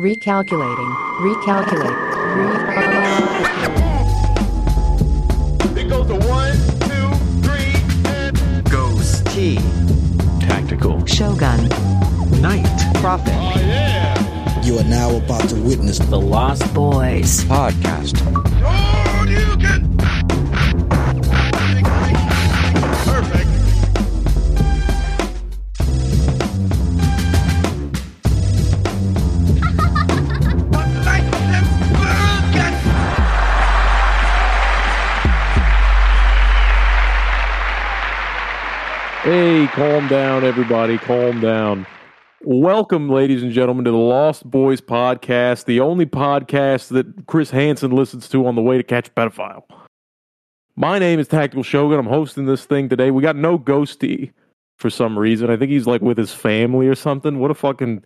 Recalculating. Recalculate. Recalculate. It goes to one, two, three, and Ghost T. Tactical. Shogun. Night. Profit. oh yeah. You are now about to witness The Lost Boys. Podcast. Hey, calm down, everybody. Calm down. Welcome, ladies and gentlemen, to the Lost Boys podcast, the only podcast that Chris Hansen listens to on the way to catch a pedophile. My name is Tactical Shogun. I'm hosting this thing today. We got no ghosty for some reason. I think he's like with his family or something. What a fucking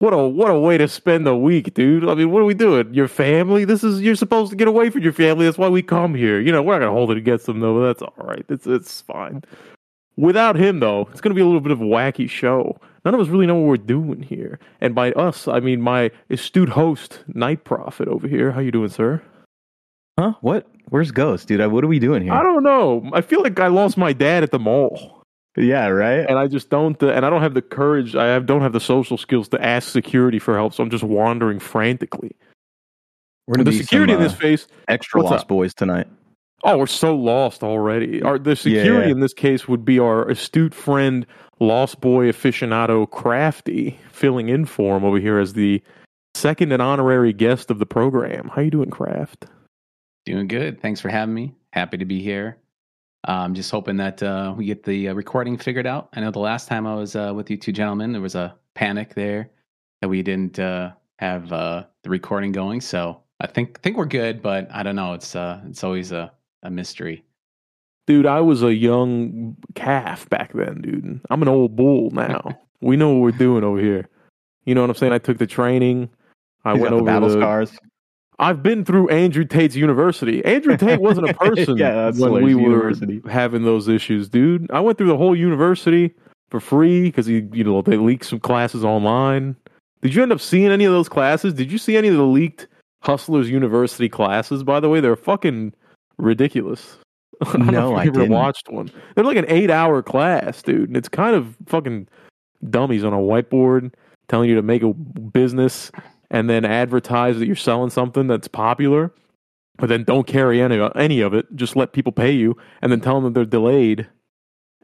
what a what a way to spend a week, dude. I mean, what are we doing? Your family? This is you're supposed to get away from your family. That's why we come here. You know, we're not gonna hold it against them though. But that's all right. It's it's fine. Without him, though, it's going to be a little bit of a wacky show. None of us really know what we're doing here. And by us, I mean my astute host, Night Prophet, over here. How you doing, sir? Huh? What? Where's Ghost, dude? What are we doing here? I don't know. I feel like I lost my dad at the mall, yeah, right. and I just don't. Uh, and I don't have the courage. I have, don't have the social skills to ask security for help. So I'm just wandering frantically. We're The gonna be security some, in this uh, face. extra what's Lost up? Boys tonight. Oh, we're so lost already. Our the security Yeah. in this case would be our astute friend, Lost Boy aficionado Krafty, filling in for him over here as the second and honorary guest of the program. How you doing, Craft? Doing good. Thanks for having me. Happy to be here. I'm just hoping that uh, we get the uh, recording figured out. I know the last time I was uh, with you two gentlemen, there was a panic there that we didn't uh, have uh, the recording going. So I think think we're good, but I don't know. It's uh, it's always a, a mystery. Dude, I was a young calf back then, dude. I'm an old bull now. we know what we're doing over here. You know what I'm saying? I took the training. I He's went got the over battle the, scars. I've been through Andrew Tate's university. Andrew Tate wasn't a person Yeah, that's when we were University. having those issues, dude. I went through the whole university for free because he, you know, they leaked some classes online. Did you end up seeing any of those classes? Did you see any of the leaked Hustlers University classes? By the way, they're fucking ridiculous. I don't know No, if I you ever didn't. watched one. They're like an eight-hour class, dude, and it's kind of fucking dummies on a whiteboard telling you to make a business and then advertise that you're selling something that's popular, but then don't carry any any of it. Just let people pay you, and then tell them that they're delayed,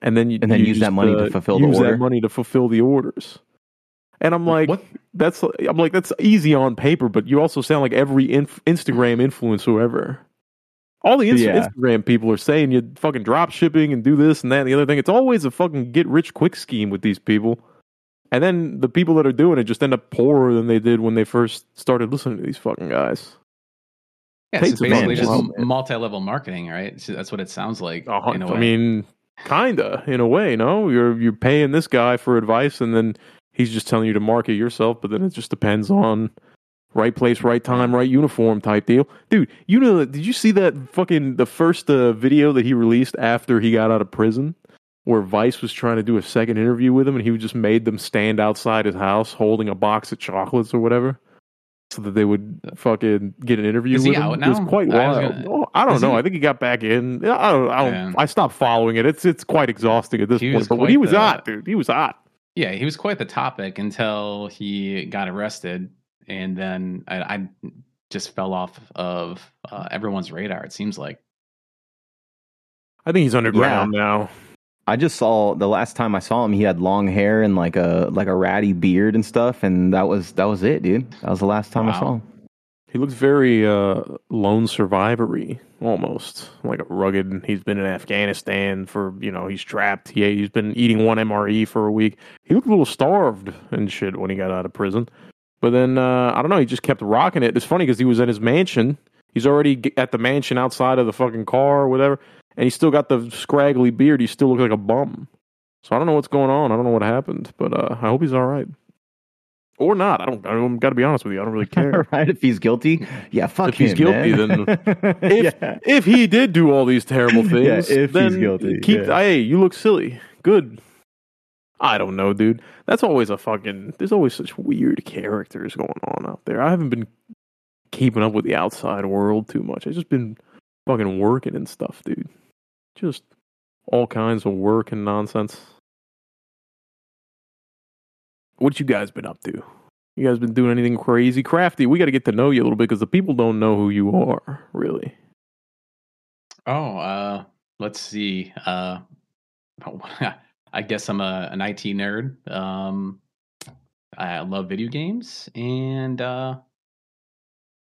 and then you And then you use that just, money to uh, fulfill the use order. that money to fulfill the orders. And I'm like, What? that's I'm like that's easy on paper, but you also sound like every inf- Instagram influencer ever. All the Inst- Yeah. Instagram people are saying you fucking drop shipping and do this and that and the other thing. It's always a fucking get rich quick scheme with these people. And then the people that are doing it just end up poorer than they did when they first started listening to these fucking guys. Yeah, it's a basically fucking just wow, man. multi-level marketing, right? So that's what it sounds like. Uh, in a I way. mean, kinda in a way. No, you're you're paying this guy for advice, and then he's just telling you to market yourself. But then it just depends on right place, right time, right uniform type deal. Dude, you know? Did you see that fucking the first uh, video that he released after he got out of prison? Where Vice was trying to do a second interview with him, and he just made them stand outside his house holding a box of chocolates or whatever, so that they would fucking get an interview Is he with him. out It was now? quite I wild. gonna- Oh, I don't know. he? I think he got back in. I don't. I, don't, I stopped following it. It's it's quite exhausting at this point. But when he was the- hot, dude, he was hot. Yeah, he was quite the topic until he got arrested, and then I, I just fell off of uh, everyone's radar. It seems like. I think he's underground now. I just saw the last time I saw him, he had long hair and like a like a ratty beard and stuff, and that was that was it, dude. That was the last time I saw him. He looks very uh, lone survivory, almost like a rugged. He's been in Afghanistan for you know he's trapped. He he's been eating one MRE for a week. He looked a little starved and shit when he got out of prison. But then uh, I don't know. He just kept rocking it. It's funny because he was in his mansion. He's already at the mansion outside of the fucking car or whatever, and he's still got the scraggly beard. He still looks like a bum. So I don't know what's going on. I don't know what happened, but uh, I hope he's all right. Or not. I don't. I don't got to be honest with you. I don't really care. right? If he's guilty, yeah, fuck If he's guilty, man. If yeah. if he did do all these terrible Yeah, things, if he's guilty, keep. yeah. Hey, you look silly. Good. I don't know, dude. That's always a fucking. There's always such weird characters going on out there. I haven't been keeping up with the outside world too much. I've just been fucking working and stuff, dude. Just all kinds of work and nonsense. What you guys been up to? You guys been doing anything crazy? Krafty, we got to get to know you a little bit because the people don't know who you are, really. Oh, uh, let's see. Uh, I guess I'm a, an IT nerd. Um, I love video games, and uh,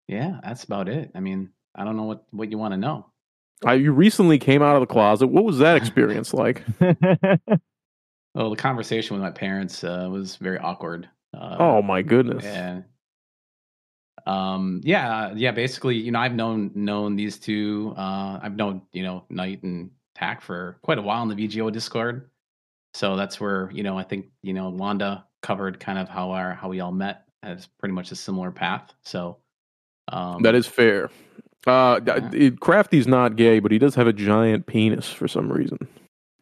yeah, that's about it. I mean, I don't know what what you want to know. Uh, you recently came out of the closet. What was that experience like? Well, the conversation with my parents uh, was very awkward. Uh, oh my goodness! And um, yeah, yeah. Basically, you know, I've known known these two. Uh, I've known you know Night and Tack for quite a while in the VGO Discord. So that's where you know I think you know Wanda covered kind of how our how we all met as pretty much a similar path. So um, That is fair. Uh, Yeah. Krafty's not gay, but he does have a giant penis for some reason,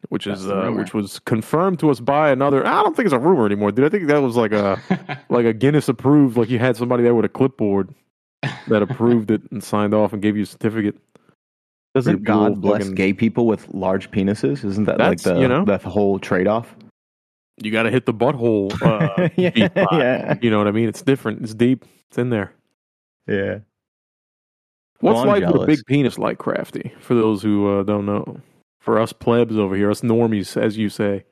which That's is uh, which was confirmed to us by another. I don't think it's a rumor anymore, dude. I think that was like a like a Guinness approved. Like you had somebody there with a clipboard that approved it and signed off and gave you a certificate. Doesn't God bless fucking- gay people with large penises? Isn't that That's, like the you know. the whole trade off? You got to hit the butthole. Uh, Yeah, deep yeah. You know what I mean? It's different. It's deep. It's in there. Yeah. What's Well, I'm life with a big penis like Krafty? For those who uh, don't know, for us plebs over here, us normies, as you say.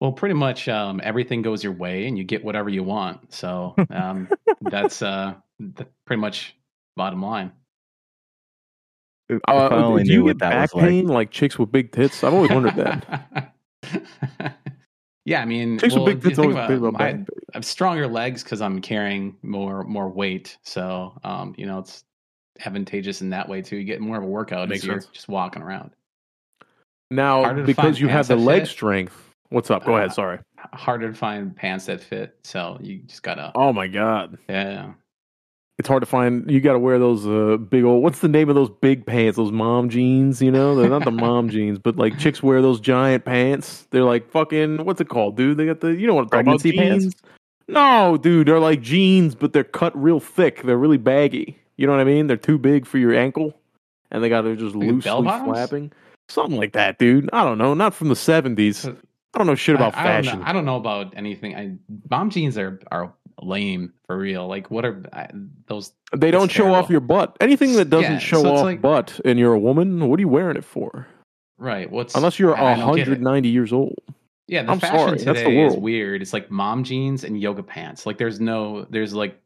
well, pretty much um, everything goes your way, and you get whatever you want. So um, that's uh, th- pretty much bottom line. I Uh, do knew you what get that back was like. pain like chicks with big tits? I've always wondered that. yeah, I mean, Chicks well, with big tits always about about I, pain. I have stronger legs because I'm carrying more more weight. So um, you know, it's advantageous in that way too. You get more of a workout Makes you're sense. just walking around. Now, because you have the leg fit. strength. What's up? Go ahead. Uh, Sorry. Harder to find pants that fit. So you just gotta, Oh my god, yeah. It's hard to find. You got to wear those uh, big old. What's the name of those big pants? Those mom jeans. You know, they're not the mom jeans, but like chicks wear those giant pants. They're like fucking. What's it called, dude? They got the. You know what I'm talking about? Pregnancy pants? No, dude, they're like jeans, but they're cut real thick. They're really baggy. You know what I mean? They're too big for your ankle, and they got to just Like loosely flapping. Something like that, dude. I don't know. Not from the seventies. I don't know shit about I, I don't fashion. know, I don't know about anything. I, mom jeans are are lame for real. Like what are I, those? They don't It's show off your butt. Anything that doesn't Yeah, show so off like- butt and you're a woman, what are you wearing it for? Right. What's Unless you're I don't 190 years old. Yeah, the I'm fashion sorry, that's the today is weird. It's like mom jeans and yoga pants. Like there's no, there's like,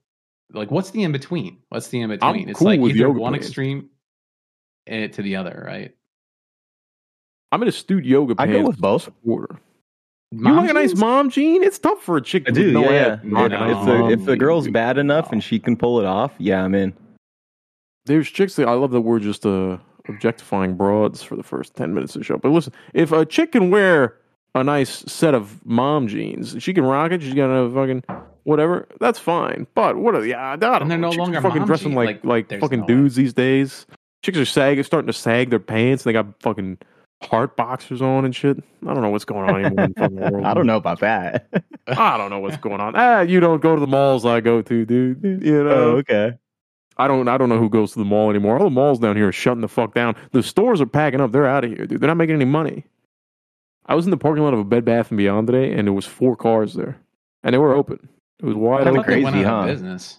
like what's the in between? What's the in between? It's cool like with either yoga one pants. extreme eh, to the other, right? I'm an astute yoga I go with both. supporter. You Mom like a nice jeans? mom jean? It's tough for a chick I with do, no yeah. ass. No, Rock a no. nice If the if the girl's bad enough and she can pull it off, yeah, I'm in. There's chicks that I love that we're just uh, objectifying broads for the first 10 minutes of the show. But listen, if a chick can wear a nice set of mom jeans, she can rock it, she's got a fucking whatever, that's fine. But what are the I don't And they're know. no Chicks longer fucking mom dressing jeans. like Like, like fucking no way. dudes these days. Chicks are sagging, starting to sag their pants, and they got fucking heart boxers on and shit. I don't know what's going on anymore in the world. I don't know about that. I don't know what's going on. Ah, you don't go to the malls I go to, dude. You know, oh, okay. I don't. I don't know who goes to the mall anymore. All the malls down here are shutting the fuck down. The stores are packing up. They're out of here, dude. They're not making any money. I was in the parking lot of a Bed Bath and Beyond today, and there was four cars there, and they were open. It was wide I Kinda they open. went crazy, out of huh? business.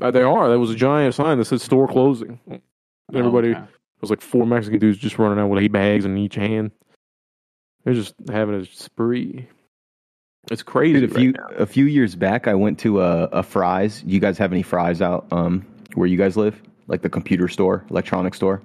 Uh, they are. There was a giant sign that said "store closing." Everybody, Oh, okay. It was like four Mexican dudes just running out with eight bags in each hand. They're just having a spree. It's crazy. Dude, a right few now. a few years back, I went to a, a Fry's. You guys have any Fry's out um, where you guys live? Like the computer store, electronic store.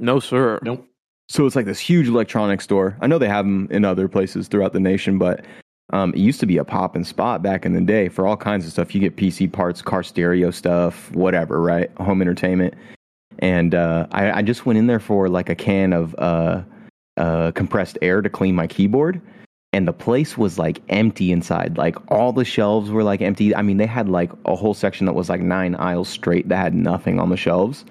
No, sir. Nope. So it's like this huge electronic store. I know they have them in other places throughout the nation, but um, it used to be a pop and spot back in the day for all kinds of stuff. You get PC parts, car stereo stuff, whatever, right? Home entertainment. And uh, I, I just went in there for like a can of uh, uh, compressed air to clean my keyboard. And the place was like empty inside. Like all the shelves were like empty. I mean, they had like a whole section that was like nine aisles straight that had nothing on the shelves.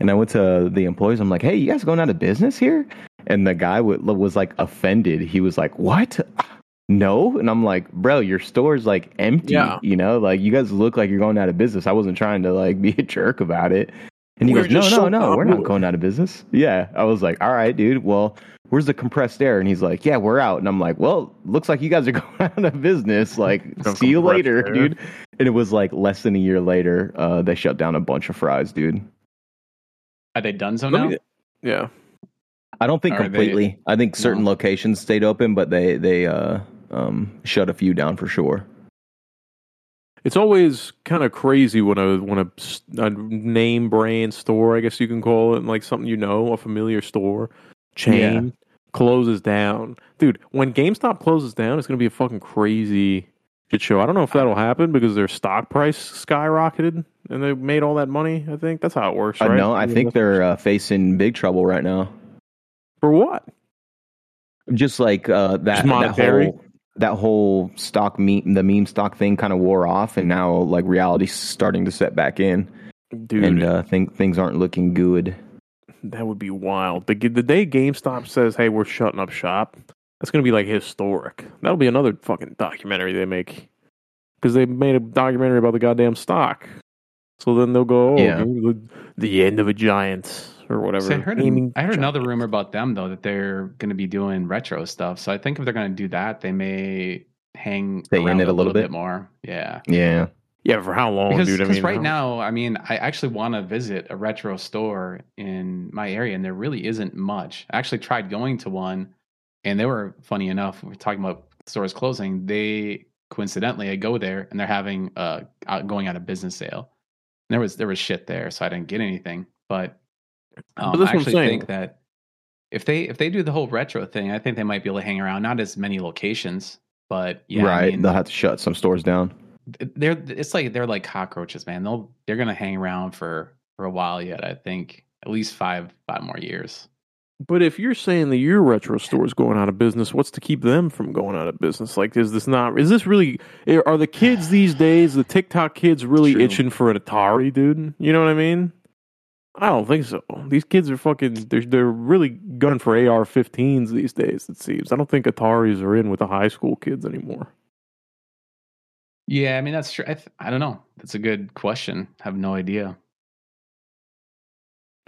And I went to the employees. I'm like, "Hey, you guys going out of business here?" And the guy w- was like offended. He was like, "What?" no. And I'm like, bro, your store's like empty. Yeah. You know, like you guys look like you're going out of business. I wasn't trying to like be a jerk about it. And he We're goes, no, no, so no, we're not going out of business. Yeah. I was like, all right, dude. Well, where's the compressed air? And he's like, yeah, we're out. And I'm like, well, looks like you guys are going out of business. Like, see you later, air. dude. And it was like less than a year later, uh, they shut down a bunch of Fry's, dude. Are they done so now? me- yeah. I don't think Are they- completely. I think certain No. locations stayed open, but they they uh um shut a few down for sure. It's always kind of crazy when a when a, a name brand store, I guess you can call it, like something you know, a familiar store chain closes down. Dude, when GameStop closes down, it's going to be a fucking crazy shit show. I don't know if that'll happen because their stock price skyrocketed and they made all that money. I think that's how it works, Uh, no, I think they're uh, facing big trouble right now. for what? Just like uh, that, Just that whole that whole stock meme, the meme stock thing, kind of wore off, and now like reality's starting to set back in, Dude, and uh, think things aren't looking good. that would be wild. The, the day GameStop says, "Hey, we're shutting up shop," that's to be like historic. That'll be another fucking documentary they make because they made a documentary about the goddamn stock. So then they'll go, "Oh, Yeah. the, the end of a giant" or whatever. See, I heard, Gaming I heard another rumor about them though that they're going to be doing retro stuff. So I think if they're going to do that, they may hang Stay in it a little bit. more. Yeah, Yeah, Yeah, for how long, because dude? I 'cause mean, right how- now, I mean, I actually want to visit a retro store in my area, and there really isn't much. I actually tried going to one, and they were funny enough. We're talking about stores closing. They coincidentally, I go there, and they're having uh going out of business sale. And there was there was shit there, so I didn't get anything. But um, But that's I what I'm actually think that if they if they do the whole retro thing, I think they might be able to hang around. Not as many locations, but yeah, I right. mean, They'll have to shut some stores down. they're it's like they're like cockroaches, man. They'll they're gonna hang around for for a while yet. I think at least five five more years. But if you're saying that your retro store is going out of business, what's to keep them from going out of business? Like, is this not? Is this really? Are the kids these days, the TikTok kids, really True. itching for an Atari, dude? You know what I mean? I don't think so. These kids are fucking. They're they're really gunning for AR-15s these days. It seems. I don't think Ataris are in with the high school kids anymore. Yeah, I mean that's true. I, th- I don't know. That's a good question. I have no idea.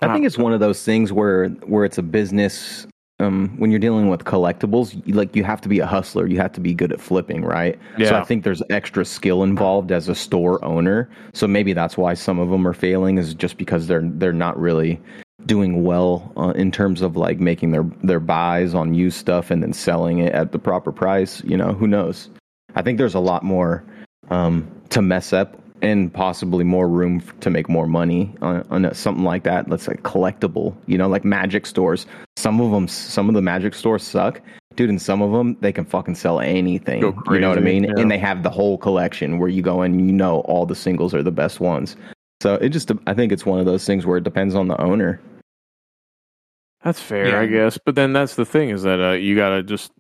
I think it's one of those things where where it's a business. Um, when you're dealing with collectibles, like you have to be a hustler. You have to be good at flipping, right? Yeah. So I think there's extra skill involved as a store owner. So maybe that's why some of them are failing, is just because they're they're not really doing well uh, in terms of like making their their buys on used stuff and then selling it at the proper price. You know, who knows? I think there's a lot more um, to mess up and possibly more room to make more money on, on a, something like that. Let's say collectible, you know, like magic stores. Some of them, some of the magic stores suck, dude. And some of them, they can fucking sell anything. Go You know what I mean? yeah. And they have the whole collection where you go and you know all the singles are the best ones. So it just, I think it's one of those things where it depends on the owner. That's fair, Yeah. I guess. But then that's the thing is that uh, you gotta just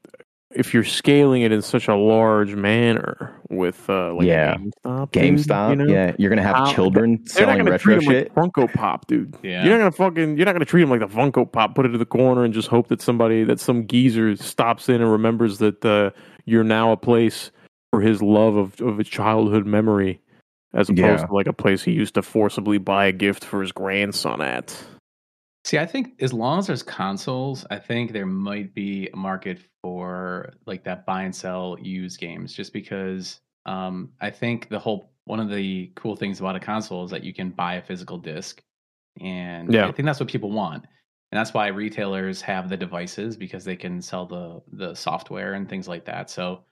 if you're scaling it in such a large manner with uh, like Yeah. a GameStop, dude, you know? yeah, you're gonna have How- children They're not selling retro treat them shit. like Funko Pop, dude. Yeah. You're not gonna fucking. You're not gonna treat them like the Funko Pop. Put it to the corner and just hope that somebody, that some geezer, stops in and remembers that uh, you're now a place for his love of of his childhood memory, as opposed Yeah. to like a place he used to forcibly buy a gift for his grandson at. See, I think as long as there's consoles, I think there might be a market for like that buy and sell used games. Just because um, I think the whole one of the cool things about a console is that you can buy a physical disc, and Yeah. I think that's what people want, and that's why retailers have the devices because they can sell the the software and things like that. So,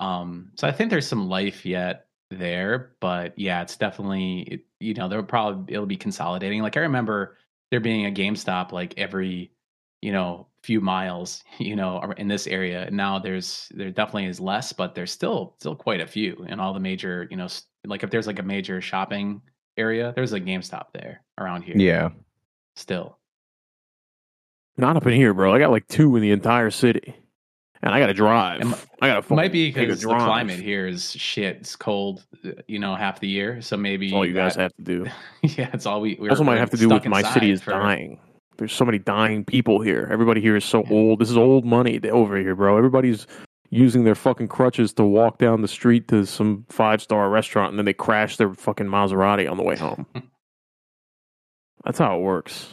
um, so I think there's some life yet there, but yeah, it's definitely it, you know there will probably it'll be consolidating. Like I remember there being a GameStop like every you know few miles you know in this area and now there's there definitely is less but there's still still quite a few in all the major you know like if there's like a major shopping area there's a GameStop there around here. Yeah, still. Not up in here, bro. I got like two in the entire city, and I got to drive. Mi- I got to might be because the climate here is shit it's cold you know half the year so maybe That's all you guys have to do. yeah it's all we we're, also might have to do with my city is for- dying. There's so many dying people here. Everybody here is so old. This is old money over here, bro. Everybody's using their fucking crutches to walk down the street to some five star restaurant and then they crash their fucking Maserati on the way home. That's how it works.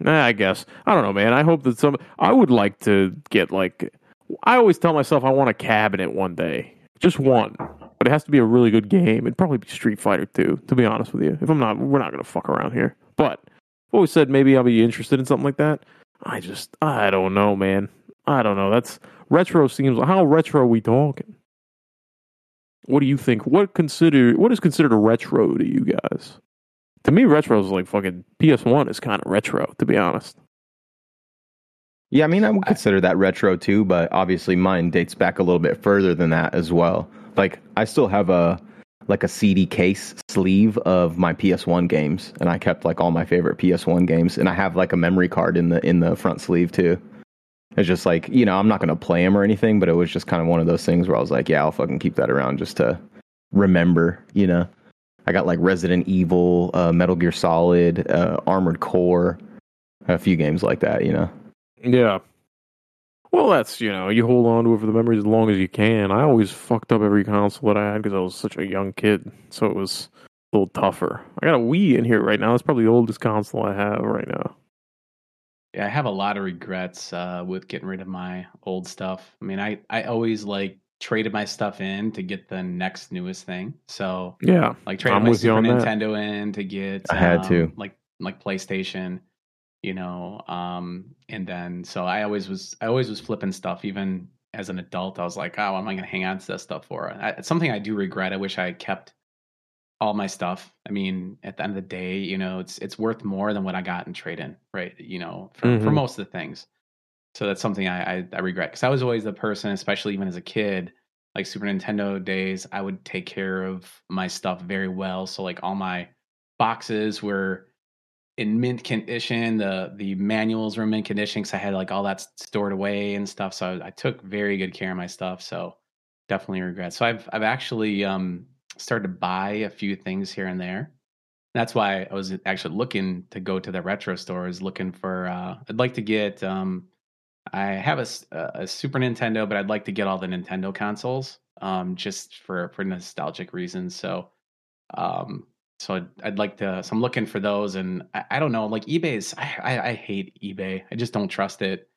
Nah, I guess. I don't know, man. I hope that some. I would like to get like. I always tell myself I want a cabinet one day, just one, but it has to be a really good game. It'd probably be Street Fighter 2, to be honest with you. If I'm not, we're not gonna fuck around here. But I've always said maybe I'll be interested in something like that. I just, I don't know, man. I don't know. That's retro. Seems how retro are we talking? What do you think? What consider what is considered a retro to you guys? To me, retro is like fucking PS1 is kind of retro, to be honest. Yeah, I mean, I would consider that retro too, but obviously mine dates back a little bit further than that as well. Like, I still have a like a CD case sleeve of my PS1 games, and I kept like all my favorite PS1 games, and I have like a memory card in the in the front sleeve too. It's just like you know, I'm not gonna play them or anything, but it was just kind of one of those things where I was like, yeah, I'll fucking keep that around just to remember, you know. I got like Resident Evil, uh, Metal Gear Solid, uh, Armored Core, a few games like that, you know. Yeah. Well, that's you know, you hold on to it for the memories as long as you can. I always fucked up every console that I had because I was such a young kid, so it was a little tougher. I got a Wii in here right now. That's probably the oldest console I have right now. Yeah, I have a lot of regrets uh, with getting rid of my old stuff. I mean, I I always like traded my stuff in to get the next newest thing. So Yeah, like traded I'm my Super on that. Nintendo in to get I had um, to. like like PlayStation, you know, um, and then so I always was I always was flipping stuff even as an adult. I was like, oh, what am I going to hang on to this stuff for? I, it's something I do regret. I wish I had kept all my stuff. I mean, at the end of the day, you know, it's it's worth more than what I got in trade in, right? You know, for, for Mhm. most of the things. So that's something I I, I regret because I was always the person, especially even as a kid, like Super Nintendo days, I would take care of my stuff very well. So like all my boxes were in mint condition. The the manuals were in mint condition because I had like all that stored away and stuff. So I, I took very good care of my stuff. So definitely regret. So I've I've actually um started to buy a few things here and there. That's why I was actually looking to go to the retro stores, looking for. Uh, I'd like to get. Um, I have a, a Super Nintendo, but I'd like to get all the Nintendo consoles, um, just for for nostalgic reasons. So, um, so I'd, I'd like to. So I'm looking for those, and I, I don't know. Like eBay's, I, I I hate eBay. I just don't trust it.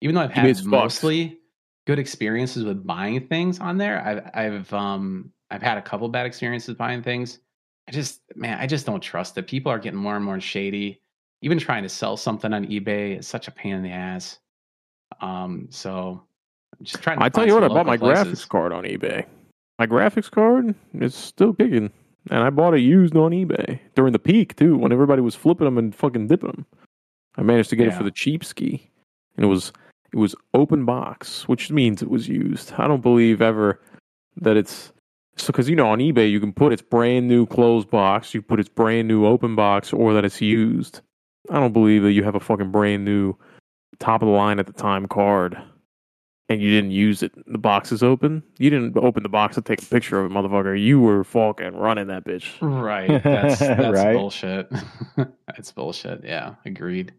Even though I've had eBay's fucked. mostly good experiences with buying things on there, I've I've um I've had a couple bad experiences buying things. I just man, I just don't trust it. People are getting more and more shady. Even trying to sell something on eBay is such a pain in the ass. Um, so I'm just trying. To I tell you what, I bought my places. graphics card on eBay. My graphics card is still kicking, and I bought it used on eBay during the peak too, when everybody was flipping them and fucking dipping them. I managed to get it for the cheap ski, and it was it was open box, which means it was used. I don't believe ever that it's so because you know on eBay you can put its brand new closed box, you put its brand new open box, or that it's used. I don't believe that you have a fucking brand new top of the line at the time card and you didn't use it. The box is open. You didn't open the box to take a picture of it, motherfucker. You were fucking running that bitch. Right. That's that's Right. bullshit. that's bullshit. Yeah, agreed.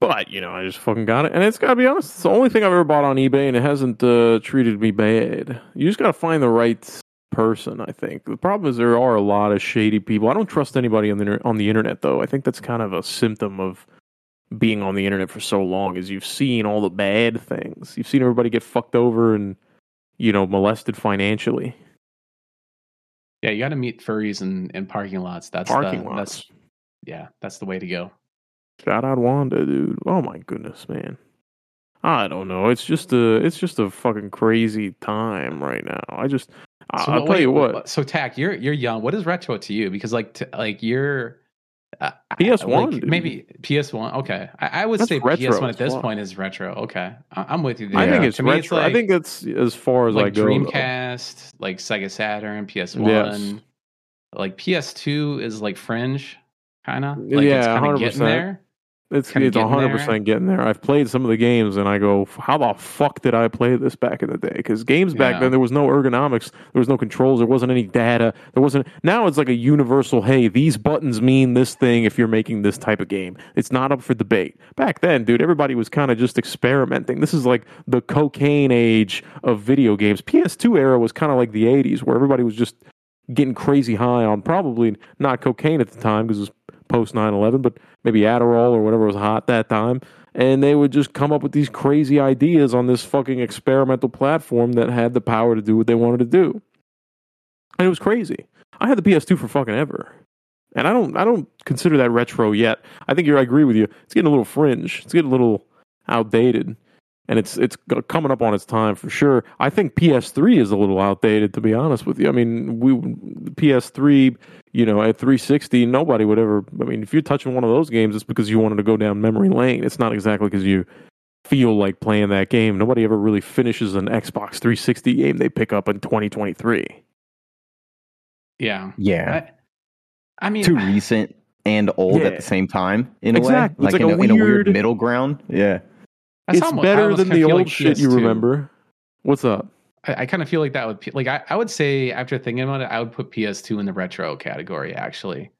But you know, I just fucking got it, and it's gotta be honest. It's the only thing I've ever bought on eBay, and it hasn't uh, treated me bad. You just gotta find the right person. I think the problem is there are a lot of shady people. I don't trust anybody on the on the internet, though. I think that's kind of a symptom of being on the internet for so long. Is you've seen all the bad things. You've seen everybody get fucked over and you know molested financially. Yeah, you got to meet furries in, in parking lots. That's Parking the, lots. That's yeah, that's the way to go. Shout out Wanda, dude. Oh my goodness, man. I don't know. It's just a it's just a fucking crazy time right now. I just So I'll tell wait, you what. So Tack, you're you're young. What is retro to you? Because like t- like you're uh, PS1, like, maybe PS One. Okay, I, I would That's say PS One at this point is retro. Okay, I, I'm with you. There. I think it's to retro. I like- think it's as far as I like go. Dreamcast, like Sega Saturn, PS One, Yes. like PS Two is like fringe, kind of. Like Yeah, it's kind of 100%. getting there. It's it's hundred percent getting there. I've played some of the games, and I go, "How the fuck did I play this back in the day?" Because games back Yeah. then there was no ergonomics, there was no controls, there wasn't any data, there wasn't. Now it's like a universal. Hey, these buttons mean this thing if you're making this type of game. It's not up for debate. Back then, dude, everybody was kind of just experimenting. This is like the cocaine age of video games. PS2 era was kind of like the '80s, where everybody was just getting crazy high on probably not cocaine at the time because it was post 9-11 but maybe adderall or whatever was hot that time. And they would just come up with these crazy ideas on this fucking experimental platform that had the power to do what they wanted to do. And it was crazy. I had the ps2 for fucking ever. And i don't i don't consider that retro yet. I think you're i agree with you. It's getting a little fringe. It's getting a little outdated and it's it's coming up on its time for sure. I think PS3 is a little outdated, to be honest with you. I mean, we PS3, you know, at 360, nobody would ever. I mean, if you're touching one of those games, it's because you wanted to go down memory lane. It's not exactly because you feel like playing that game. Nobody ever really finishes an Xbox 360 game they pick up in 2023. Yeah. Yeah. I, I mean, Too recent and old Yeah. at the same time in a way. It's like in a in a weird weird- middle ground. Yeah. That's it's almo- I better than the old like shit you PS2. remember. What's up? I, I kind of feel like that would pe- like I, I would say after thinking about it, I would put PS2 in the retro category actually,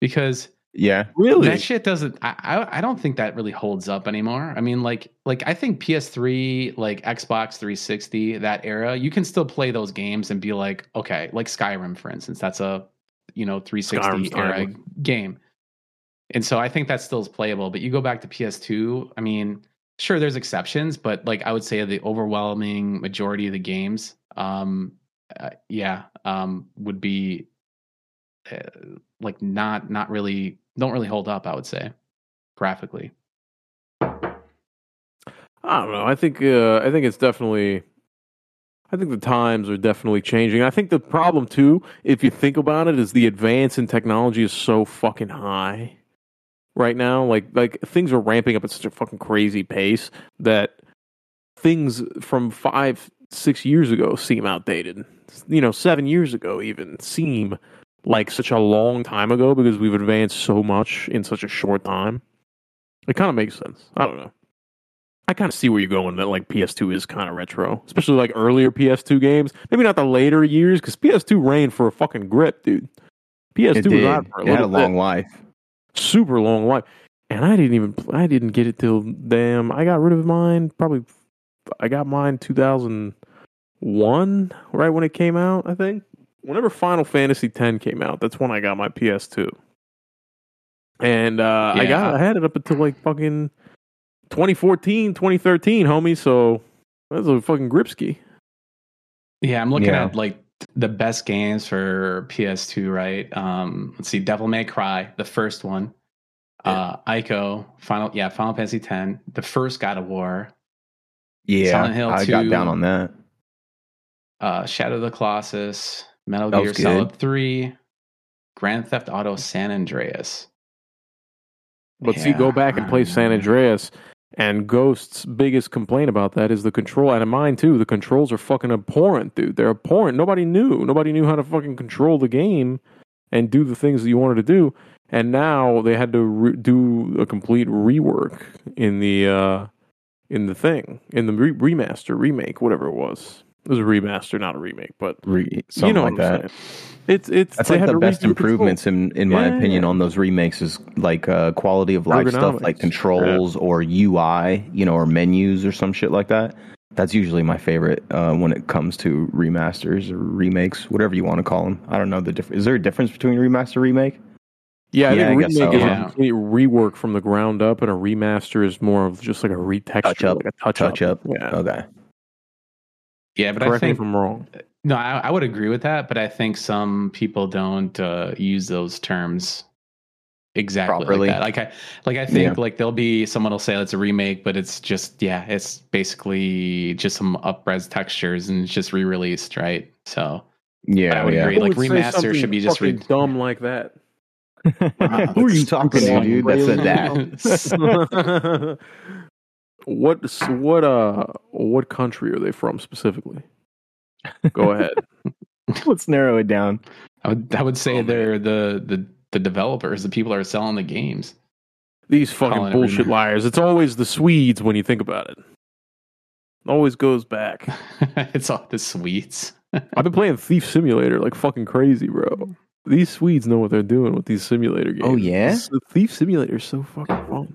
because Yeah. Really? that shit doesn't. I, I I don't think that really holds up anymore. I mean, like like I think PS3, like Xbox 360, that era, you can still play those games and be like, okay, like Skyrim for instance, that's a you know 360 Skyrim's era timeless. game, and so I think that still is playable. But you go back to PS2, I mean, sure, there's exceptions, but like I would say the overwhelming majority of the games, um, uh, yeah, um, would be uh, like not not really don't really hold up. I would say graphically. I don't know. I think uh, I think it's definitely. I think the times are definitely changing. I think the problem too, if you think about it, is the advance in technology is so fucking high right now. Like like things are ramping up at such a fucking crazy pace that things from five six years ago seem outdated. You know, seven years ago even seem like such a long time ago because we've advanced so much in such a short time. It kind of makes sense. I don't know. I kind of see where you're going. That like PS2 is kind of retro, especially like earlier PS2 games. Maybe not the later years because PS2 reigned for a fucking grip, dude. PS2 It was on for a It had a little bit long life. Super long life. And I didn't even I didn't get it till damn I got rid of mine probably I got mine 2001 right when it came out I think whenever Final Fantasy 10 came out that's when I got my PS2 and uh I got I had it up until like fucking 2014 2013 homie so that's a fucking gripski Yeah, I'm looking Yeah. at like the best games for PS2. Right? Um, let's see, Devil May Cry, the first one. Uh, Ico, Final, yeah, Final Fantasy X, the first God of War, Yeah. Silent Hill I got down on that. uh, Shadow of the Colossus, Metal Gear was good. Solid 3, Grand Theft Auto San Andreas. But see, go back and play San don't know. And Ghost's biggest complaint about that is the control. And mine too. The controls are fucking abhorrent, dude. They're abhorrent. Nobody knew. Nobody knew how to fucking control the game and do the things that you wanted to do. And now they had to re- do a complete rework in the uh, in the thing in the re- remaster, remake, whatever it was. It was a remaster, not a remake, but Re- something you know like what I'm that. saying. It's it's That's they like the best redo control. improvements in in my Yeah. opinion on those remakes is like uh, quality of life stuff like Ergonomics. controls or UI, you know, or menus or some shit like that. That's usually my favorite uh, when it comes to remasters or remakes, whatever you want to call them. I don't know the difference. Is there a difference between remaster remake? Yeah, I Yeah, think I guess remake so, is huh? a complete rework from the ground up, and a remaster is more of just like a retexture, Touch up, like a touch, Touch up. Yeah, Okay. Yeah, but I correct me think if I'm wrong. no, I, I would agree with that. But I think some people don't uh, use those terms exactly Properly. like that. Like I, like I think Yeah. like there'll be someone will say it's a remake, but it's just yeah, it's basically just some upres textures and it's just re-released, right? So Yeah, I would yeah. agree. Who like, would remaster should be just fucking re- dumb like that. Who are you talking to, dude? That said that. what what uh what country are they from specifically? Go ahead. Let's narrow it down. I would I would say Oh, they're the the the developers, the people that are selling the games. These fucking Calling bullshit liars. It's always the Swedes when you think about it. Always goes back. it's all the Swedes. I've been playing Thief Simulator like fucking crazy, bro. These Swedes know what they're doing with these simulator games. Oh, yeah? This- the Thief Simulator is so fucking fun.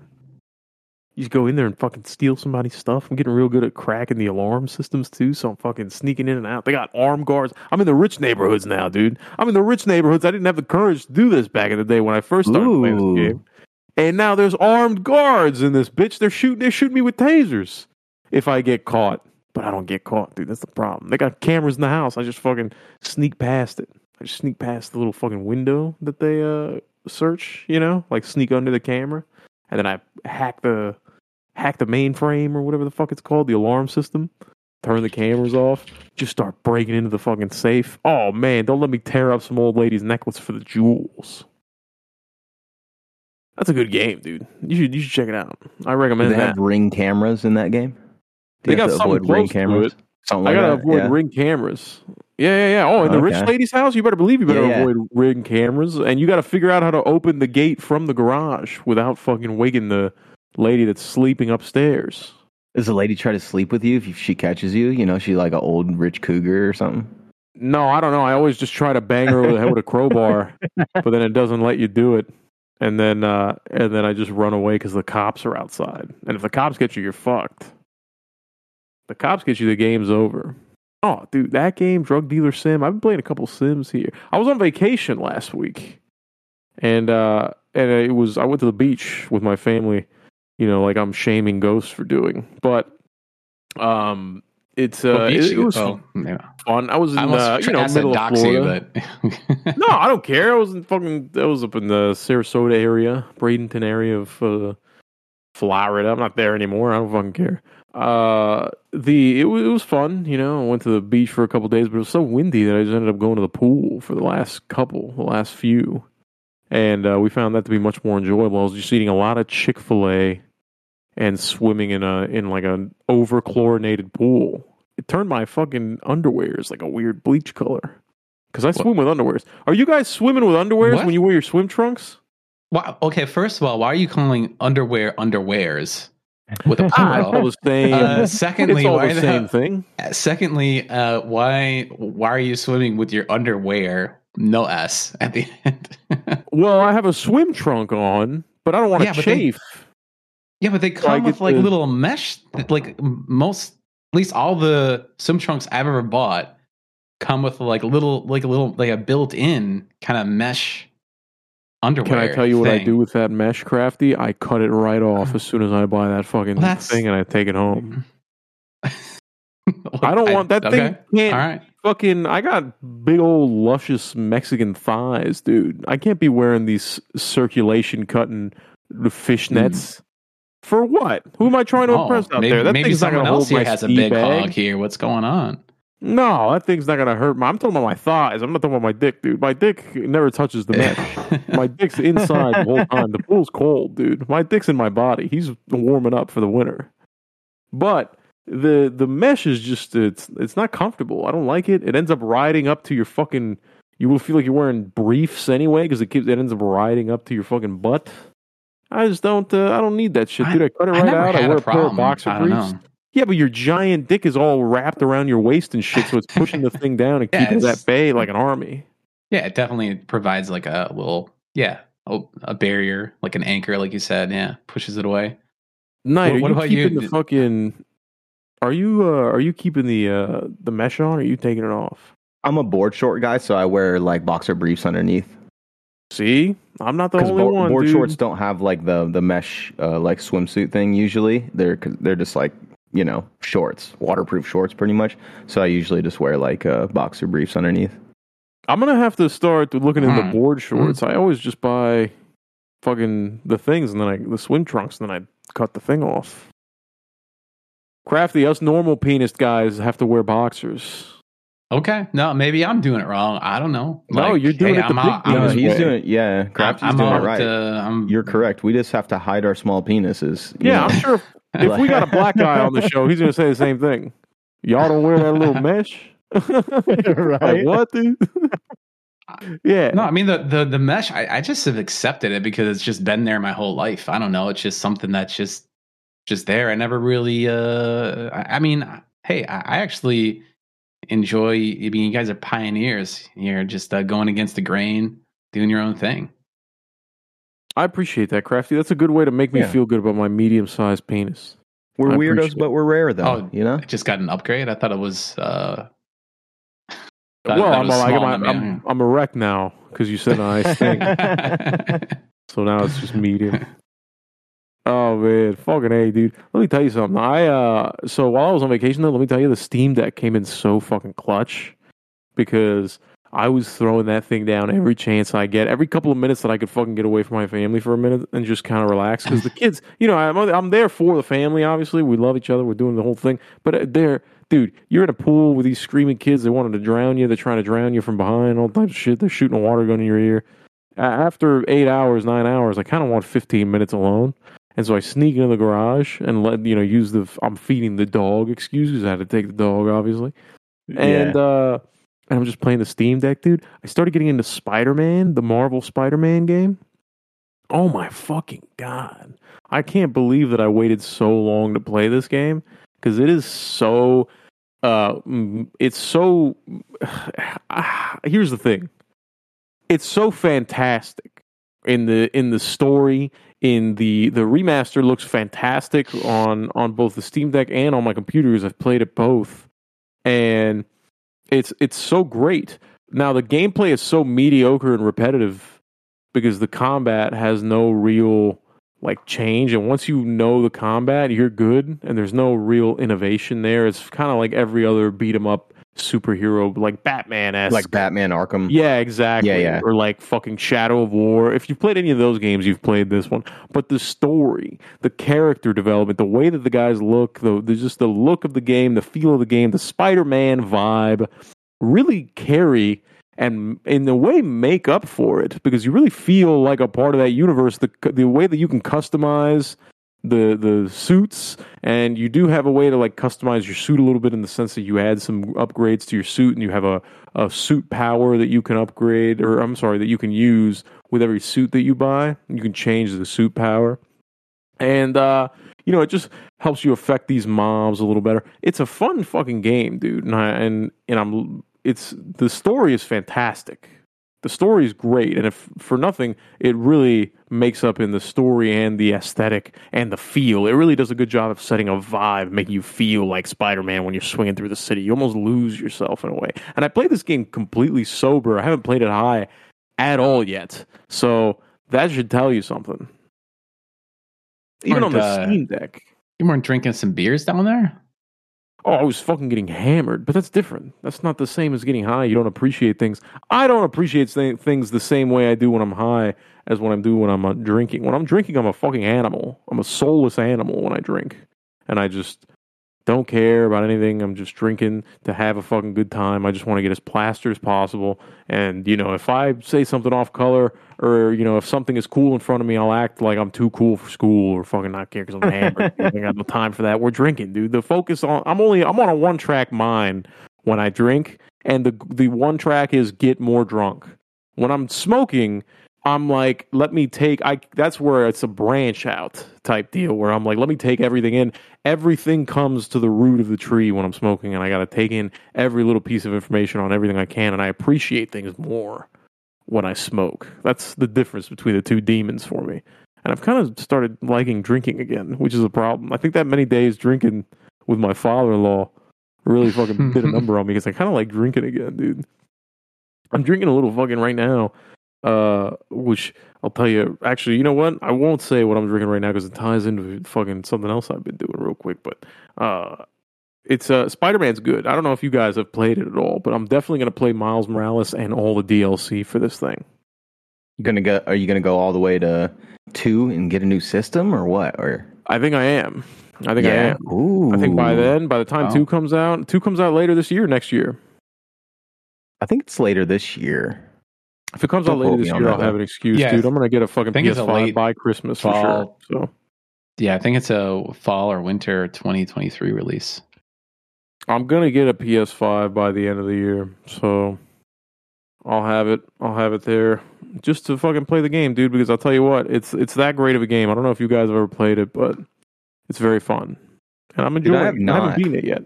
You just go in there and fucking steal somebody's stuff. I'm getting real good at cracking the alarm systems too, so I'm fucking sneaking in and out. They got armed guards. I'm in the rich neighborhoods now, dude. I'm in the rich neighborhoods. I didn't have the courage to do this back in the day when I first started playing this game. And now there's armed guards in this bitch. They're shooting. They're shooting me with tasers if I get caught. But I don't get caught, dude. That's the problem. They got cameras in the house. I just fucking sneak past it. I just sneak past the little fucking window that they uh search. You know, like sneak under the camera, and then I hack the hack the mainframe or whatever the fuck it's called, the alarm system. Turn the cameras off. Just start breaking into the fucking safe. Oh man, don't let me tear up some old lady's necklace for the jewels. That's a good game, dude. You should you should check it out. I Do recommend they that. have ring cameras in that game? Do They got to something avoid ring cameras? Something I like gotta that? avoid yeah. ring cameras. Yeah, yeah, yeah. Oh, in the oh, rich lady's house, you better believe you better Yeah, yeah. avoid ring cameras, and you got to figure out how to open the gate from the garage without fucking waking the lady that's sleeping upstairs. Does the lady try to sleep with you if she catches you? You know, she's like an old rich cougar or something. No, I don't know. I always just try to bang her over the head with a crowbar, but then it doesn't let you do it. And then, uh, and then I just run away because the cops are outside. And if the cops get you, you're fucked. The cops get you, the game's over. Oh, dude, that game, Drug Dealer Sim. I've been playing a couple Sims here. I was on vacation last week, and uh, and it was I went to the beach with my family. You know, like I'm shaming ghosts for doing, but um, it's uh, What it, it was oh, yeah. fun. I was in I uh, you know asked to middle of dox you, Florida. but no, I don't care. I was in fucking. I was up in the Sarasota area, Bradenton area of uh, Florida. I'm not there anymore. I don't fucking care. Uh, the it was, it was fun. You know, I went to the beach for a couple days, but it was so windy that I just ended up going to the pool for the last couple, the last few, and uh, we found that to be much more enjoyable. I was just eating a lot of Chick Fil A and swimming in a in like an over chlorinated pool. It turned my fucking underwears like a weird bleach color. Because I swim with underwears. Are you guys swimming with underwears What? when you wear your swim trunks? Wow. Okay, first of all, why are you calling underwear underwears with a it's all plural? the same. Uh, secondly, it's all why the the same hell- thing. Secondly, uh, why why are you swimming with your underwear? No S at the end. Well, I have a swim trunk on, but I don't want to Yeah, chafe. Yeah, but they come get with like the- little mesh. Like most, at least all the swim trunks I've ever bought come with like a little, like a little, like a built-in kind of mesh underwear. Can I tell you what I do with that mesh Krafty? I cut it right off as soon as I buy that fucking Well, thing and I take it home. Look, I don't want that okay. thing. Can't All right. fucking. I got big old luscious Mexican thighs, dude. I can't be wearing these circulation cutting fishnets. For what? Who am I trying to Oh, impress out maybe, there? That maybe thing's not someone gonna else here has a big bag. hog here. What's going on? No, that thing's not gonna hurt. My, I'm talking about my thighs. I'm not talking about my dick, dude. My dick never touches the mesh. my dick's inside the whole time. The pool's cold, dude. My dick's in my body. He's warming up for the winter. But the the mesh is just it's it's not comfortable. I don't like it. It ends up riding up to your fucking. You will feel like you're wearing briefs anyway because it keeps it ends up riding up to your fucking butt. I just don't. Uh, I don't need that shit, dude. I cut it right never out. I wear a a pair of boxer I briefs. Yeah, but your giant dick is all wrapped around your waist and shit, so it's pushing the thing down and Yeah, keeping it it's- at bay like an army. Yeah, it definitely provides like a little, yeah, a, a barrier, like an anchor, like you said. Yeah, pushes it away. Night, What- are what you about you? the fucking? Are you uh, are you keeping the uh, the mesh on? or Are you taking it off? I'm a board short guy, so I wear like boxer briefs underneath. See, I'm not the only board, one. board dude. shorts don't have like the the mesh uh, like swimsuit thing. Usually, they're 'cause they're just like you know shorts, waterproof shorts, pretty much. So I usually just wear like uh, boxer briefs underneath. I'm gonna have to start looking into Hmm. board shorts. I always just buy fucking the things and then I the swim trunks and then I cut the thing off. Krafty, us normal penis guys have to wear boxers. Okay, no, maybe I'm doing it wrong. I don't know. No, you're doing it the I'm big out, penis I'm, way. he's doing yeah. Krafty's I'm doing it right. uh, I'm, You're correct. We just have to hide our small penises. Yeah, know? I'm sure if, if we got a black guy on the show, he's gonna say the same thing. Y'all don't wear that little mesh, Like, Right. what, dude? Yeah. No, I mean the the the mesh. I, I just have accepted it because it's just been there my whole life. I don't know. It's just something that's just just there. I never really. uh I, I mean, hey, I, I actually enjoy. I mean, you guys are pioneers. You're just uh, going against the grain, doing your own thing. I appreciate that, Krafty. That's a good way to make me Yeah. feel good about my medium sized penis. We're I weirdos, but we're rare, though. Oh, you know. I just got an upgrade. I thought it was. uh well, I'm, was like, small I'm, I'm, me. I'm erect now because you said nice thing. so now it's just medium. Oh man, fucking a, dude. Let me tell you something. I uh, so while I was on vacation, though, let me tell you, the Steam Deck came in so fucking clutch because I was throwing that thing down every chance I get, every couple of minutes that I could fucking get away from my family for a minute and just kind of relax. Because the kids, you know, I'm I'm there for the family. Obviously, we love each other. We're doing the whole thing, but uh, they're dude, you're in a pool with these screaming kids. They wanted to drown you. They're trying to drown you from behind. All types of shit. They're shooting a water gun in your ear. After eight hours, nine hours, I kind of want 15 minutes alone. And so I sneak into the garage and let you know use the I'm feeding the dog excuse because I had to take the dog obviously, and uh, and I'm just playing the Steam Deck, dude. I started getting into Spider Man, the Marvel Spider Man game. Oh my fucking god! I can't believe that I waited so long to play this game because it is so. Uh, it's so. here's the thing. It's so fantastic in the in the story in the the remaster looks fantastic on on both the Steam Deck and on my computers. I've played it both, and it's it's so great. Now the gameplay is so mediocre and repetitive because the combat has no real like change and once you know the combat you're good and there's no real innovation there it's kind of like every other beat 'em up superhero like batman esque like Batman Arkham. yeah, exactly. Yeah, yeah. Or like fucking Shadow of War. If you've played any of those games, you've played this one. But the story, the character development, the way that the guys look, the, the just the look of the game, the feel of the game, the Spider-Man vibe, really carry and in a way make up for it because you really feel like a part of that universe. The the way that you can customize the the suits and you do have a way to like customize your suit a little bit in the sense that you add some upgrades to your suit and you have a, a suit power that you can upgrade or I'm sorry that you can use with every suit that you buy. You can change the suit power. And uh you know it just helps you affect these mobs a little better. It's a fun fucking game dude and I, and and I'm it's the story is fantastic the story is great and if for nothing it really makes up in the story and the aesthetic and the feel. It really does a good job of setting a vibe making you feel like spider-man when you're swinging through the city. You almost lose yourself in a way. And i played this game completely sober. I haven't played it high at all yet. So that should tell you something. Even on the uh, steam deck. You weren't drinking some beers down there? Oh, I was fucking getting hammered, but that's different. That's not the same as getting high. You don't appreciate things. I don't appreciate th- things the same way I do when I'm high as when I'm do when I'm uh, drinking. When I'm drinking, I'm a fucking animal. I'm a soulless animal when I drink, and I just don't care about anything. I'm just drinking to have a fucking good time. I just want to get as plastered as possible. And you know, if I say something off color, or you know, if something is cool in front of me, I'll act like I'm too cool for school, or fucking not care because I'm hammered. I ain't got no time for that. We're drinking, dude. The focus on I'm only I'm on a one track mind when I drink, and the the one track is get more drunk. When I'm smoking, I'm like, let me take I that's where it's a branch out type deal where I'm like, let me take everything in. Everything comes to the root of the tree when I'm smoking and I gotta take in every little piece of information on everything I can and I appreciate things more when I smoke. That's the difference between the two demons for me. And I've kind of started liking drinking again, which is a problem. I think that many days drinking with my father in law really fucking did a number on me because I kind of like drinking again, dude. I'm drinking a little fucking right now, uh, which I'll tell you. Actually, you know what? I won't say what I'm drinking right now because it ties into fucking something else I've been doing real quick. But uh, it's uh, Spider Man's good. I don't know if you guys have played it at all, but I'm definitely going to play Miles Morales and all the DLC for this thing. You gonna go? Are you gonna go all the way to two and get a new system, or what? Or I think I am. I think I am. Ooh. I think by then, by the time Wow. two comes out, two comes out later this year, next year. I think it's later this year. If it comes Don't out later this year, I'll have an excuse, Yeah, dude. I'm gonna get a fucking think it's a PS5 late by Christmas for sure. So Yeah, I think it's a fall or winter 2023 release. I'm gonna get a PS5 by the end of the year. So I'll have it. I'll have it there just to fucking play the game, dude. Because I'll tell you what, it's it's that great of a game. I don't know if you guys have ever played it, but it's very fun, and I'm Dude, enjoying. I have it. I haven't not. beaten it yet.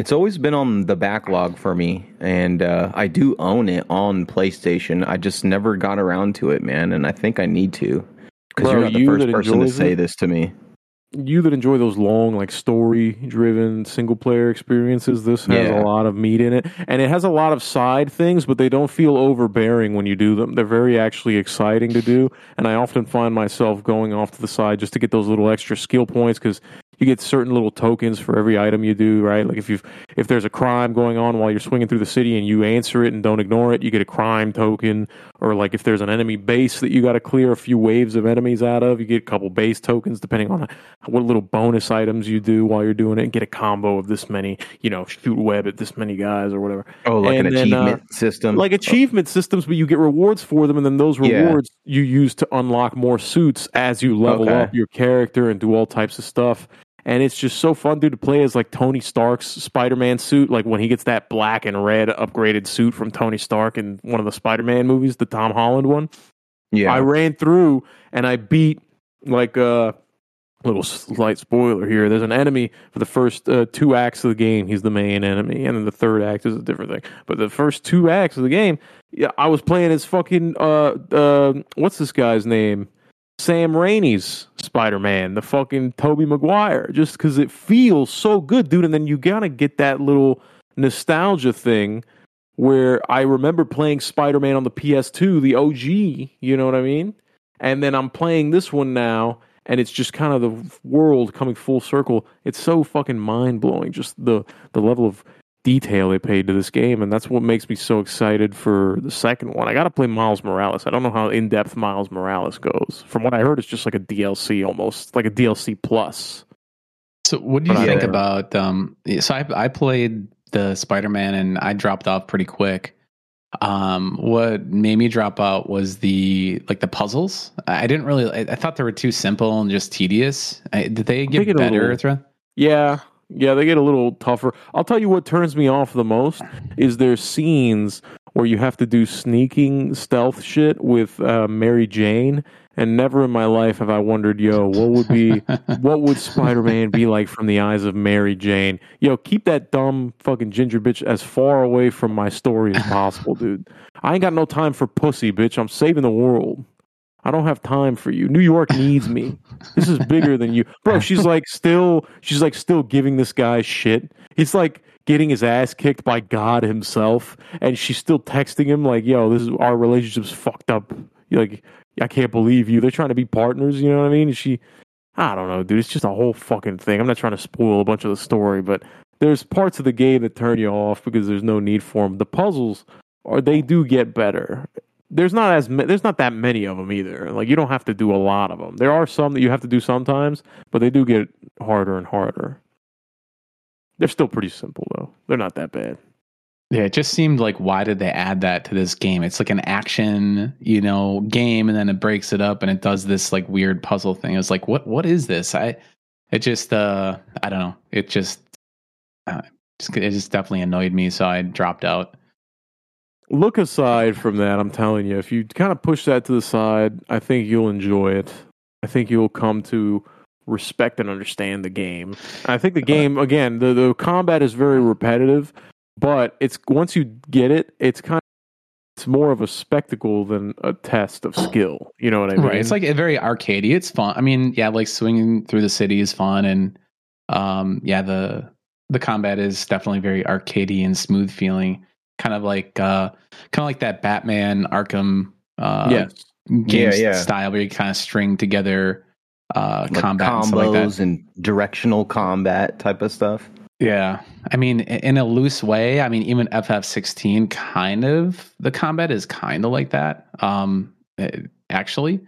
It's always been on the backlog for me, and uh, I do own it on PlayStation. I just never got around to it, man, and I think I need to. Because you're not the you first person to say it? this to me. You that enjoy those long, like story-driven single player experiences, this has Yeah. a lot of meat in it, and it has a lot of side things, but they don't feel overbearing when you do them. They're very actually exciting to do, and I often find myself going off to the side just to get those little extra skill points because you get certain little tokens for every item you do, right? Like if you if there's a crime going on while you're swinging through the city and you answer it and don't ignore it, you get a crime token. Or like if there's an enemy base that you got to clear a few waves of enemies out of, you get a couple base tokens depending on what little bonus items you do while you're doing it. And get a combo of this many, you know, shoot web at this many guys or whatever. Oh, like And an then, uh, achievement system. Like achievement systems, but you get rewards for them, and then those Yeah. rewards you use to unlock more suits as you level Okay. up your character and do all types of stuff. And it's just so fun, dude, to play as like Tony Stark's Spider Man suit. Like when he gets that black and red upgraded suit from Tony Stark in one of the Spider Man movies, the Tom Holland one. yeah. I ran through and I beat like a little slight spoiler here. There's an enemy for the first uh, two acts of the game. He's the main enemy, and then the third act is a different thing. But the first two acts of the game, yeah, I was playing as fucking uh uh what's this guy's name? Sam Raimi's Spider Man, the fucking Tobey Maguire, just because it feels so good, dude. And then you gotta get that little nostalgia thing where I remember playing Spider Man on the PS2, the OG, you know what I mean? And then I'm playing this one now, and it's just kind of the world coming full circle. It's so fucking mind blowing, just the the level of detail they paid to this game, and that's what makes me so excited for the second one. I got to play Miles Morales. I don't know how in depth Miles Morales goes. From what I heard, it's just like a DLC almost, like a DLC plus. So, what do you But think about? Um, so I I played the Spider Man and I dropped off pretty quick. Um, what made me drop out was the like the puzzles. I didn't really. I, I thought they were too simple and just tedious. I, did they get better? little- Yeah, yeah, they get a little tougher. I'll tell you what turns me off the most is there's scenes where you have to do sneaking stealth shit with uh, Mary Jane, and never in my life have I wondered, yo, what would be, what would Spider Man be like from the eyes of Mary Jane? Yo, keep that dumb fucking ginger bitch as far away from my story as possible, dude. I ain't got no time for pussy, bitch. I'm saving the world. I don't have time for you. New York needs me. This is bigger than you. Bro, she's like still she's like still giving this guy shit. He's like getting his ass kicked by God himself and she's still texting him like, "Yo, this is our relationship's fucked up." You're like, "I can't believe you." They're trying to be partners, you know what I mean? And she I don't know, dude. It's just a whole fucking thing. I'm not trying to spoil a bunch of the story, but there's parts of the game that turn you off because there's no need for them. The puzzles are they do get better there's not as there's not that many of them either. Like you don't have to do a lot of them. There are some that you have to do sometimes, but they do get harder and harder. They're still pretty simple though. They're not that bad. Yeah, it just seemed like why did they add that to this game? It's like an action, you know, game, and then it breaks it up and it does this like weird puzzle thing. It's like, what what is this? I it just uh I don't know. It just uh, just- it just definitely annoyed me, so I dropped out. Look aside from that, I'm telling you, if you kind of push that to the side, I think you'll enjoy it. I think you'll come to respect and understand the game. I think the game again, the the combat is very repetitive, but it's once you get it, it's kind of it's more of a spectacle than a test of skill. You know what I mean? Right. It's like a very arcadey. It's fun. I mean, yeah, like swinging through the city is fun, and um, yeah, the the combat is definitely very arcadey and smooth feeling. Kind of like uh, kind of like that Batman Arkham uh, game Yeah, yeah. style where you kind of string together uh, like combat and stuff like that. combos and directional combat type of stuff. Yeah. I mean, in a loose way, I mean, even FF16 kind of the combat is kind of like that. Um, eh, actually.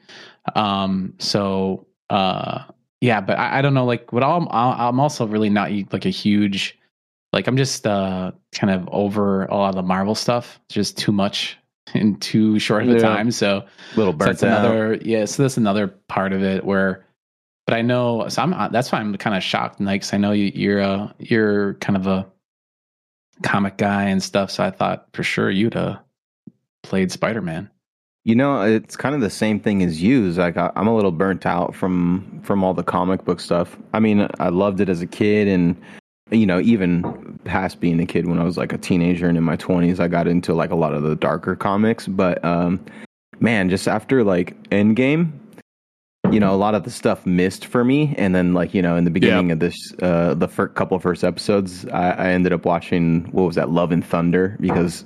Um, so, uh, yeah, but I, I don't know, like what I'm, I'm also really not like a huge, like I'm just, uh, kind of over a lot of the Marvel stuff. It's just too much in too short of a Yeah. time. So, Little so burnt that's out. another yeah so that's another part of it where but i know so i'm uh, that's why i'm kind of shocked Night, 'cause i know you, you're a you're kind of a comic guy and stuff so i thought for sure you'd uh played Spider Man. You know, it's kind of the same thing as you. Like I, I'm a little burnt out from from all the comic book stuff. I mean, I loved it as a kid, and you know, even past being a kid when I was like a teenager and in my 20s, I got into like a lot of the darker comics. But um, man, just after like Endgame, you know, a lot of the stuff missed for me. And then, like, you know, in the beginning of this, uh, the first couple of first episodes, I, I ended up watching what was that, Love and Thunder, because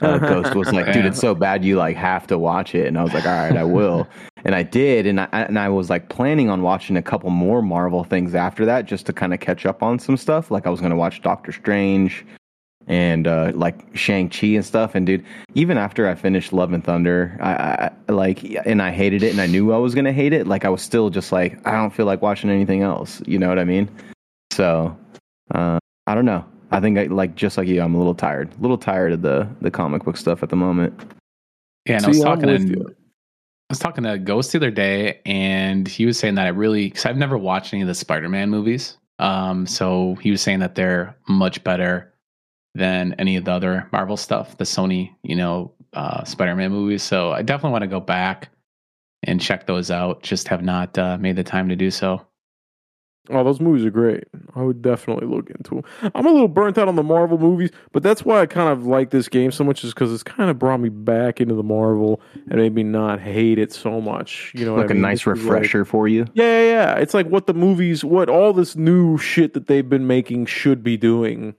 uh, Ghost was like, dude, it's so bad you like have to watch it. And I was like, all right, I will. and I did. And I, and I was like planning on watching a couple more Marvel things after that just to kind of catch up on some stuff. Like I was going to watch Doctor Strange and uh, like Shang Chi and stuff. And dude, even after I finished Love and Thunder, I, I like and I hated it, and I knew I was gonna hate it. Like I was still just like I don't feel like watching anything else. You know what I mean? So uh, I don't know. I think I, like just like you, I'm a little tired. A little tired of the the comic book stuff at the moment. Yeah, and I was See, I'm talking to you. I was talking to Ghost the other day, and he was saying that I really because I've never watched any of the Spider Man movies. Um, so he was saying that they're much better than any of the other Marvel stuff, the Sony, you know, uh, Spider Man movies. So I definitely want to go back and check those out. Just have not uh, made the time to do so. Oh, those movies are great. I would definitely look into them. I'm a little burnt out on the Marvel movies, but that's why I kind of like this game so much, is because it's kind of brought me back into the Marvel and made me not hate it so much. You know, Like I a mean? nice This is like- refresher for you. yeah, yeah, yeah. It's like what the movies, what all this new shit that they've been making should be doing,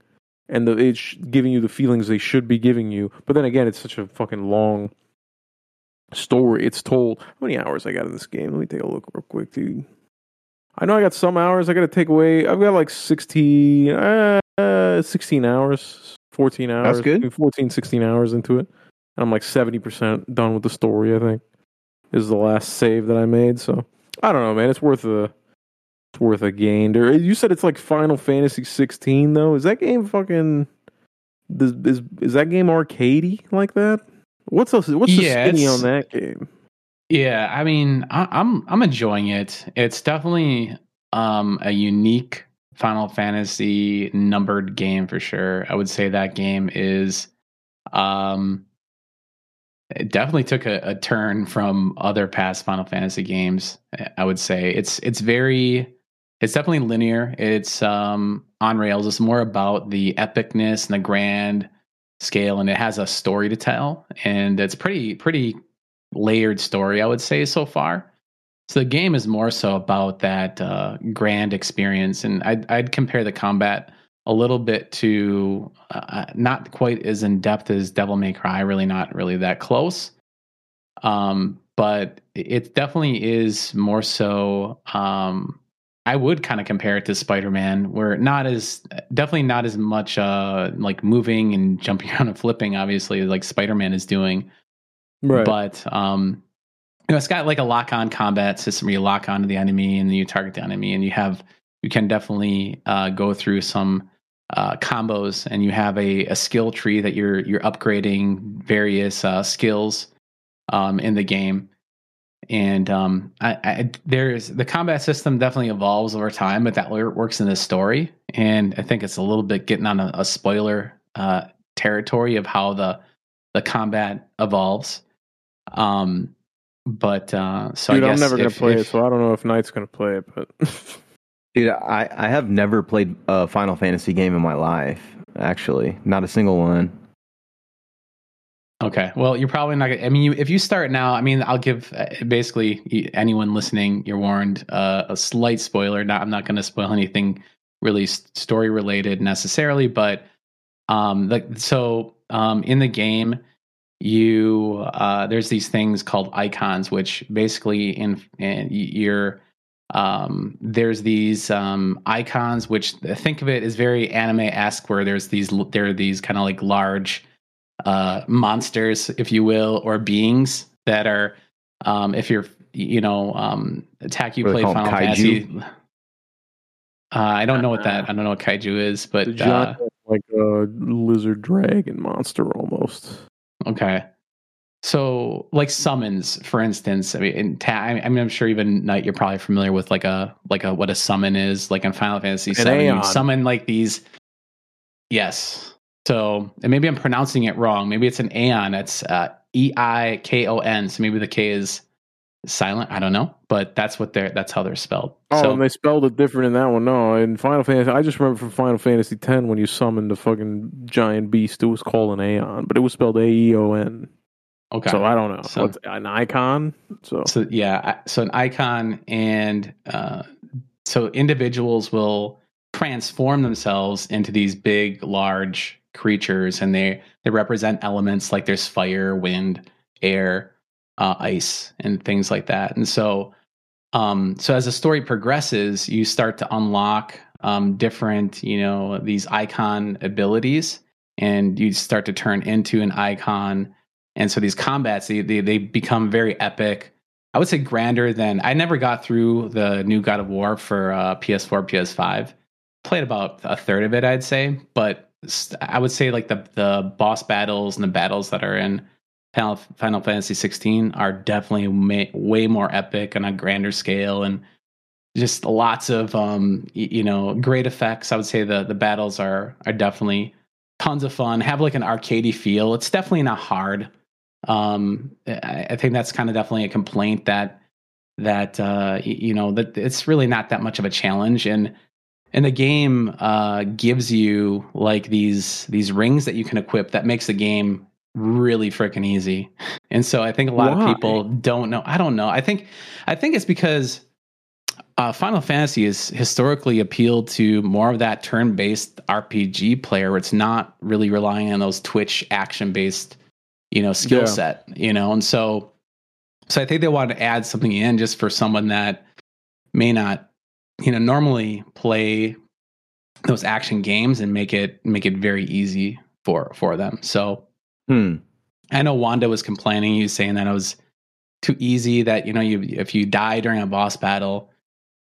and the, it's giving you the feelings they should be giving you. But then again, it's such a fucking long story. It's told. How many hours I got in this game? Let me take a look real quick, dude. I know I got some hours. I got to take away. I've got like 16, uh, 16 hours, 14 hours. That's good. maybe 14, 16 hours into it. And I'm like 70% done with the story, I think. Is the last save that I made. So I don't know, man. It's worth a it's worth a gain. There, you said it's like Final Fantasy 16 though. Is that game fucking is is, is that game arcadey like that? What's else? What's the skinny on that game? Yeah, I mean, I, I'm I'm enjoying it. It's definitely um, a unique Final Fantasy numbered game for sure. I would say that game is um, it definitely took a, a turn from other past Final Fantasy games. I would say it's it's very it's definitely linear. It's um, on rails. It's more about the epicness and the grand scale, and it has a story to tell, and it's pretty pretty layered story, I would say, so far. So the game is more so about that uh, grand experience, and I'd, I'd compare the combat a little bit to uh, not quite as in depth as Devil May Cry. Really, not really that close. Um, but it definitely is more so. Um, I would kind of compare it to Spider Man, where not as definitely not as much uh, like moving and jumping around and flipping, obviously, like Spider Man is doing Right. but um you know it's got like a lock on combat system where you lock onto the enemy and then you target the enemy and you have you can definitely uh go through some uh combos and you have a, a skill tree that you're you're upgrading various uh skills um in the game. And um I, I there's the combat system definitely evolves over time but that works in this story. And i think it's a little bit getting on a, a spoiler uh territory of how the the combat evolves um, but uh, so Dude, I I'm guess never gonna if- play it, so I don't know if Night's gonna play it. But Dude, I, I have never played a Final Fantasy game in my life. Actually, not a single one. Okay, well, you're probably not. Gonna, I mean, you, if you start now, I mean, I'll give uh, basically anyone listening, you're warned. Uh, a slight spoiler. Not, I'm not going to spoil anything really story related necessarily, but um, like so um, in the game, you uh, there's these things called Eikons, which basically in, in you're um there's these um Eikons which think of it as very anime esque where there's these there are these kind of like large uh monsters if you will or beings that are um if you're you know um attack you What do they play final fantasy uh, I don't know what that. I don't know what kaiju is, but uh, like a lizard dragon monster almost. Okay. So, like summons, for instance. I mean, in ta- I mean, I'm sure even Night, you're probably familiar with like a like a what a summon is. Like in Final Fantasy An VII, you summon like these. Yes. So, and maybe I'm pronouncing it wrong. Maybe it's an Aeon. It's uh, E I K O N. So maybe the K is silent. I don't know, but that's what they're. That's how they're spelled. Oh, so and they spelled it different in that one. No, in Final Fantasy, I just remember from Final Fantasy X when you summoned the fucking giant beast, it was called an Aeon, but it was spelled A E O N. okay. So I don't know. So- What's an Eikon? So So yeah, so an Eikon and uh, so individuals will transform themselves into these big, large creatures, and they they represent elements like there's fire, wind, air, uh, ice, and things like that. And so, um, so as the story progresses, you start to unlock um, different, you know, these Eikon abilities, and you start to turn into an Eikon. And so these combats, they, they, they become very epic. I would say grander than I never got through the new God of War for uh, PS4, PS5. Played about a third of it, I'd say, but I would say like the the boss battles and the battles that are in Final, Fantasy 16 are definitely ma- way more epic on a grander scale and just lots of um you know great effects. I would say the the battles are are definitely tons of fun. Have like an arcadey feel. It's definitely not hard. Um, I, I think that's kind of definitely a complaint that that uh, you know that it's really not that much of a challenge and and the game uh, gives you like these these rings that you can equip that makes the game really freaking easy. And so I think a lot Why? of people don't know. I don't know. I think I think it's because uh, Final Fantasy has historically appealed to more of that turn-based RPG player, where it's not really relying on those Twitch action-based, you know, skill Yeah. set. You know, and so so I think they wanted to add something in just for someone that may not you know normally play those action games and make it make it very easy for for them so Hmm. i know wanda was complaining you saying that it was too easy that you know you if you die during a boss battle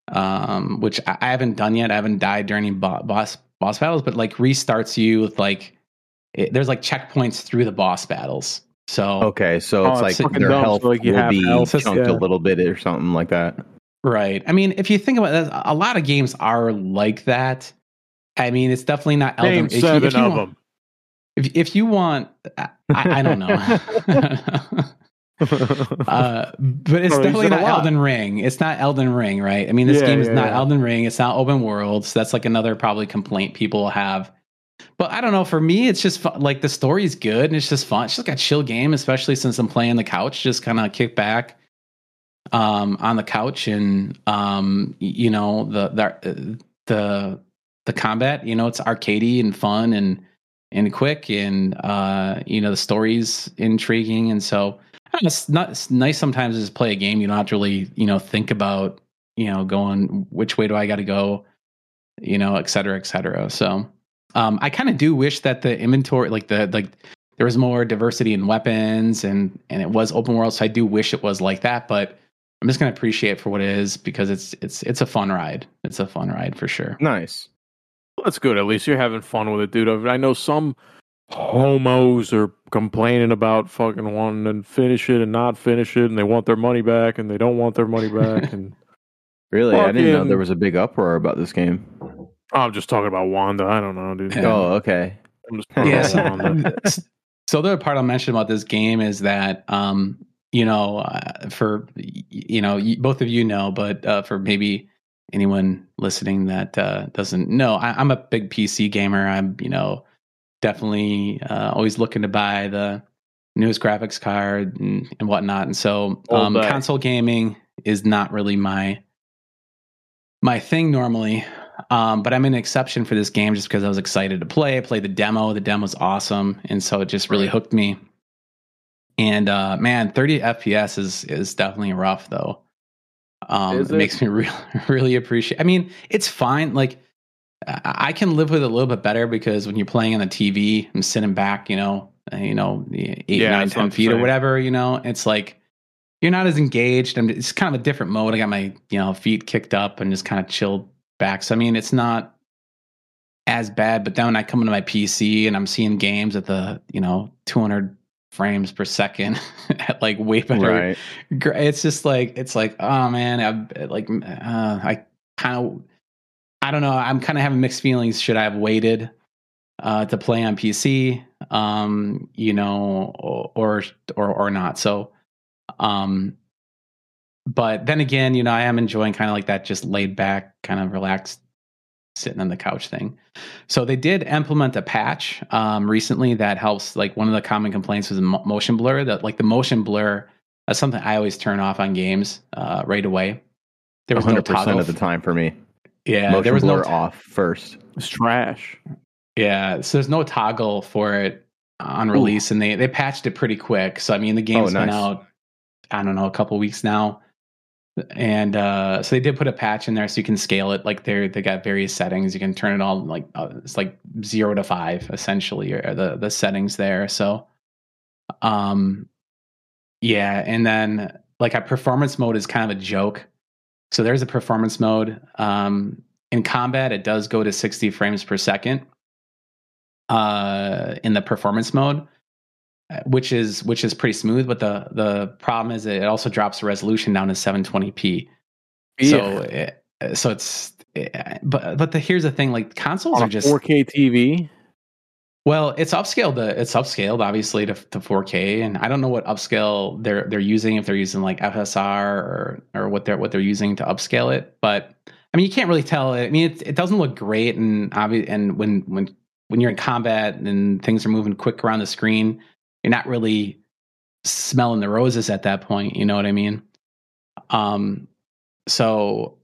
um which i, I haven't done yet i haven't died during any bo- boss boss battles but like restarts you with like it, there's like checkpoints through the boss battles so Okay, so Oh, it's it's like fucking their dumb, health so, like, you will have be health, chunked yeah. a little bit or something like that. Right. I mean, if you think about it, a lot of games are like that. I mean, it's definitely not Elden name if you- seven if you of want- them. If, if you want, I, I don't know. uh, but it's Oh, you definitely not. Elden Ring. It's not Elden Ring, right? I mean, this Yeah, game is yeah, not yeah. Elden Ring. It's not open world. So that's like another probably complaint people have. But I don't know. For me, it's just fun. like the story's good and it's just fun. It's just like a chill game, especially since I'm playing the couch. Just kind of kick back um, on the couch and um, you know the the the the combat. You know, it's arcadey and fun and and quick and uh, you know the story's intriguing and so it's not it's nice sometimes to just play a game. You don't have to really you know think about you know going which way do I got to go, you know, et cetera, et cetera. So um, I kind of do wish that the inventory, like the like, there was more diversity in weapons and and it was open world. So I do wish it was like that, but I'm just gonna appreciate it for what it is because it's it's it's a fun ride. It's a fun ride for sure. Nice. That's good. At least you're having fun with it, dude. I know some homos are complaining about fucking wanting to finish it and not finish it, and they want their money back, and they don't want their money back. And Really, I didn't know there was a big uproar about this game. I'm just talking about Wanda. I don't know, dude. Oh, okay. I'm just talking yeah. about So, Wanda. so the other part I'll mention about this game is that, um, you know, uh, for you know, both of you know, but uh, for maybe anyone listening that uh, doesn't know, I, I'm a big PC gamer. I'm, you know, definitely uh, always looking to buy the newest graphics card and, and whatnot. And so, um, console gaming is not really my my thing normally. Um, but I'm an exception for this game just because I was excited to play. I played the demo. The demo's awesome, and so it just really hooked me. And uh, man, 30 FPS is is definitely rough though. Um, it, it? makes me really really appreciate. I mean, it's fine. Like I can live with it a little bit better because when you're playing on the TV, I'm sitting back, you know, uh, you know, eight, Yeah, nine, ten feet or whatever. You know, it's like you're not as engaged. I'm, it's kind of a different mode. I got my you know feet kicked up and just kind of chilled back. So I mean, it's not as bad. But then when I come into my PC and I'm seeing games at the you know 200 frames per second at like way better Right. it's just like it's like oh man I like uh, I kind of I don't know I'm kind of having mixed feelings should I have waited uh, to play on PC, um, you know, or or or not. So, um, but then again, you know, I am enjoying kind of like that just laid back, kind of relaxed, sitting on the couch thing. So they did implement a patch um, recently that helps. Like one of the common complaints was mo- motion blur. That like the motion blur that's something I always turn off on games uh, right away. There was no 100% toggle. of the time for me. yeah, Motion there was blur no off first. It's trash. Yeah, so there's no toggle for it on release, and they they patched it pretty quick. So I mean, the game's been out, I don't know, a couple weeks now, and uh, so they did put a patch in there so you can scale it. Like they they got various settings. You can turn it all like uh, it's like zero to five essentially, or the the settings there. So, um, yeah, and then like a performance mode is kind of a joke. So there's a performance mode. Um, in combat, it does go to 60 frames per second uh, in the performance mode, which is which is pretty smooth. But the the problem is it also drops the resolution down to 720p. So it, so it's eh, but but the here's the thing: like consoles on are just 4K TV. well, it's upscaled. To, it's upscaled obviously to, to 4K, and I don't know what upscale they're they're using. If they're using like FSR or or what they're what they're using to upscale it, but I mean you can't really tell. I mean it, it doesn't look great, and obvi- and when when when you're in combat and things are moving quick around the screen, you're not really smelling the roses at that point. You know what I mean? Um, so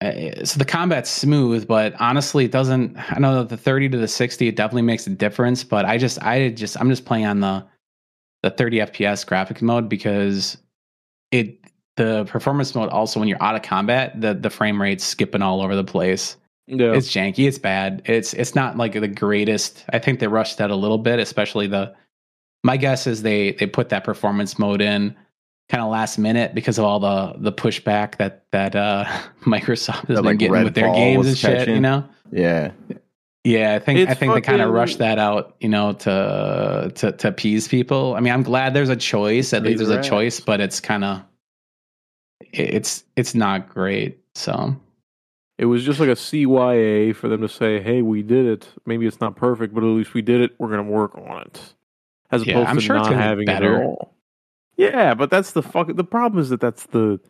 uh, so the combat's smooth, but honestly, it doesn't. I know that the thirty to the sixty, it definitely makes a difference. But I just, I just, I'm just playing on the the thirty FPS graphic mode because it the performance mode also when you're out of combat, the the frame rate's skipping all over the place. Yeah. It's janky. It's bad. It's it's not like the greatest. I think they rushed that a little bit, especially the. My guess is they they put that performance mode in kind of last minute because of all the the pushback that that uh Microsoft has That, been like, getting with their Redfall games was and shit. You know. Yeah. Yeah, I think It's I think they kind of fucking- rushed that out, you know, to to to appease people. I mean, I'm glad there's a choice. At least Raise there's a choice, but it's kind of it's it's not great. So It was just like a CYA for them to say, "Hey, we did it. Maybe it's not perfect, but at least we did it. We're going to work on it." As Yeah, opposed I'm to sure it's not having it better. at all. Yeah, but that's the fuck. The problem is that that's the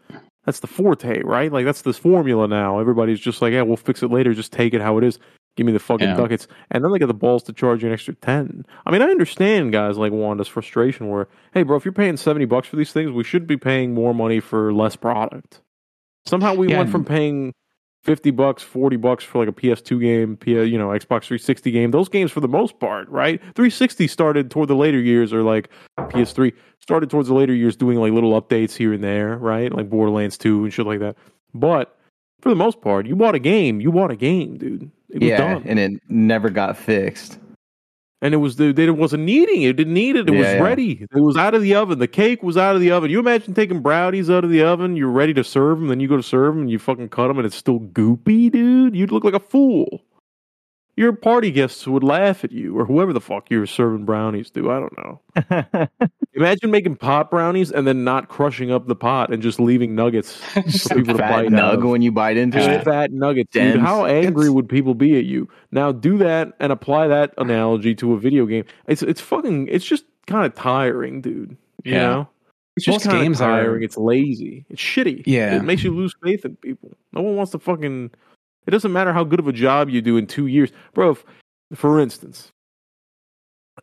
that's the forte, right? Like that's this formula now. Everybody's just like, "Yeah, we'll fix it later. Just take it how it is. Give me the fucking Yeah. ducats." And then they get the balls to charge you an extra ten. I mean, I understand guys like Wanda's frustration. Where, hey, bro, if you're paying seventy bucks for these things, we should be paying more money for less product. Somehow we Yeah, went from paying 50 bucks, 40 bucks for like a PS2 game, you know, Xbox 360 game. Those games for the most part, right? 360 started toward the later years or like PS3 started towards the later years doing like little updates here and there, right? Like Borderlands 2 and shit like that. But for the most part, you bought a game, you bought a game, dude. It was yeah. done. And it never got fixed. And it was the they wasn't needing it. It didn't need it. It was Yeah, yeah. ready. It was out of the oven. The cake was out of the oven. You imagine taking brownies out of the oven. You're ready to serve them. Then you go to serve them and you fucking cut them and it's still goopy, dude. You'd look like a fool. Your party guests would laugh at you or whoever the fuck you're serving brownies to. I don't know. Imagine making pot brownies and then not crushing up the pot and just leaving nuggets Just for people to Fat bite nug out. of. when you bite into Just it. fat nuggets, dude. How angry It's- would people be at you? Now do that and apply that analogy to a video game. It's it's fucking it's just kind of tiring, dude. You Yeah. know? It's just Most kind of games are- tiring. It's lazy. It's shitty. Yeah. It makes you lose faith in people. No one wants to fucking it doesn't matter how good of a job you do in two years. Bro, if, for instance,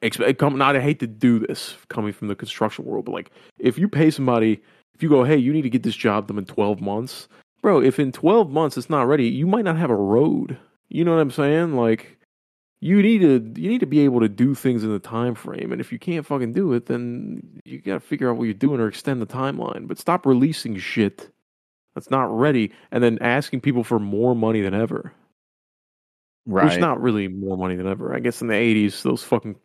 eh, come, not, I hate to do this coming from the construction world, but like if you pay somebody, if you go, hey, you need to get this job done in 12 months, bro, if in 12 months it's not ready, you might not have a road. You know what I'm saying? Like, you need to you need to be able to do things in the time frame, and if you can't fucking do it, then you got to figure out what you're doing or extend the timeline. But stop releasing shit that's not ready, and then asking people for more money than ever. Right. Which not really more money than ever. I guess in the '80s, those fucking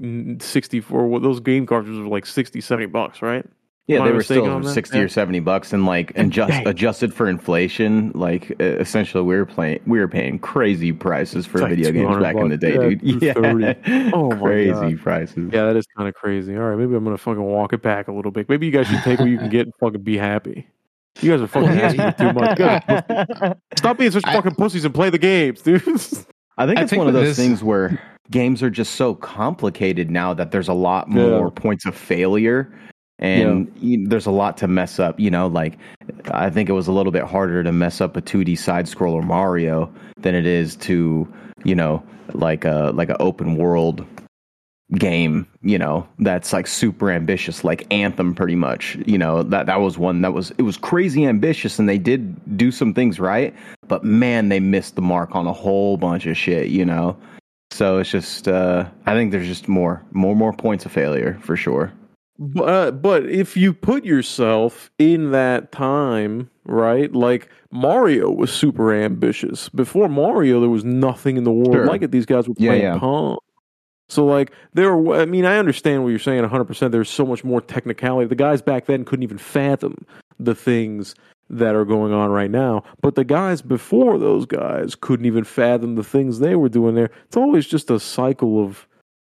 mm, 64, what those game cartridges were like 60, 70 bucks, right? Yeah, Am I they were still sixty Yeah. or seventy bucks, and like and just Dang. adjusted for inflation, like uh, essentially we were playing, we were paying crazy prices for like video games 200 back in the day, bucks. dude. Yeah, Yeah, 230. Oh my crazy God. prices. Yeah, that is kind of crazy. All right, maybe I'm gonna fucking walk it back a little bit. Maybe you guys should take what you can get and fucking be happy. You guys are fucking Well, yeah. asking for too much. You guys are pussy- Stop being such I- fucking pussies and play the games, dude. I think I it's think one of those this- things where games are just so complicated now that there's a lot Yeah. more points of failure and you- there's a lot to mess up you know like i think it was a little bit harder to mess up a 2d side scroller mario than it is to you know like a like an open world game you know that's like super ambitious like anthem pretty much you know that that was one that was it was crazy ambitious and they did do some things right but man they missed the mark on a whole bunch of shit you know so it's just uh i think there's just more more more points of failure for sure But, uh, but if you put yourself in that time, right? Like Mario was super ambitious. Before Mario, there was nothing in the world Sure. like it. These guys were Yeah, playing yeah. Pong. So like there, were, I mean, I understand what you're saying 100. percent There's so much more technicality. The guys back then couldn't even fathom the things that are going on right now. But the guys before those guys couldn't even fathom the things they were doing there. It's always just a cycle of,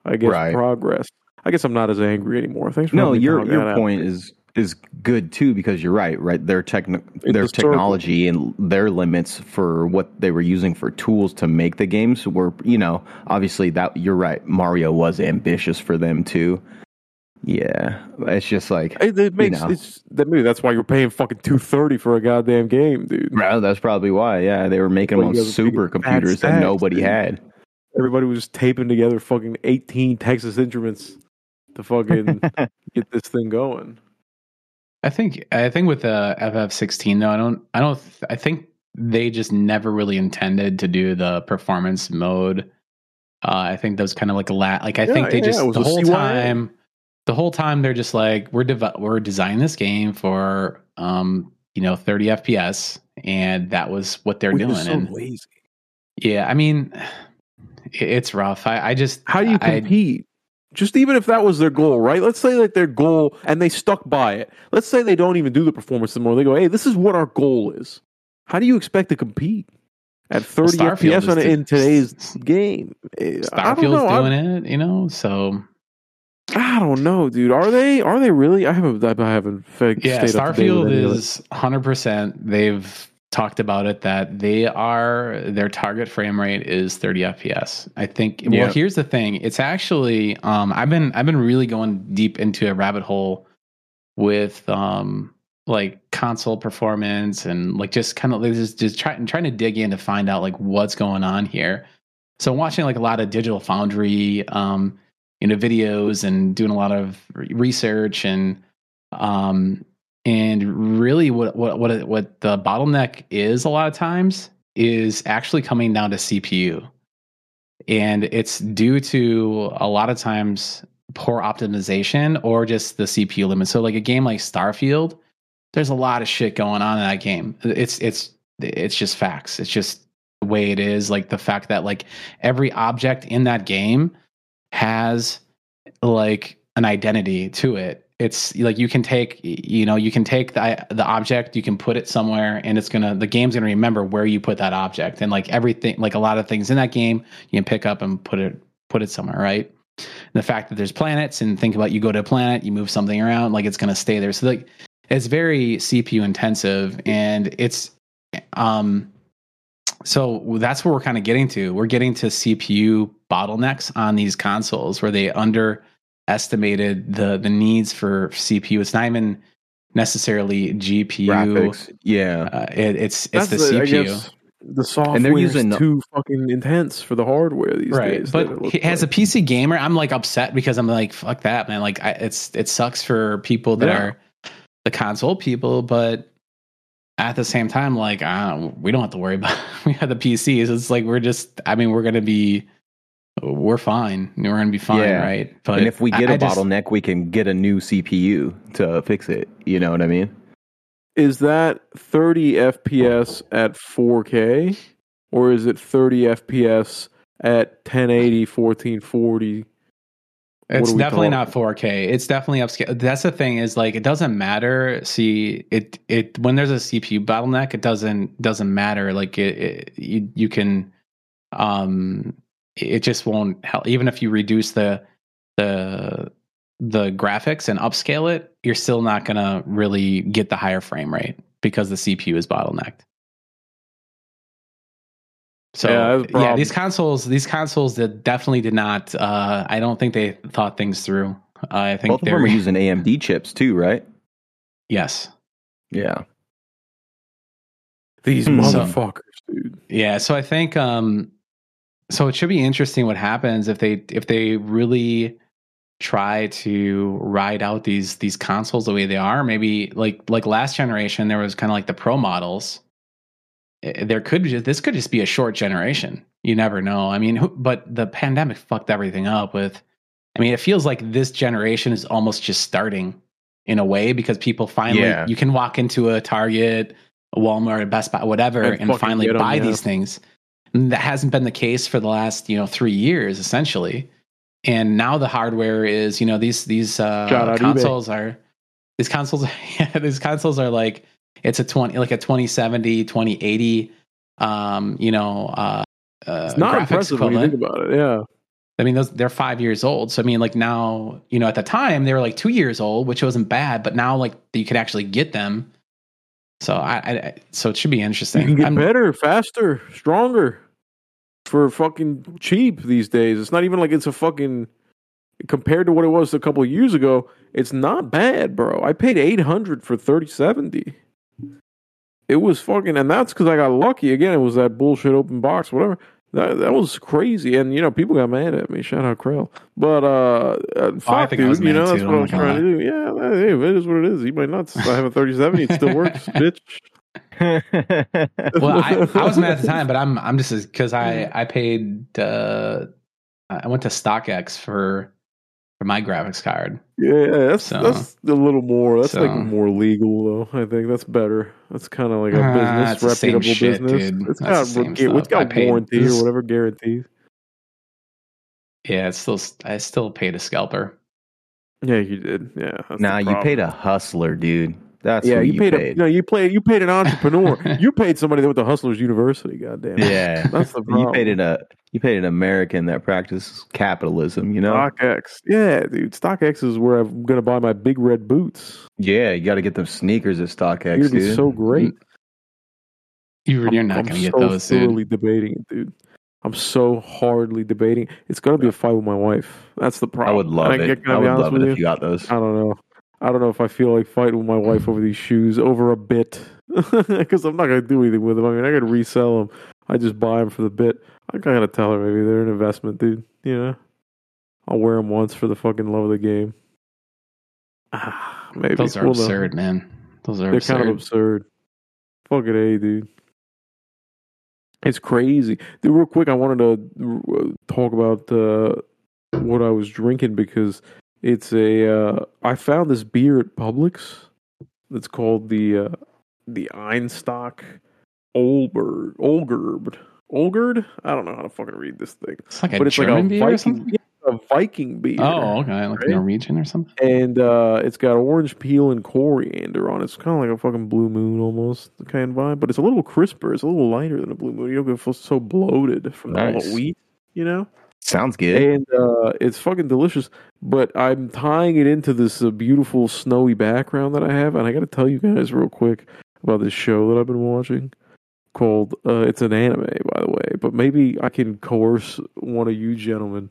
I guess, Right. progress. I guess I'm not as angry anymore. Thanks for no your your out. point is is good too because you're right right their techno- their technology and their limits for what they were using for tools to make the games were you know obviously that you're right mario was ambitious for them too yeah it's just like It, it makes know. it's that maybe that's why you're paying fucking two thirty for a goddamn game, dude. Well, that's probably why. Yeah, they were making them on you super computers that nobody dude. had. Everybody was taping together fucking eighteen Texas Instruments to fucking get this thing going. I think I think with the FF16 though, I don't I don't I think they just never really intended to do the performance mode. Uh, I think those kind of like a la- like I Yeah, think they yeah, just the whole CYA. time the whole time they're just like we're dev- we're designing this game for um you know 30 FPS and that was what they're Which doing so and lazy. yeah I mean it's rough I, I just How do you compete? Just even if that was their goal, right? Let's say like their goal and they stuck by it. Let's say they don't even do the performance anymore. They go, "Hey, this is what our goal is." How do you expect to compete at 30 Starfield FPS on, in today's game? Eh, Starfield's know. I'm- doing it you know so I don't know, dude. Are they? Are they really? I haven't. I haven't. Yeah, stayed up to date Starfield any of it. is 100%. They've talked about it that they are their target frame rate is 30 FPS. I think Yeah. well here's the thing. It's actually um I've been I've been really going deep into a rabbit hole with um like console performance and like just kind of like just just trying trying to dig in to find out like what's going on here. So I'm watching like a lot of digital foundry um you know videos and doing a lot of re- research and um and really what what what what the bottleneck is a lot of times is actually coming down to CPU and it's due to a lot of times poor optimization or just the CPU limit. So like a game like Starfield there's a lot of shit going on in that game. It's it's it's just facts. It's just the way it is. Like the fact that like every object in that game has like an identity to it it's like you can take you know you can take the the object you can put it somewhere and it's gonna the game's gonna remember where you put that object. And like everything like a lot of things in that game you can pick up and put it put it somewhere right? And the fact that there's planets and think about you go to a planet you move something around like it's gonna stay there. So like it's very cpu intensive and it's um so that's where we're kind of getting to. We're getting to cpu bottlenecks on these consoles where they underestimated the the needs for cpu it's not even necessarily gpu Graphics, yeah. uh, it, it's it's That's the, I cpu guess the software using- is too fucking intense for the hardware these right days. but looks he- as a pc gamer i'm like upset because i'm like fuck that man like I, it's it sucks for people that Yeah. are the console people but at the same time like I don't, we don't have to worry about we have the pcs it's like we're just i mean we're gonna be we're fine we're gonna be fine Yeah. right but and if we get a a just- bottleneck, we can get a new CPU to fix it. You know what I mean? is that 30 FPS at 4K or is it 30 FPS at 1080 1440? It's definitely talking? not 4K. It's definitely upscale. That's the thing is like it doesn't matter. See it it when there's a CPU bottleneck, it doesn't doesn't matter. Like it, it you you can um it just won't help. Even if you reduce the the the graphics and upscale it, you're still not gonna really get the higher frame rate because the CPU is bottlenecked. So Yeah, yeah, that's a problem. these consoles, these consoles that definitely did not. Uh, I don't think they thought things through. I think Both of they're them are using AMD chips too, right? yes, Yeah. These Hmm. So- motherfuckers, dude. yeah. So I think um, so it should be interesting what happens if they if they really try to ride out these these consoles the way they are. Maybe like like last generation, there was kind of like the pro models. Eh, There could just this could just be a short generation. You never know. I mean, who- but the pandemic fucked everything up with. I mean, it feels like this generation is almost just starting in a way because people finally Yeah. you can walk into a Target, a Walmart, a Best Buy, whatever, And and, finally get 'em, buy yeah. these things. And that hasn't been the case for the last you know three years essentially. And now the hardware is you know these these uh, consoles are these consoles yeah, these consoles are like it's a 20 like a 2070 2080 um you know uh, uh It's not graphics impressive when you equivalent. think about it. Yeah. I mean, those they're five years old. So I mean, like now, you know, at the time they were like two years old, which wasn't bad. But now, like you could actually get them. So I, I I- so it should be interesting. You can get I'm- better, faster, stronger for fucking cheap these days. It's not even like it's a fucking compared to what it was a couple years ago. It's not bad, bro. I paid eight hundred for thirty seventy. It was fucking, and that's because I got lucky. Again, it was that bullshit open box, whatever. That that was crazy, and you know people got mad at me. Shout out Krell, but uh, uh fuck, think I dude. you know that's I'm what I not was gonna trying to do. Yeah, it is what it is. You might not. I have a thirty seventy. It still works, bitch. well, I, I was mad at the time, but I'm I'm just because I I paid uh I went to StockX for for my graphics card. Yeah, that's So- that's a little more. That's like more legal, though. I think that's better. That's kind of like a Ah, business, it's the same reputable shit, business. dude. It's That's got the same gu- it's stuff. I got paid- warranty this- or whatever guarantees. Yeah, it's still I still paid a scalper. Yeah, you did. Yeah. that's the nah, you paid a hustler, dude. That's Yeah, who you, you paid, a paid. no. You paid you paid an entrepreneur. you paid somebody that went to Hustlers University. Goddamn. yeah, that's the problem. you paid it a uh, you paid an American that practices capitalism. You know, StockX. Yeah, dude. StockX is where I'm gonna buy my big red boots. yeah, you got to get them sneakers at You're StockX, gonna dude. so great. You, you're not I'm going to get so those, dude. thoroughly debating it, dude. I'm so hardly debating. It's gonna be a fight with my wife. That's the problem. I would love And it. can I would love with it you? if you got those. I don't know. I don't know if I feel like fighting with my wife over these shoes over a bit because I'm not gonna do anything with them. I mean, I gotta resell them. I just buy them for the bit. I gotta tell her maybe they're an investment, dude. You know, I'll wear them once for the fucking love of the game. Ah, maybe Those are We'll know. absurd, man. Those are They're absurd. kind of absurd. Fuck it, a dude. It's crazy, dude. Real quick, I wanted to uh, talk about uh, what I was drinking because it's a. Uh, I found this beer at Publix. That's called the uh, the Einstock Olberg Olgerb Olgerd. I don't know how to fucking read this thing, it's like a but it's like a German beer or Viking, something. yeah, a Viking beer. Oh, okay, like right? Norwegian or something. and uh, it's got orange peel and coriander on it. It's kind of like a fucking blue moon almost kind of vibe, but it's a little crisper. It's a little lighter than a blue moon. You don't feel so bloated from all the wheat, you know. Sounds good. And uh, it's fucking delicious. But I'm tying it into this uh, beautiful snowy background that I have, and I got to tell you guys real quick about this show that I've been watching. Called uh, it's an anime, by the way, but maybe I can coerce one of you gentlemen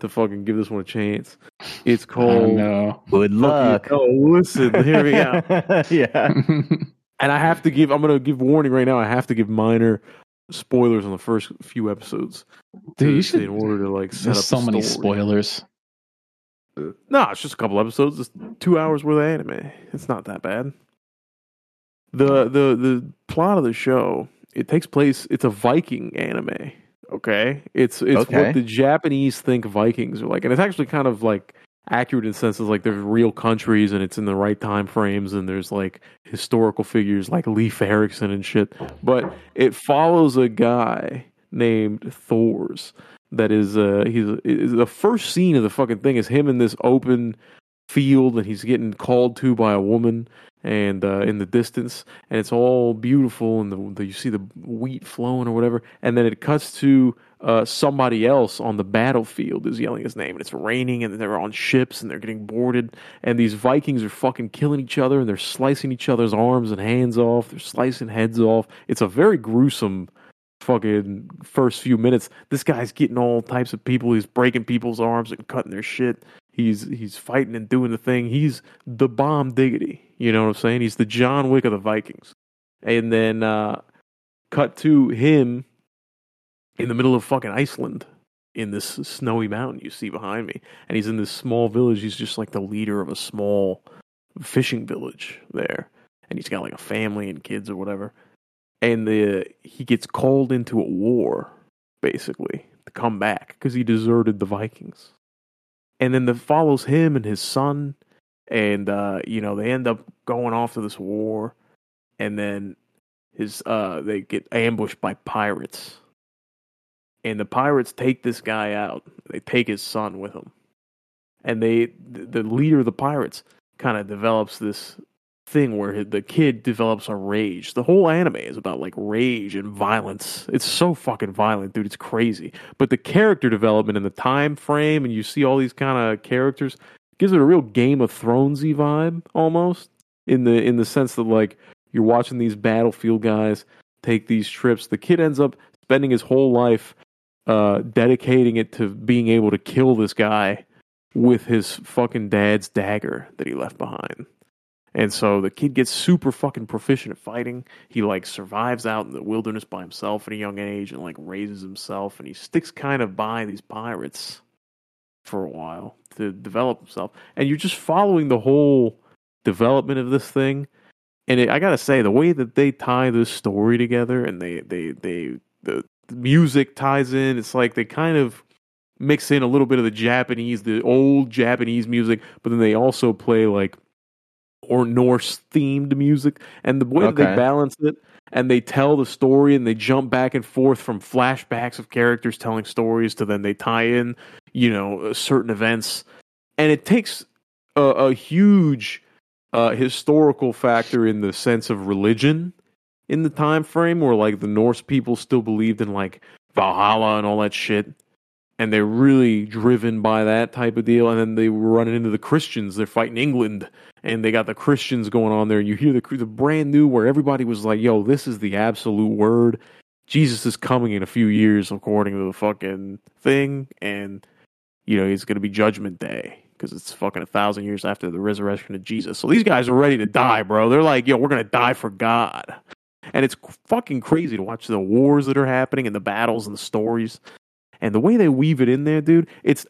to fucking give this one a chance. It's Oh called no. Good luck. Oh, listen, here we go. yeah. And I have to give. I'm going to give warning right now. I have to give minor spoilers on the first few episodes. Dude, you should- in order to like set up so many spoilers. No, it's just a couple episodes. It's two hours worth of anime. It's not that bad. The the the plot of the show it takes place. It's a Viking anime. Okay, it's it's Okay. what the Japanese think Vikings are like, and it's actually kind of like accurate in the sense of like there's real countries and it's in the right time frames and there's like historical figures like Leif Erikson and shit. But it follows a guy named Thors that is uh he's is the first scene of the fucking thing is him in this open field and he's getting called to by a woman and uh, in the distance and it's all beautiful and the, the you see the wheat flowing or whatever and then it cuts to uh, somebody else on the battlefield is yelling his name and it's raining and they're on ships and they're getting boarded and these Vikings are fucking killing each other and they're slicing each other's arms and hands off they're slicing heads off it's a very gruesome fucking first few minutes. This guy's getting all types of people. He's breaking people's arms and cutting their shit. He's he's fighting and doing the thing. He's the bomb diggity. You know what I'm saying? He's the John Wick of the Vikings. And then uh cut to him in the middle of fucking Iceland in this snowy mountain you see behind me. And he's in this small village. He's just like the leader of a small fishing village there. And he's got like a family and kids or whatever. And the he gets called into a war, basically, to come back because he deserted the Vikings. And then the follows him and his son, and uh, you know, they end up going off to this war, and then his uh they get ambushed by pirates and the pirates take this guy out. They take his son with them and they the leader of the pirates kind of develops this thing where the kid develops a rage. The whole anime is about like rage and violence. It's so fucking violent dude. It's crazy. But the character development and the time frame and you see all these kind of characters gives it a real game of thronesy vibe almost. In the in the sense that like you're watching these battlefield guys take these trips. The kid ends up spending his whole life uh, dedicating it to being able to kill this guy with his fucking dad's dagger that he left behind. And so the kid gets super fucking proficient at fighting. He like survives out in the wilderness by himself at a young age and like raises himself and he sticks kind of by these pirates for a while to develop himself. And you're just following the whole development of this thing and it, I gotta say, the way that they tie this story together and they they they the, the music ties in, it's like they kind of mix in a little bit of the Japanese, the old Japanese music, but then they also play like or Norse themed music, and the way that they balance it and they tell the story and they jump back and forth from flashbacks of characters telling stories to then they tie in, you know, uh, certain events, and it takes a, a huge uh, historical factor in the sense of religion in the time frame where like the Norse people still believed in like Valhalla and all that shit. And they're really driven by that type of deal. And then they were running into the Christians. They're fighting England, and they got the Christians going on there. And you hear the the brand new where everybody was like, "Yo, this is the absolute word. Jesus is coming in a few years, according to the fucking thing." And you know, it's going to be Judgment Day because it's fucking a thousand years after the resurrection of Jesus. So these guys are ready to die, bro. They're like, yo, we're going to die for God. And it's fucking crazy to watch the wars that are happening and the battles and the stories. And the way they weave it in there, dude, it's.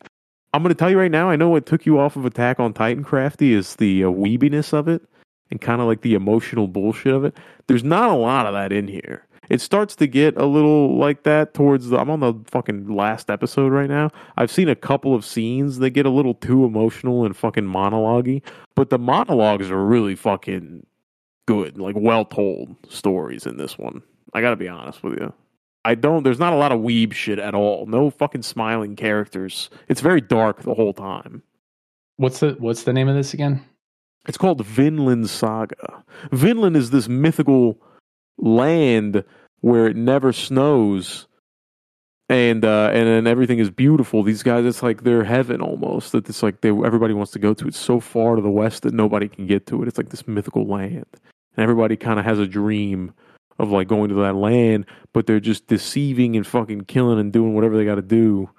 I'm going to tell you right now, I know what took you off of Attack on Titan Krafty is the uh, weebiness of it and kind of like the emotional bullshit of it. There's not a lot of that in here. It starts to get a little like that towards the. I'm on the fucking last episode right now. I've seen a couple of scenes that get a little too emotional and fucking monologue but the monologues are really fucking good, like well told stories in this one. I gotta be honest with you. I don't. There's not a lot of weeb shit at all. No fucking smiling characters. It's very dark the whole time. What's the What's the name of this again? It's called Vinland Saga. Vinland is this mythical land where it never snows, and uh, and then everything is beautiful. These guys, it's like their heaven almost. That it's like they everybody wants to go to. It's so far to the west that nobody can get to it. It's like this mythical land, and everybody kind of has a dream of like going to that land, but they're just deceiving and fucking killing and doing whatever they got to do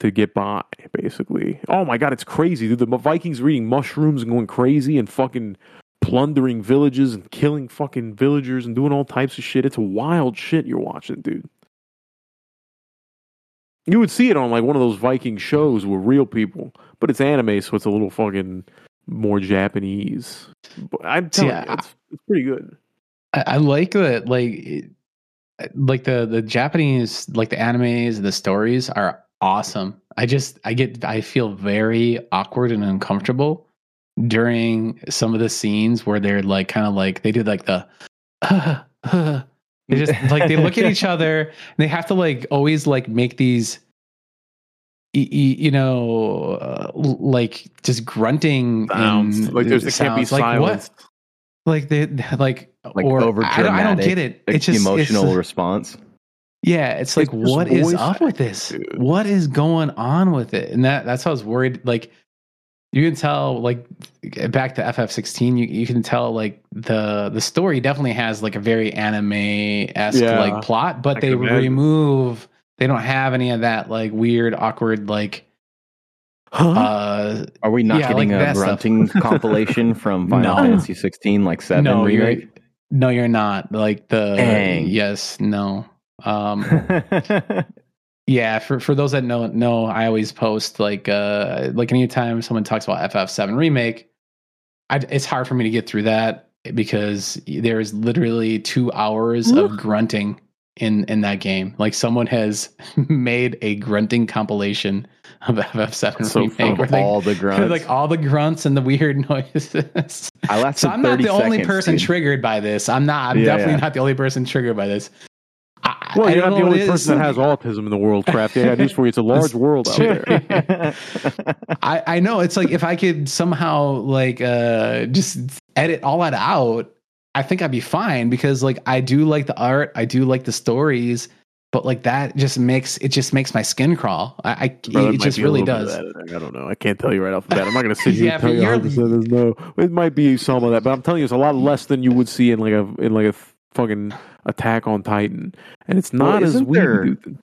to get by, basically. Oh my god, it's crazy, dude. The Vikings are eating mushrooms and going crazy and fucking plundering villages and killing fucking villagers and doing all types of shit. It's wild shit you're watching, dude. You would see it on like one of those Viking shows with real people, but it's anime, so it's a little fucking more Japanese. But I'm telling you, it's, it's pretty good. I, I like that. Like, it- like the the Japanese, like the animes, the stories are awesome. I just I get I feel very awkward and uncomfortable during some of the scenes where they're like kind of like they do like the. they just like they look at each other and they have to like always like make these you know uh, like just grunting Sounds and like there's there can't be sounds. like what like they like Like or over I don't, I don't get it Like it's just emotional it's, response. yeah it's like It's just what is voice up with this dude. what is going on with it and that that's how I was worried like you can tell like back to FF16 you, you can tell like the the story definitely has like a very anime esque Yeah, like plot but I they can imagine. remove they don't have any of that like weird awkward like Huh? uh Are we not Yeah, getting like a that stuff. grunting compilation from Final No. Fantasy 16 like 7 no you're remake? no you're not like the Dang. yes no um Yeah, for for those that know know, I always post like uh like anytime someone talks about FF7 remake, I, it's hard for me to get through that because there is literally two hours of grunting in in that game. Like someone has made a grunting compilation of FF7 So remake, funny. where they- all the grunts. like all the grunts and the weird noises. I lasted so I'm not 30 the only person dude. triggered by this. I'm not. I'm Yeah, definitely yeah. not the only person triggered by this. I, well, I you're don't the only it is. person that has autism in the world, Krafty. I got news for you. It's a large world out there. I, I know it's like if I could somehow like uh just edit all that out, I think I'd be fine because like I do like the art, I do like the stories, but like that just makes it just makes my skin crawl. I, I Brother, it might just really does. I don't know. I can't tell you right off the bat. I'm not going to sit here Yeah, and tell you 100 there's no. It might be some of that, but I'm telling you, it's a lot less than you would see in like a in like a fucking Attack on Titan, and it's Well, not as isn't weird. there-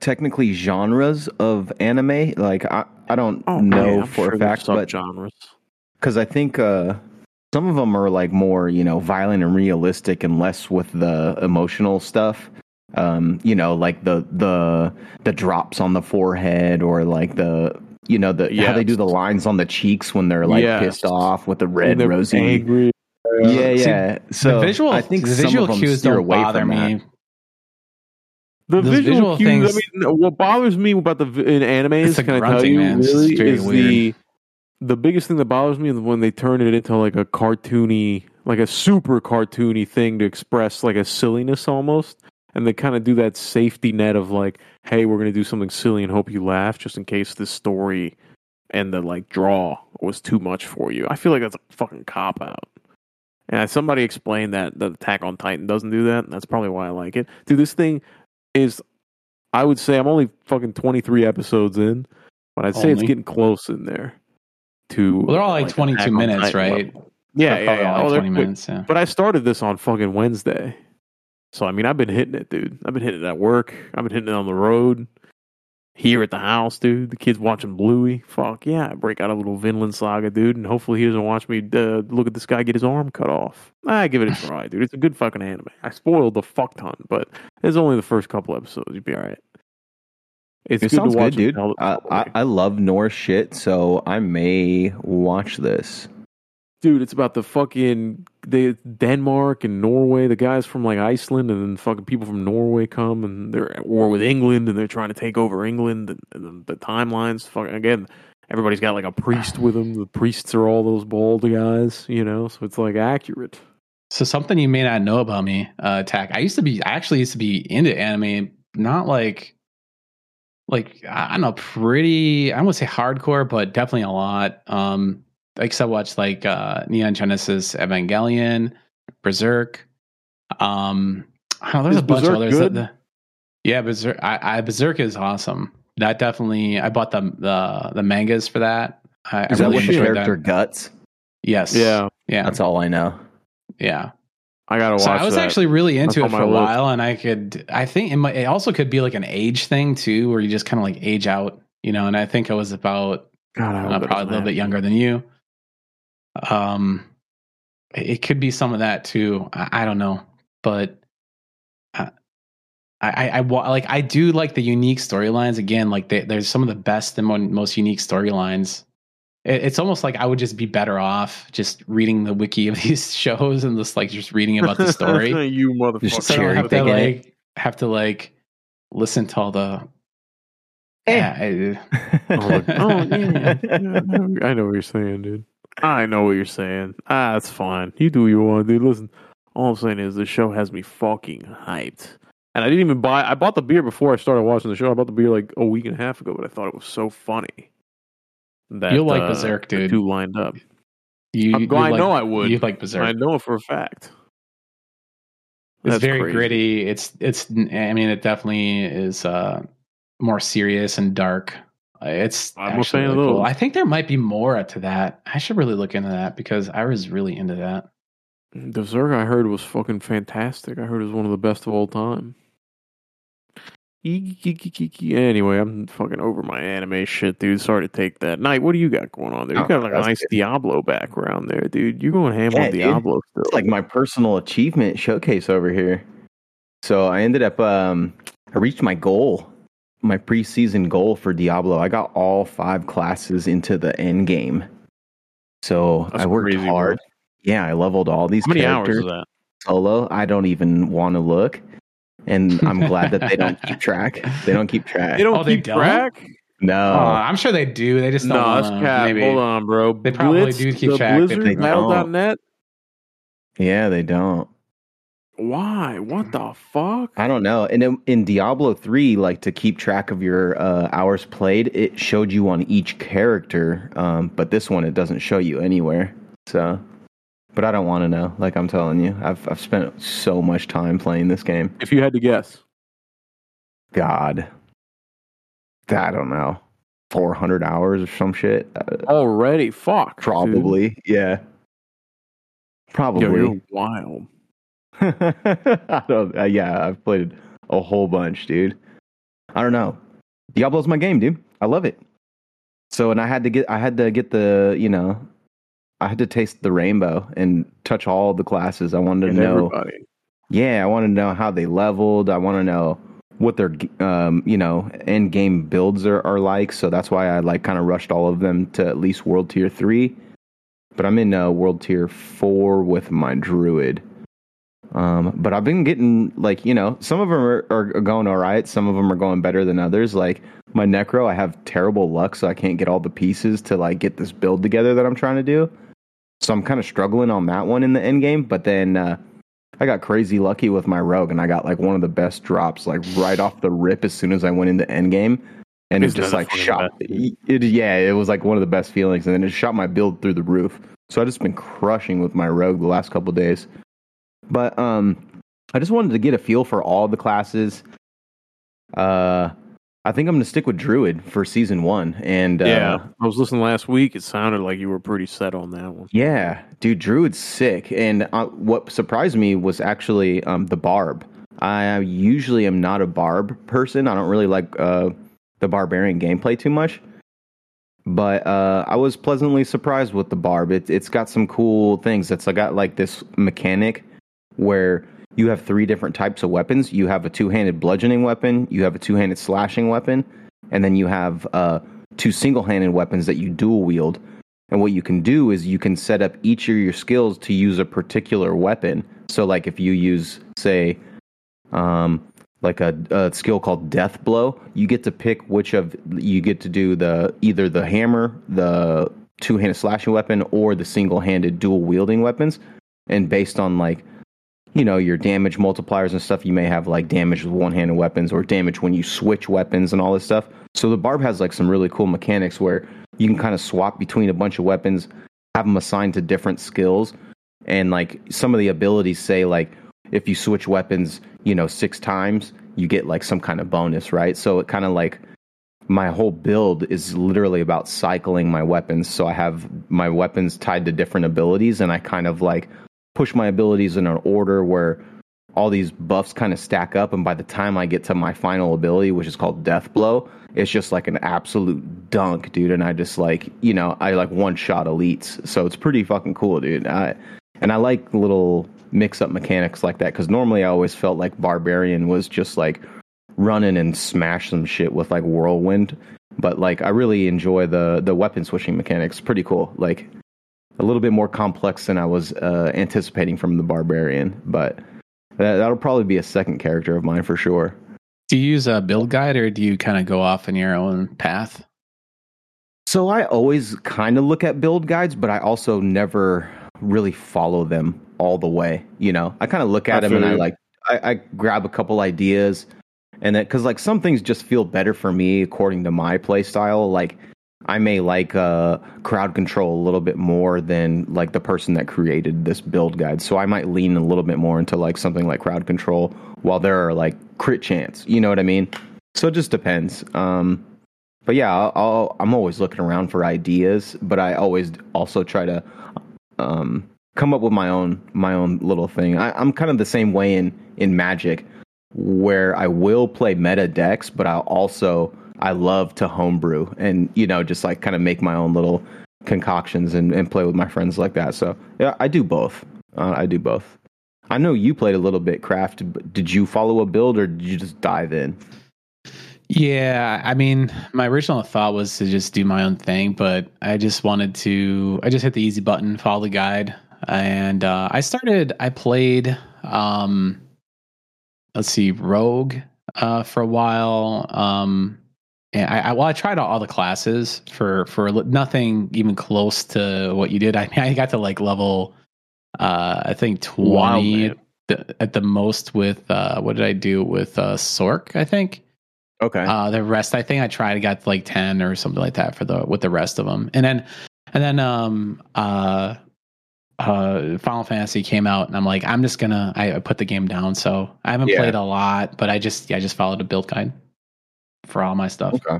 Technically, genres of anime. Like I, I don't Oh, know man, for sure a fact, but genres because I think uh, some of them are like more, you know, violent and realistic, and less with the emotional stuff. Um, you know, like the the the drops on the forehead, or like the you know the how they do the lines on the cheeks when they're like Yes. pissed off with the red they're rosy. angry. Yeah, See, yeah. So the visual, I think the some visual of them cues steer don't away bother from that. me. The Those visual, visual cues. things- I mean, what bothers me about the in animes, It's the can I tell you, man. Really, is the weird. the biggest thing that bothers me is when they turn it into like a cartoony, like a super cartoony thing to express like a silliness almost, and they kind of do that safety net of like, hey, we're gonna do something silly and hope you laugh, just in case this story and the like draw was too much for you. I feel like that's a fucking cop out. And somebody explained that the Attack on Titan doesn't do that. And that's probably why I like it. Dude, this thing is, I would say I'm only fucking 23 episodes in, but I'd say it's getting close in there. To Well, they're all like, Attack 22 minutes, Titan right? level. Yeah, yeah, yeah. like Oh, 20 minutes. Yeah. But I started this on fucking Wednesday. So, I mean, I've been hitting it, dude. I've been hitting it at work. I've been hitting it on the road. Here at the house, dude. The kid's watching Bluey. Fuck yeah. I break out a little Vinland saga, dude. And hopefully he doesn't watch me uh, look at this guy get his arm cut off. I give it a try, dude. It's a good fucking anime. I spoiled the fuck ton, but it's only the first couple episodes. You'd be all right. It's It good sounds to watch good, dude. tell I, I. I love Norse shit, so I may watch this. Dude, it's about the fucking the Denmark and Norway. The guys from like Iceland and then fucking people from Norway come and they're at war with England and they're trying to take over England and, and the, the timelines. Fucking again, everybody's got like a priest with them. The priests are all those bald guys, you know. So it's like accurate. So something you may not know about me, uh, Tack. I used to be, I actually used to be into anime, not like, like I I don't know, pretty. I won't say hardcore, but definitely a lot. Um, like so I watched like uh, Neon Genesis Evangelion, Berserk. Um, I don't know. There's Is a bunch Berserk of others. good? That, yeah, Berserk. I, I Berserk is awesome. That definitely. I bought the the the mangas for that. I, Is I that really what the enjoyed character that. guts? Yes. Yeah, Yeah. That's all I know. yeah. I gotta watch. So I was that. actually really into That's it for a list. while, and I could, I think it, might, it also could be like an age thing too, where you just kind of like age out, you know. And I think I was about God, I hope uh, probably a little bit younger than you. Um, it it could be some of that too. I, I don't know, but uh, I, I, I like I do like the unique storylines. Again, like they, there's some of the best and most unique storylines. It, it's almost like I would just be better off just reading the wiki of these shows and just like just reading about the story. you motherfucker. Just so I have to picking it. like have to like listen to all the yeah, I- Oh, oh yeah, yeah, I know what you're saying, dude. I know what you're saying. Ah, that's fine. You do what you want, dude. Listen, all I'm saying is the show has me fucking hyped. And I didn't even buy. I bought the beer before I started watching the show. I bought the beer like a week and a half ago, but I thought it was so funny. That, You'll like uh, Berserk, dude. two lined up. you, I'm, you I like, know I would. you like Berserk. I know it for a fact. it's very crazy. gritty. It's it's I mean it definitely is uh more serious and dark. It's I'm a actually fan of really cool. I think there might be more to that. I should really look into that because I was really into that. Berserk I heard was fucking fantastic. I heard it was one of the best of all time. Anyway, I'm fucking over my anime shit, dude. Sorry to take that. Night, what do you got going on there? You Oh, got like a nice. Diablo background there, dude. You going ham Yeah, on. Diablo still? It's like my personal achievement showcase over here. So I ended up um I reached my goal, my preseason goal for Diablo. I got all five classes into the end game. So That's I worked crazy, hard. Yeah, I leveled all these How many hours characters is that? solo. I don't even want to look. And I'm glad that they don't keep track. They don't keep track. They don't Oh, they keep don't? track? no. Oh, I'm sure they do. They just don't. That's cap. maybe. Hold on, bro. They probably Blitz, do keep the track, but Blizzard they don't. Yeah, they don't. Why? What the fuck? I don't know. And in, in Diablo 3, like to keep track of your uh, hours played, it showed you on each character. Um, but this one, it doesn't show you anywhere. So, but I don't want to know. Like I'm telling you, I've I've spent so much time playing this game. If you had to guess. God, I don't know, 400 hours or some shit. Uh, Already? Fuck. dude. probably, yeah. Yo, Probably. you're wild. I don't. Uh, yeah, I've played a whole bunch, dude. I don't know. Diablo's my game, dude. I love it. So, and I had to get, I had to get the, you know, I had to taste the rainbow and touch all the classes. I wanted to And know. everybody. Yeah, I wanted to know how they leveled. I want to know what their, um, you know, end game builds are, are like. So that's why I like kind of rushed all of them to at least World Tier three. But I'm in uh, World Tier four with my Druid. Um, but I've been getting like you know some of them are, are going all right. Some of them are going better than others. Like my Necro, I have terrible luck, so I can't get all the pieces to like get this build together that I'm trying to do. So I'm kind of struggling on that one in the end game. But then uh, I got crazy lucky with my Rogue, and I got like one of the best drops like right off the rip as soon as I went into end game. And it just like shot. It, yeah, it was like one of the best feelings, and then it shot my build through the roof. So I just been crushing with my Rogue the last couple days. But um, I just wanted to get a feel for all the classes. Uh, I think I'm going to stick with Druid for season one. And uh, Yeah. I was listening last week. It sounded like you were pretty set on that one. yeah, dude, Druid's sick. And uh, what surprised me was actually um, the Barb. I usually am not a Barb person. I don't really like uh, the Barbarian gameplay too much. But uh, I was pleasantly surprised with the Barb. It, it's got some cool things. It's got like this mechanic where you have three different types of weapons. You have a two-handed bludgeoning weapon, you have a two-handed slashing weapon, and then you have uh, two single-handed weapons that you dual wield. And what you can do is you can set up each of your skills to use a particular weapon. So, like if you use, say, um, like a, a skill called Death Blow, you get to pick which of you get to do the either the hammer, the two-handed slashing weapon, or the single-handed dual wielding weapons. And based on like you know your damage multipliers and stuff you may have like damage with one-handed weapons or damage when you switch weapons and all this stuff. So the barb has like some really cool mechanics where you can kind of swap between a bunch of weapons have them assigned to different skills and like some of the abilities say like if you switch weapons you know six times you get like some kind of bonus right? So it kind of like my whole build is literally about cycling my weapons. So i have my weapons tied to different abilities and i kind of like push my abilities in an order where all these buffs kind of stack up and by the time i get to my final ability which is called death blow it's just like an absolute dunk dude and i just like you know i like one shot elites. So it's pretty fucking cool dude. I, and i like little mix up mechanics like that because normally i always felt like barbarian was just like running and smash some shit with like whirlwind. But like i really enjoy the the weapon switching mechanics. Pretty cool. Like a little bit more complex than I was uh, anticipating from the barbarian, but that, that'll probably be a second character of mine for sure. Do you use a build guide or do you kind of go off in your own path? So I always kind of look at build guides, but I also never really follow them all the way. You know, I kind of look at I them and I like I, I grab a couple ideas, and then because like some things just feel better for me according to my play style. Like I may like uh, crowd control a little bit more than like the person that created this build guide. So I might lean a little bit more into like something like crowd control, while there are like crit chance. You know what I mean? So it just depends. Um, but yeah, I'll, I'm always looking around for ideas, but I always also try to um, come up with my own my own little thing. I, I'm kind of the same way in in Magic, where I will play meta decks, but I'll also I love to homebrew and you know just like kind of make my own little concoctions and, and play with my friends like that. So yeah, I do both. Uh, I do both. I know you played a little bit craft. But did you follow a build or did you just dive in? Yeah, I mean, my original thought was to just do my own thing, but I just wanted to. I just hit the easy button, follow the guide, and uh, I started. I played. Um, let's see, Rogue uh, for a while. Um, and I, I well, I tried all the classes for for nothing even close to what you did. I I got to like level, uh, I think Wow, twenty man. the, at the most with uh, what did I do with uh, Sorc? I think. Okay. Uh, the rest, I think I tried, got like ten or something like that for the with the rest of them, and then and then um uh uh Final Fantasy came out, and I'm like, I'm just gonna I, I put the game down. So I haven't Yeah. played a lot, but I just yeah, I just followed a build guide for all my stuff. okay.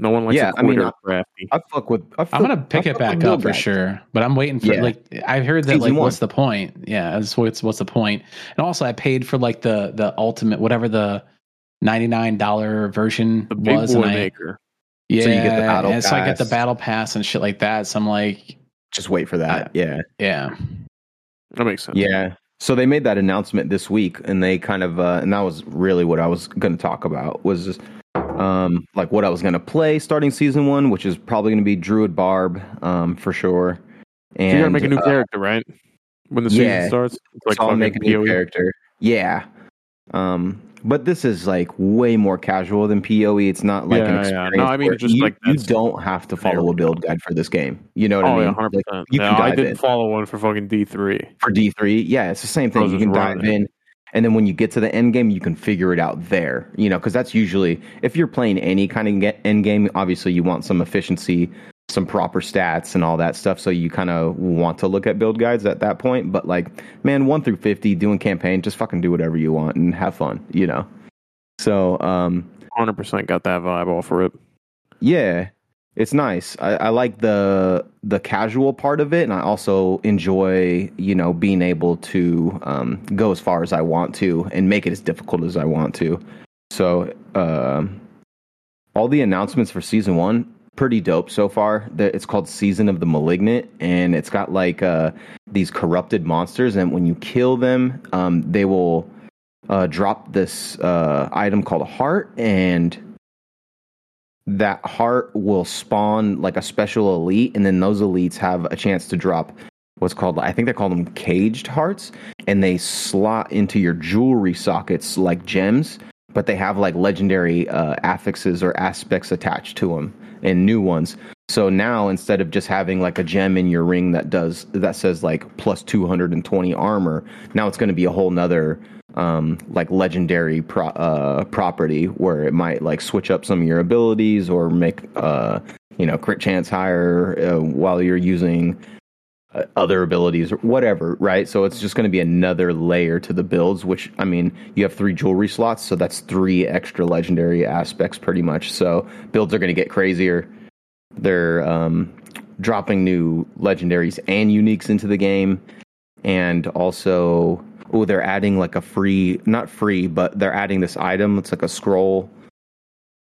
No one likes Yeah, a I mean, quitter I- Krafty. I fuck with. I fuck, I'm gonna pick I it back up for sure, but I'm waiting for Yeah. like I've heard that Season like one. what's the point? Yeah, that's what's what's the point? And also, I paid for like the the ultimate whatever the ninety nine dollar version The big was, boy and I, maker. Yeah, So you get the battle and so I get the battle pass and shit like that. So I'm like, Just wait for that. yeah. yeah, That makes sense. Yeah. So they made that announcement this week, and they kind of, uh, and that was really what I was going to talk about was just, um, like what I was going to play starting season one, which is probably going to be Druid Barb, um, for sure. So And you gotta make a new uh, character, right? When the yeah. season starts, it's like so I'll make a new PoE. character. Yeah. Um, but this is like way more casual than PoE. It's not like an Yeah, yeah. experience. No, I mean, just you, like you don't have to follow a build guide for this game. You know what Oh I mean? yeah, hundred Like, percent. you No, I didn't in. follow one for fucking D three. for D three. Yeah, it's the same thing. You can dive it. in, and then when you get to the end game, you can figure it out there. You know, because that's usually if you're playing any kind of end game. Obviously, you want some efficiency, some proper stats, and all that stuff. So you kind of want to look at build guides at that point. But like, man, one through fifty, doing campaign, just fucking do whatever you want and have fun. You know. So um, Hundred percent got that vibe off of it. yeah, it's nice. I, I like the the casual part of it, and I also enjoy you know being able to um, go as far as I want to and make it as difficult as I want to. So um all the announcements for season one pretty dope so far. It's called Season of the Malignant, and it's got like uh, these corrupted monsters, and when you kill them, um, they will uh, drop this uh, item called a heart, and that heart will spawn like a special elite, and then those elites have a chance to drop what's called I think they call them caged hearts, and they slot into your jewelry sockets like gems, but they have like legendary uh, affixes or aspects attached to them and new ones. So now instead of just having like a gem in your ring that does that says like plus 220 armor, now it's going to be a whole nother um, like legendary pro- uh, property where it might like switch up some of your abilities or make uh, you know crit chance higher uh, while you're using other abilities or whatever, right? So it's just going to be another layer to the builds, which I mean, you have three jewelry slots, so that's three extra legendary aspects pretty much. So builds are going to get crazier. They're um, dropping new legendaries and uniques into the game, and also oh, they're adding like a free, not free, but they're adding this item. It's like a scroll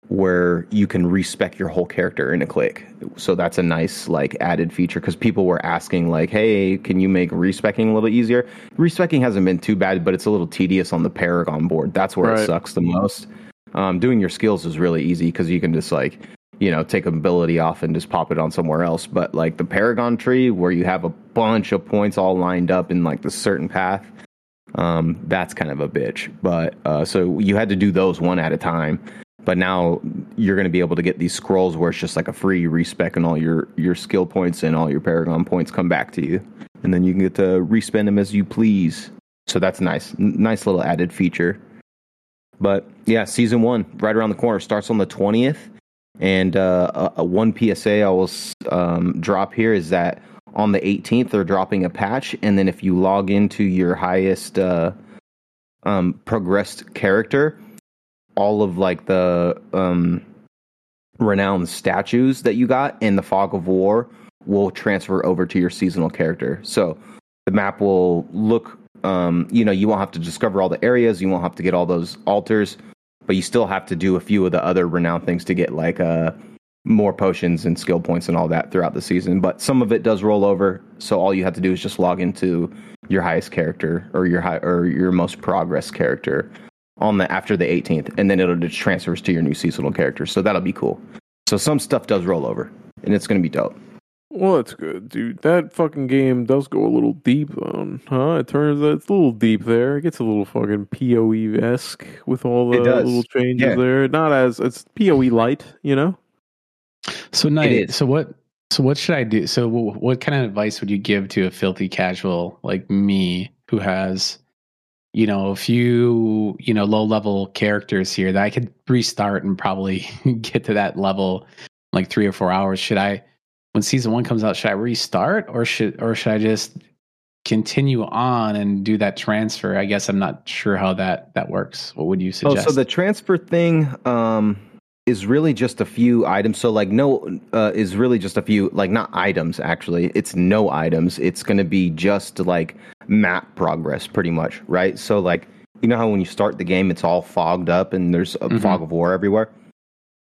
where you can respec your whole character in a click. So that's a nice like added feature because people were asking like, "Hey, can you make respecing a little easier?" Respecing hasn't been too bad, but it's a little tedious on the Paragon board. That's where Right. it sucks the most. Um, doing your skills is really easy because you can just like you know take a ability off and just pop it on somewhere else. But like the Paragon tree, where you have a bunch of points all lined up in like the certain path, um, that's kind of a bitch. But uh, so you had to do those one at a time. But now you're going to be able to get these scrolls where it's just like a free respec and all your your skill points and all your paragon points come back to you, and then you can get to respend them as you please. So that's nice, N- nice little added feature. But yeah, season one right around the corner starts on the twentieth, and uh, a, a one PSA I will um, drop here is that on the 18th they're dropping a patch, and then if you log into your highest uh, um, progressed character, all of like the um, renowned statues that you got in the Fog of War will transfer over to your seasonal character. So the map will look, um, you know, you won't have to discover all the areas, you won't have to get all those altars, but you still have to do a few of the other renowned things to get like uh, more potions and skill points and all that throughout the season. But some of it does roll over, so all you have to do is just log into your highest character or your high or your most progress character on the after the 18th, and then it'll just transfers to your new seasonal character. So that'll be cool. So some stuff does roll over, and it's gonna be dope. Well, that's good, dude. That fucking game does go a little deep, on, huh? It turns out it's a little deep there. It gets a little fucking POE esque with all the little changes Yeah. there. Not as it's POE light, you know. So night. So what? So what should I do? So what kind of advice would you give to a filthy casual like me who has, you know, a few you know low level characters here that I could restart and probably get to that level like three or four hours? Should I, when season one comes out, should I restart or should or should I just continue on and do that transfer? I guess I'm not sure how that that works. What would you suggest Oh, so the transfer thing um, is really just a few items. So like no uh, is really just a few like not items actually. It's no items. It's going to be just like map progress pretty much, right? So like you know how when you start the game it's all fogged up and there's a Mhm. fog of war everywhere.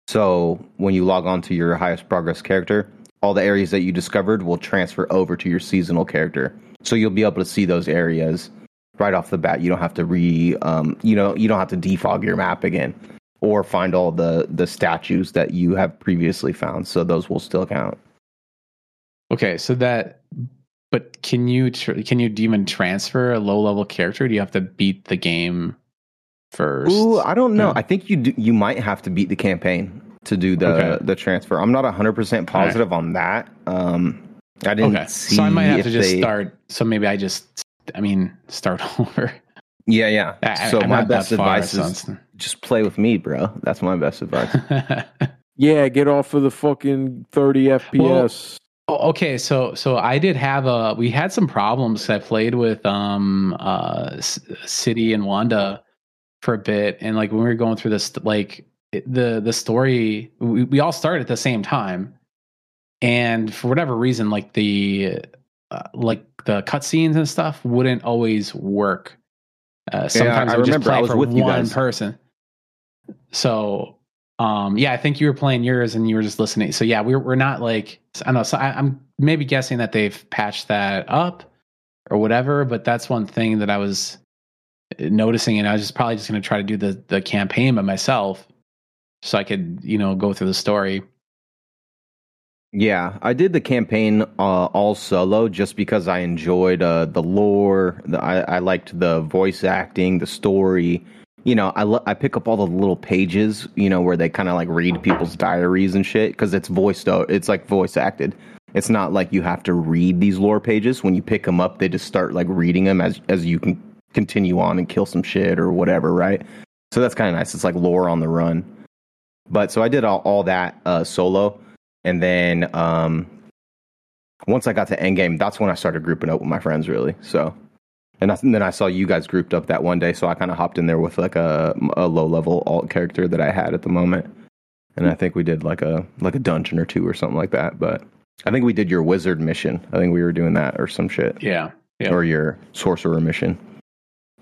So when you log on to your highest progress character, all the areas that you discovered will transfer over to your seasonal character. So you'll be able to see those areas right off the bat. You don't have to re, um, you know, you don't have to defog your map again, or find all the the statues that you have previously found. So those will still count. Okay, so that, but can you tr- can you even transfer a low level character? Do you have to beat the game first? Ooh, I don't know. Yeah. I think you do, you might have to beat the campaign to do the Okay. the transfer. I'm not 100 percent positive on that. Um, I didn't okay, see. so I might have to just they- start. So maybe I just, I mean, start over. Yeah, yeah. I- so I'm my best advice is just play with me, bro. That's my best advice. Yeah, get off of the fucking thirty FPS. Oh, okay, so so I did have a we had some problems. I played with um uh City and Wanda for a bit, and like when we were going through this, like the the story, we, we all started at the same time, and for whatever reason, like the uh, like the cutscenes and stuff wouldn't always work. Uh, sometimes I it would just remember. I was for with you one guys. person. So um yeah i think you were playing yours and you were just listening so yeah we're, we're not like i don't know so I, i'm maybe guessing that they've patched that up or whatever but that's one thing that i was noticing and i was just probably just going to try to do the the campaign by myself so i could you know go through the story Yeah, I did the campaign uh, all solo just because I enjoyed uh, the lore. The, I, I liked the voice acting, the story. You know, I lo- I pick up all the little pages, you know, where they kind of like read people's diaries and shit because it's voiced. o- It's like voice acted. It's not like you have to read these lore pages. When you pick them up, they just start like reading them as as you can continue on and kill some shit or whatever, right? So that's kind of nice. It's like lore on the run. But so I did all, all that uh, solo. And then um, once I got to Endgame, that's when I started grouping up with my friends, really. So, and, I, and then I saw you guys grouped up that one day, so I kind of hopped in there with like a, a low level alt character that I had at the moment, and I think we did like a like a dungeon or two or something like that. But I think we did your wizard mission. I think we were doing that or some shit yeah Yeah. or your sorcerer mission.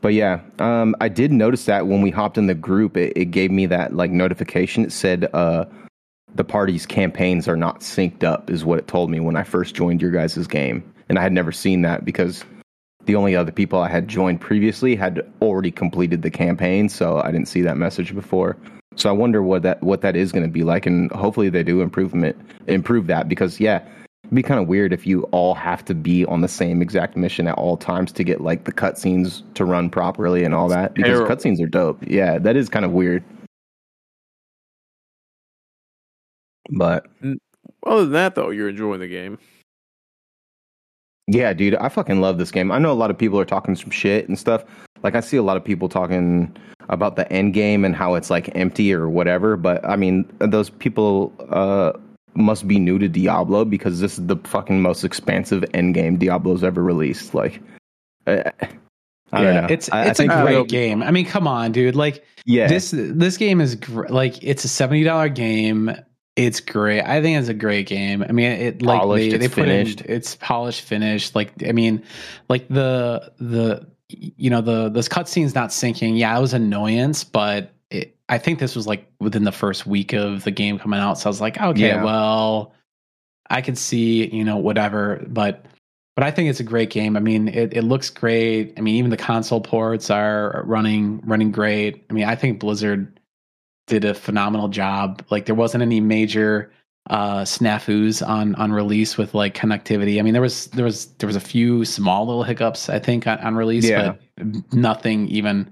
But yeah, um, I did notice that when we hopped in the group, it, it gave me that like notification. It said uh, the party's campaigns are not synced up, is what it told me when I first joined your guys' game, and I had never seen that because the only other people I had joined previously had already completed the campaign, so I didn't see that message before. So I wonder what that what that is going to be like, and hopefully they do improvement improve that because yeah, it'd be kind of weird if you all have to be on the same exact mission at all times to get like the cutscenes to run properly and all that because terrible. cutscenes are dope. Yeah, that is kind of weird. But Other than that, though, you're enjoying the game. Yeah, dude, I fucking love this game. I know a lot of people are talking some shit and stuff. Like I see a lot of people talking about the end game and how it's like empty or whatever. But I mean, those people uh, must be new to Diablo because this is the fucking most expansive end game Diablo's ever released. Like, I, I don't know. it's I- I it's a think- great game i mean come on dude like yeah, this this game is gr- like it's a $70 game It's great. I think it's a great game. I mean, it like Polished, they, they put finished. in it's polished, finished. Like I mean, like the the you know the this cutscene's not syncing. Yeah, it was annoyance, but it, I think this was like within the first week of the game coming out. So I was like, okay, Yeah. well, I can see you know whatever, but but I think it's a great game. I mean, it, it looks great. I mean, even the console ports are running running great. I mean, I think Blizzard did a phenomenal job. Like there wasn't any major uh snafus on on release with like connectivity. I mean, there was there was there was a few small little hiccups I think on, on release, Yeah. but nothing even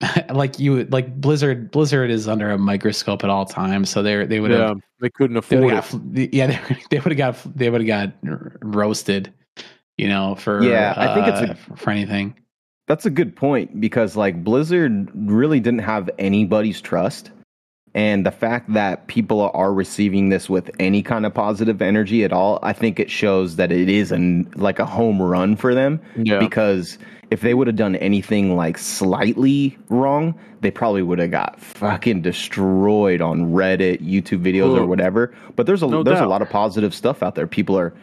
like you like Blizzard Blizzard is under a microscope at all times, so they they would have Yeah, they couldn't they would afford have it. got, yeah, they, they would have got they would have got roasted, you know, for Yeah, I think it's a- uh, for anything. That's a good point because like Blizzard really didn't have anybody's trust. And the fact that people are receiving this with any kind of positive energy at all, I think it shows that it is an like a home run for them. Yeah. Because if they would have done anything like slightly wrong, they probably would have got fucking destroyed on Reddit, YouTube videos, or whatever. But there's a No there's doubt. a lot of positive stuff out there. People are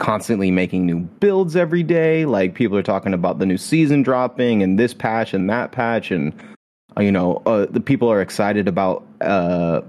constantly making new builds every day. Like people are talking about the new season dropping and this patch and that patch, and uh, you know uh, the people are excited about uh,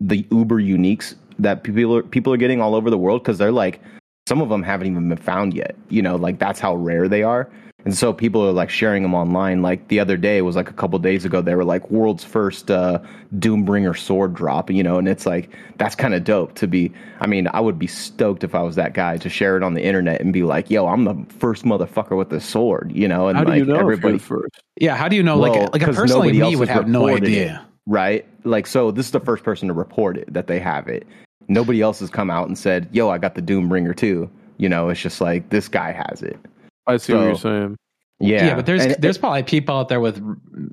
the Uber uniques that people are people are getting all over the world because they're like some of them haven't even been found yet. You know, like that's how rare they are. And so people are like sharing them online. Like the other day, it was like a couple days ago, they were like world's first uh, Doombringer sword drop, you know, and it's like that's kind of dope to be. I mean, I would be stoked if I was that guy to share it on the internet and be like, yo, I'm the first motherfucker with the sword, you know, and How do like you know everybody, if you're the first? Yeah, how do you know? Well, like, like a person like me would have no reported idea. right? Like, so this is the first person to report it that they have it. Nobody else has come out and said, yo, I got the Doombringer too. You know, it's just like this guy has it. I see what you're saying. Yeah, Yeah, but there's And- there's probably people out there with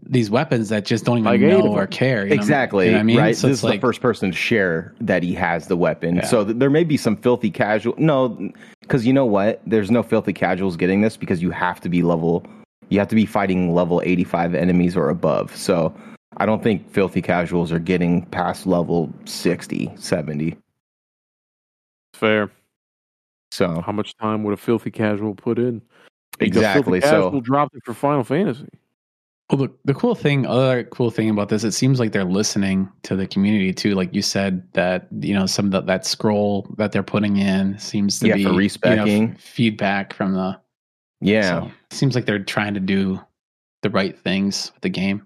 these weapons that just don't even Like know or care. you exactly You know what I mean? right. So this it's is like, the first person to share that he has the weapon. Yeah. So th- there may be some filthy casual. No, because you know what? There's no filthy casuals getting this because you have to be level. You have to be fighting level 85 enemies or above. So I don't think filthy casuals are getting past level 60, 70. Fair. So How much time would a filthy casual put in? Because exactly. Filthy casual So dropped it for Final Fantasy. Well, the, the cool thing, other cool thing about this, it seems like they're listening to the community too. Like you said, that you know some of the, that scroll that they're putting in seems to Yeah, be for you know, f- feedback from the. yeah. so it seems like they're trying to do the right things with the game.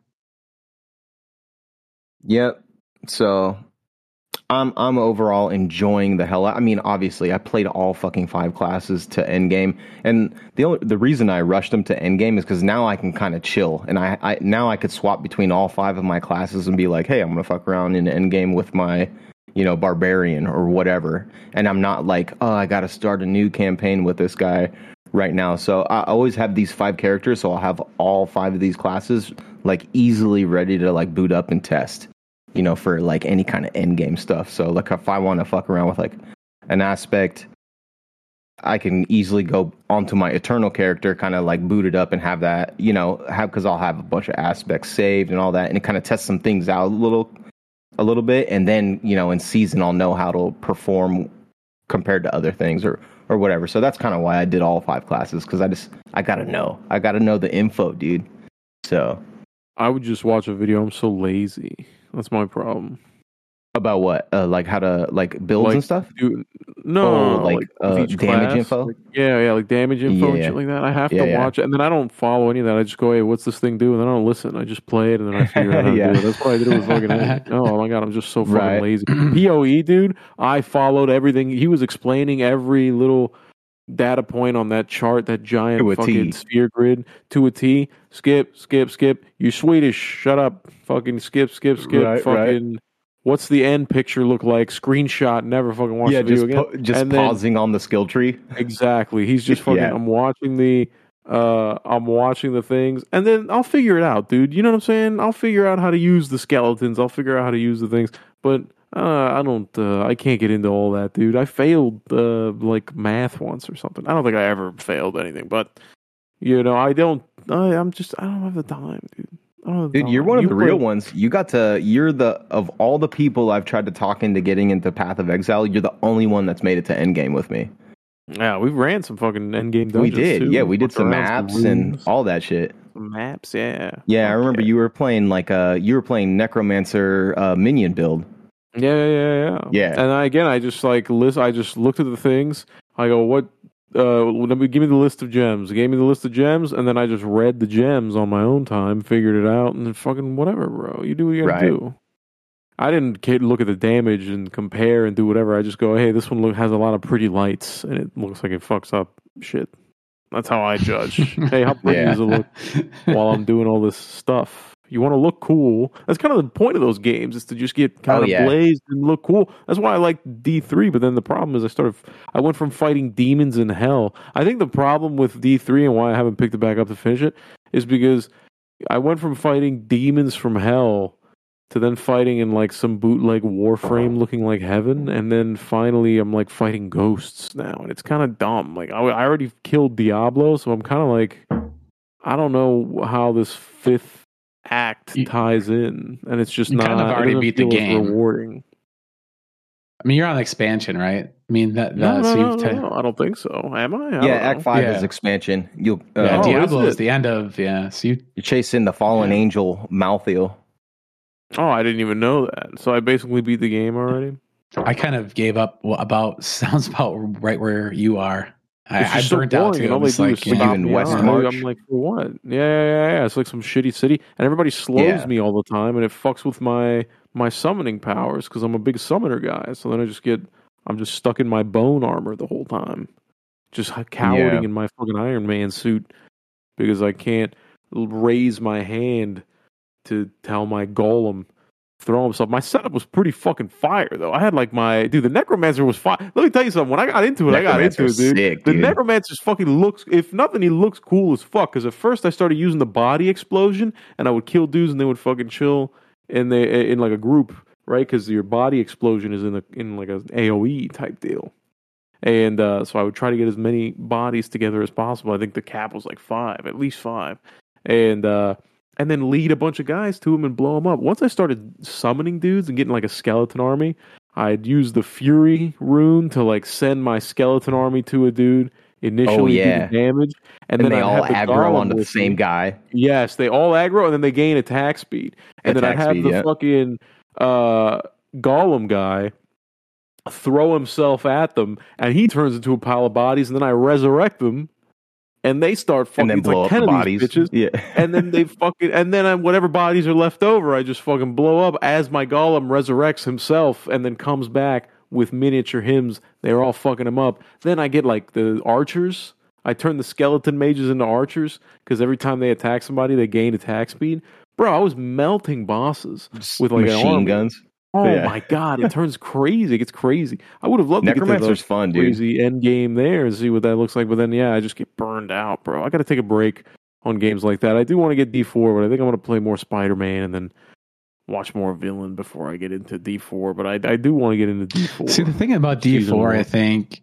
Yep. So I'm I'm overall enjoying the hell. out- I mean, obviously, I played all fucking five classes to endgame, and the only the reason I rushed them to endgame is because now I can kind of chill, and I, I now I could swap between all five of my classes and be like, hey, I'm gonna fuck around in endgame with my you know barbarian or whatever, and I'm not like, oh, I got to start a new campaign with this guy right now. So I always have these five characters, so I'll have all five of these classes like easily ready to like boot up and test you know, for like any kind of end game stuff. So like if I want to fuck around with like an aspect, I can easily go onto my eternal character, kind of like boot it up and have that, you know, have because I'll have a bunch of aspects saved and all that, and it kind of test some things out a little, a little bit, and then you know, in season I'll know how to perform compared to other things or or whatever. So that's kind of why I did all five classes because I just I gotta know, I gotta know the info, dude. So I would just watch a video. I'm so lazy. That's my problem. about what, uh, like how to like builds Like, and stuff. Dude, no, Oh, like, with uh, damage class, info? like- yeah, yeah, like damage info and Yeah. shit like that. I have Yeah, to yeah. watch it, and then I don't follow any of that. I just go, "Hey, what's this thing do?" And then I don't listen. I just play it, and then I figure out how to Yeah. do it. That's what I did with fucking. Ed. Oh my god, I'm just so fucking Right. lazy. Poe, dude, I followed everything. He was explaining every little data point on that chart, that giant fucking T. sphere grid to a T. Skip, skip, skip. You Swedish. Shut up. Fucking skip, skip, skip. Right, right. fucking. What's the end picture look like? Screenshot. Never fucking watch yeah, the video again. pa- just And then- pausing on the skill tree. Exactly. He's just fucking. Yeah. I'm watching the. Uh, I'm watching the things, and then I'll figure it out, dude. You know what I'm saying? I'll figure out how to use the skeletons. I'll figure out how to use the things, but uh, I don't. Uh, I can't get into all that, dude. I failed uh, like math once or something. I don't think I ever failed anything, but you know, I don't. I, I'm just. I don't have the time, dude. Dude, you're one of you the real play- ones. You got to. You're the of all the people I've tried to talk into getting into Path of Exile. You're the only one that's made it to Endgame with me. Yeah, we ran some fucking endgame dungeons. we did, too. yeah. We did Looked some maps and all that shit. maps. Yeah, Yeah, I remember you were playing like uh you were playing Necromancer uh, minion build. Yeah, yeah, yeah, yeah. Yeah. And I, again, I just like list. I just looked at the things. I go, what? Uh, let me give me the list of gems. Gave me the list of gems, and then I just read the gems on my own time, figured it out, and then fucking whatever, bro. You do what you gotta Right. do. I didn't look at the damage and compare and do whatever. I just go, hey, this one look, has a lot of pretty lights, and it looks like it fucks up shit. That's how I judge. hey, how pretty Yeah. does it look while I'm doing all this stuff? You want to look cool. That's kind of the point of those games is to just get kind Oh, of yeah. blazed and look cool. That's why I like D three. But then the problem is I started. I went from fighting demons in hell. I think the problem with D three and why I haven't picked it back up to finish it is because I went from fighting demons from hell to then fighting in like some bootleg Warframe looking like heaven, and then finally I'm like fighting ghosts now, and it's kind of dumb. Like I, I already killed Diablo, so I'm kind of like I don't know how this fifth act You- ties in, and it's just not. kind of already beat the game. Rewarding. I mean, you're on expansion, right? I mean, that, No, that no, so no, you've no, ta- no, I don't think so. Am I? I yeah, Act know. Five Yeah. is expansion. You'll uh, yeah, Oh, is Diablo it? is the end of yeah. So you you're chasing the fallen Yeah. angel Malthael. Oh, I didn't even know that. So I basically beat the game already. I kind of gave up about sounds about right where you are. I, It's I just so burnt out boring, too. and all I'm they just do like, is you in West. I- March? I'm like, for what? Yeah, yeah, yeah, yeah. It's like some shitty city, and everybody slows Yeah. me all the time, and it fucks with my my summoning powers because I'm a big summoner guy. So then I just get, I'm just stuck in my bone armor the whole time, just cowering Yeah. in my fucking Iron Man suit because I can't raise my hand to tell my golem throw himself. My setup was pretty fucking fire though. I had like my dude. The necromancer was fire. Let me tell you something. When I got into it, I got into it, dude. sick, The dude. necromancer fucking looks. If nothing, he looks cool as fuck. Because at first I started using the body explosion, and I would kill dudes, and they would fucking chill in the in like a group, right? Because your body explosion is in a in like a AOE type deal. And uh, so I would try to get as many bodies together as possible. I think the cap was like five, at least five, and uh, and then lead a bunch of guys to him and blow him up. Once I started summoning dudes and getting like a skeleton army, I'd use the Fury rune to like send my skeleton army to a dude initially Oh, yeah. do the damage, and, And, then they I'd all aggro onto the same guy. Yes, they all aggro and then they gain attack speed. And then I'd have speed, the yeah. fucking uh, golem guy throw himself at them, and he turns into a pile of bodies, and then I resurrect them, and they start fucking and then blow like up 10 the bodies. bitches. Yeah. and then they fucking and then uh, whatever bodies are left over, I just fucking blow up as my golem resurrects himself and then comes back with miniature hymns. They're all fucking him up. Then I get like the archers. I turn the skeleton mages into archers because every time they attack somebody, they gain attack speed. Bro, I was melting bosses with like machine guns. Oh Yeah. my god, it turns crazy. It gets crazy. I would have loved to get to Necromancer's the fun, dude. crazy end game there and see what that looks like. But then, yeah, I just get burned out, bro. I got to take a break on games like that. I do want to get D four, but I think I'm going to play more Spider Man and then watch more Vinland before I get into D four. But I, I do want to get into D four. See, the thing about D four, I think,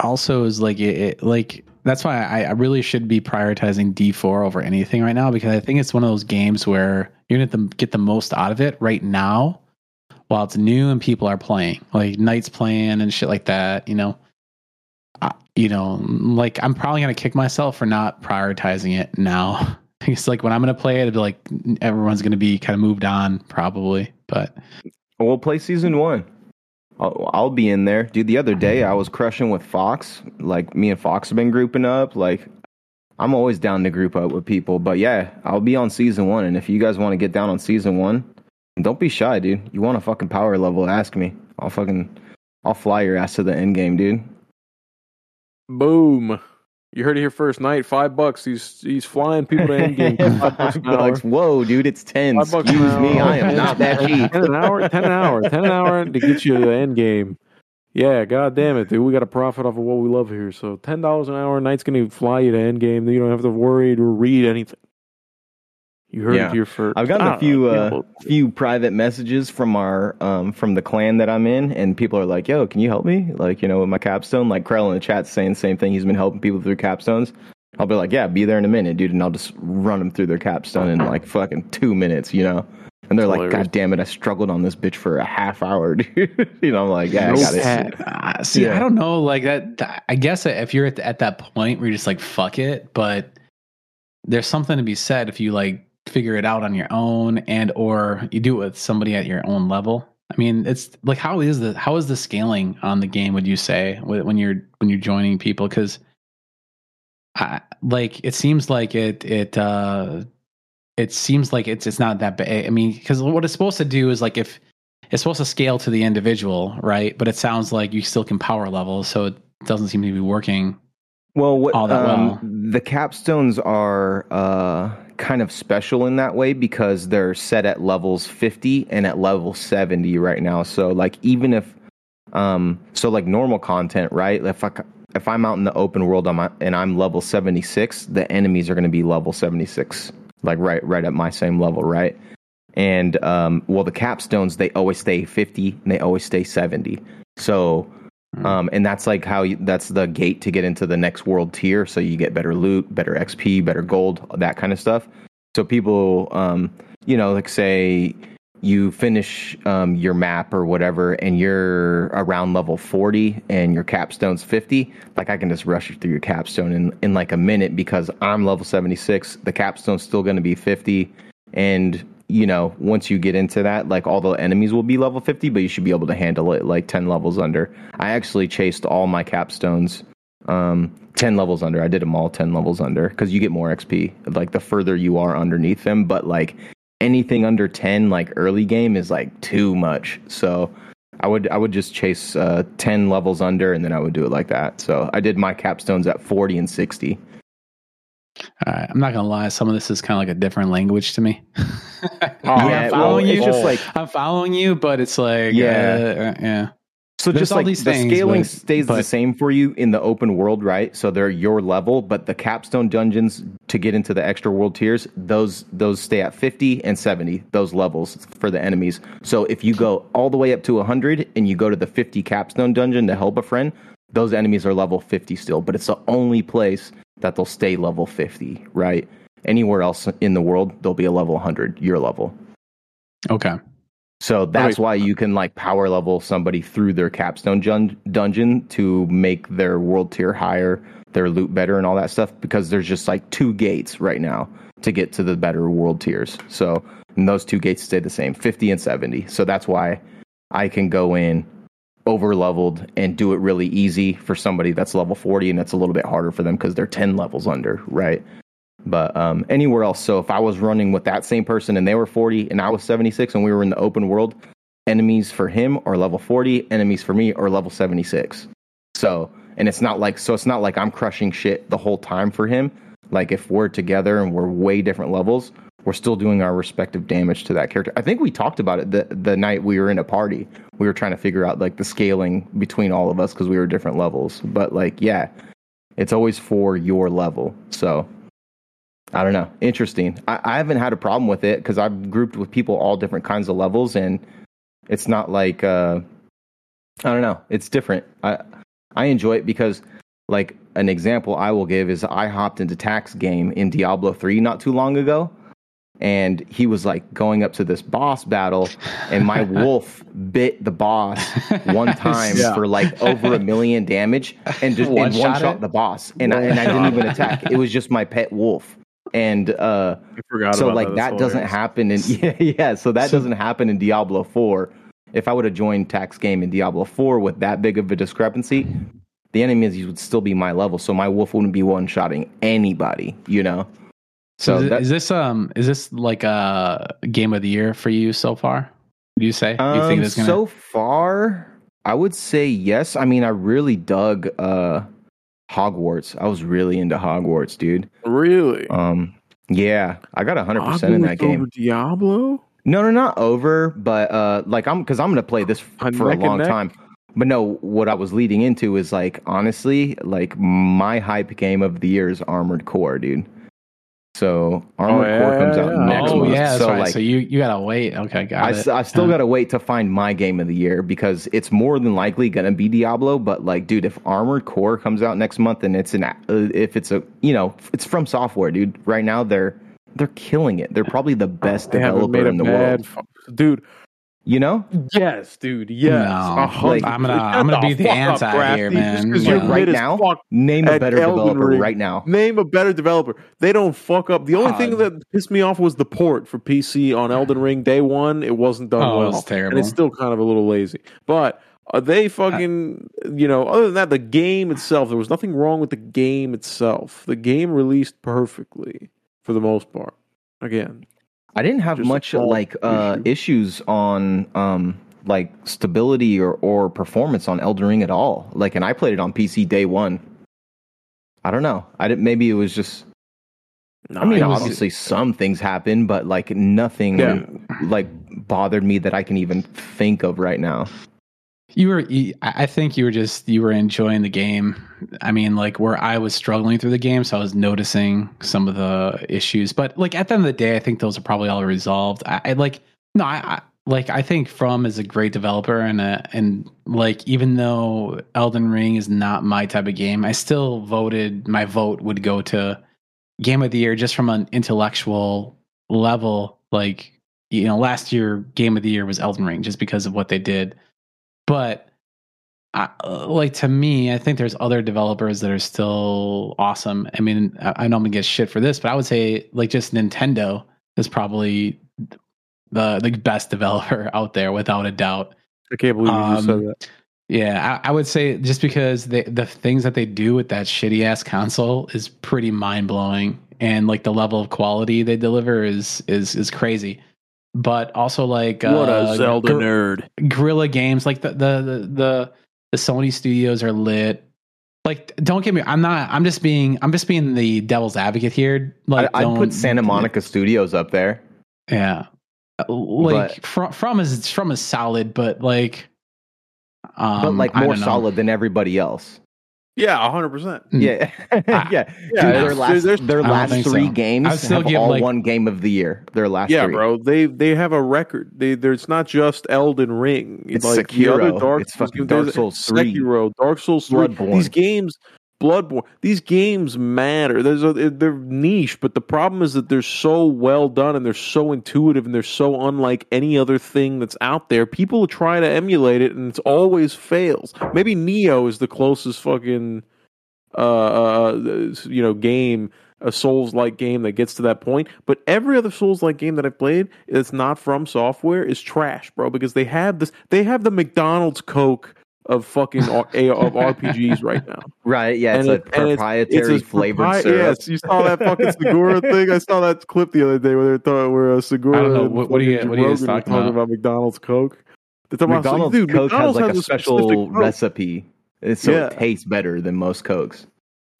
also is like it, it like that's why I, I really should be prioritizing D four over anything right now because I think it's one of those games where you're gonna get the, get the most out of it right now while it's new and people are playing, like Night's playing and shit like that. You know, I, you know, like I'm probably gonna kick myself for not prioritizing it now. It's like when I'm gonna play it, it'll be like everyone's gonna be kind of moved on probably, but We'll play season one. I'll, I'll be in there, dude. The other mm-hmm. day I was crushing with Fox. Like me and Fox have been grouping up. Like I'm always down to group up with people. But yeah, I'll be on season one. And if you guys want to get down on season one, don't be shy, dude. You want a fucking power level? Ask me. I'll fucking I'll fly your ass to the end game, dude. Boom. You heard it here first. Night five bucks. He's he's flying people to end game. Five bucks an hour. Whoa, dude, it's ten. Five bucks Excuse me. I am not that cheap. Ten an hour, ten an hour, ten an hour to get you to the end game. Yeah, god damn it, dude. We got to profit off of what we love here. So ten dollars an hour, Night's gonna fly you to end game. You don't have to worry or read anything. You heard Yeah. it here first. I've gotten a few know, uh, people- few private messages from our um from the clan that I'm in, and people are like, "Yo, can you help me?" Like, you know, with my capstone. Like Krell in the chat saying the same thing. He's been helping people through capstones. I'll be like, yeah, be there in a minute, dude, and I'll just run them through their capstone in like fucking two minutes, you know. And they're like, Hilarious. God damn it, I struggled on this bitch for a half hour, dude. you know, I'm like, yeah, I got it. Uh, see, Yeah. I don't know. Like that, I guess if you're at, at that point where you're just like, fuck it, but there's something to be said if you like figure it out on your own and or you do it with somebody at your own level. I mean, it's like how is the how is the scaling on the game? Would you say when you're when you're joining people? Because I like it seems like it it uh it seems like it's it's not that bad. I mean, because what it's supposed to do is like if it's supposed to scale to the individual, right? But it sounds like you still can power level, so it doesn't seem to be working. Well, what, all that um, well. the capstones are uh, kind of special in that way because they're set at levels 50 and at level 70 right now. So, like, even if, um, so like normal content, right? If I, if I'm out in the open world I'm, and I'm level 76, the enemies are going to be level 76, like right, right at my same level, right? And um, well, the capstones they always stay 50 and they always stay 70. So um, and that's like how you, that's the gate to get into the next world tier. So you get better loot, better XP, better gold, that kind of stuff. So people, um, you know, like say you finish um, your map or whatever, and you're around level 40 and your capstone's 50, like I can just rush you through your capstone in, in like a minute because I'm level 76. The capstone's still going to be 50. And you know, once you get into that, like all the enemies will be level 50, but you should be able to handle it like 10 levels under. I actually chased all my capstones um 10 levels under. I did them all 10 levels under cuz you get more XP like the further you are underneath them, but like anything under 10 like early game is like too much. So I would I would just chase uh 10 levels under and then I would do it like that. So I did my capstones at 40 and 60. All right, I'm not gonna lie. Some of this is kind of like a different language to me. Yeah, I'm following it's you. just like I'm following you, but it's like Yeah. uh, yeah. So There's just all like these the things, scaling but- stays the same for you in the open world, right? So they're your level, but the capstone dungeons to get into the extra world tiers, those those stay at 50 and 70, those levels for the enemies. So if you go all the way up to 100 and you go to the 50 capstone dungeon to help a friend, those enemies are level 50 still, but it's the only place that they'll stay level 50, right? Anywhere else in the world, they'll be a level 100, your level. Okay. So that's Right. why you can like power level somebody through their capstone dungeon to make their world tier higher, their loot better, and all that stuff. Because there's just like two gates right now to get to the better world tiers. So and those two gates stay the same, 50 and 70. So that's why I can go in over leveled and do it really easy for somebody that's level 40, and it's a little bit harder for them because they're 10 levels under, right? But um, anywhere else, so if I was running with that same person and they were 40 and I was 76 and we were in the open world, enemies for him are level 40, enemies for me are level 76. So, and it's not like, so it's not like I'm crushing shit the whole time for him. Like if we're together and we're way different levels, we're still doing our respective damage to that character. I think we talked about it the, the night we were in a party. We were trying to figure out like the scaling between all of us because we were different levels. But like, yeah, it's always for your level. So I don't know. Interesting. I, I haven't had a problem with it because I've grouped with people all different kinds of levels, and it's not like uh, I don't know. It's different. I I enjoy it because, like, an example I will give is I hopped into Tax game in Diablo three not too long ago, and he was like going up to this boss battle, and my wolf bit the boss one time Yeah. for like over a million damage, and just and One-shot one shot the boss, and I, and I didn't even attack. It was just my pet wolf, and uh, I forgot so about like that. that, doesn't happen in yeah yeah. So that So- doesn't happen in Diablo four. If I would have joined Tax Game in Diablo four with that big of a discrepancy, the enemies would still be my level. So my wolf wouldn't be one shotting anybody. You know. So, So is, that- is this um is this like a game of the year for you so far? Would you say? Do you Um, think that's gonna? So far, I would say yes. I mean, I really dug uh, Hogwarts. I was really into Hogwarts, dude. Really? Um, yeah, I got hundred percent in that Hogwarts over game. Diablo? No, no, not over, but uh, like I'm because I'm gonna play this Uh, for a long neck? time. But no, what I was leading into is like honestly, like my hype game of the year is Armored Core, dude. So Armored Oh, Core comes out yeah. next oh month. yeah, so right. like so you you gotta wait. Okay, got I, it. s- I still got to wait to find my game of the year because it's more than likely going to be Diablo. But like, dude, if Armored Core comes out next month and it's an uh, if it's a you know it's from software, dude. Right now they're they're killing it. They're probably the best They developer made in the bad, world. dude. You know, Yes, dude. Yes. No. A hundred- I'm gonna- I'm gonna be the anti up, here, Krafty, man. just 'cause Yeah. you're Right now? name a better Elden developer Ring. right now. Name a better developer. They don't fuck up. The only God. thing that pissed me off was the port for PC on Elden Ring day one. It wasn't done Oh, it was terrible. and it's still kind of a little lazy. But uh, they fucking, you know, other than that, the game itself, there was nothing wrong with the game itself. The game released perfectly for the most part. Again, I didn't have Just much like uh, issue. issues on um, like stability or, or performance on Elden Ring at all. Like, and I played it on PC day one. I don't know. I didn't. Maybe it was just. I mean, it was- obviously some things happen, but like nothing Yeah. like bothered me that I can even think of right now. You were, I think you were just, you were enjoying the game. I mean, like where I was struggling through the game, so I was noticing some of the issues. But like at the end of the day, I think those are probably all resolved. I, I like, no, I, I like, I think From is a great developer, and uh, and like even though Elden Ring is not my type of game, I still voted my vote would go to Game of the Year just from an intellectual level. Like you know, last year Game of the Year was Elden Ring just because of what they did but I, uh, like to me, I think there's other developers that are still awesome. I mean, I, I know I'm gonna get shit for this, but I would say like just Nintendo is probably the the best developer out there without a doubt. I can't believe you Um, said that. Yeah, I, I would say just because they, the things that they do with that shitty ass console is pretty mind blowing, and like the level of quality they deliver is is is crazy. But also like What uh, a Zelda Gor- nerd. Guerrilla Games, like the the the the, the Sony studios are lit. Like, don't get me. I'm not. I'm just being. I'm just being the devil's advocate here. Like, I, I'd put Santa Monica Studios up there. Yeah, Uh, like from from is from is solid, but like, um, but like more solid than everybody else. Yeah, hundred percent. Mm. Yeah, yeah. Yeah, Dude, their last there's- their last three so. games I'd still have give, all like- one game of the year. Their last Yeah, three. bro. They they have a record. They there's not just Elden Ring. It's like the other Dark. It's fucking Dark Souls 3. Sekiro, Dark Souls three. Bloodborne. These games, Bloodborne. These games matter. There's a they're niche, but the problem is that they're so well done and they're so intuitive and they're so unlike any other thing that's out there. People try to emulate it and it always fails. Maybe Nioh is the closest fucking uh, uh you know game a souls like game that gets to that point but every other souls like game that i've played that's not from software is trash bro because they have this they have the mcdonald's coke of fucking R- A- of rpgs right now Right? Yeah, it's And a it- and it's- proprietary it's a flavored propri- syrup. yes you saw that fucking segura thing i saw that clip the other day where they were talking where uh, segura I don't know. and What- what are you- what are you guys Rogan were talking about? mcdonald's coke They're talking about- McDonald's dude, Coke McDonald's has like a a special recipe, It's so Yeah. it tastes better than most Cokes.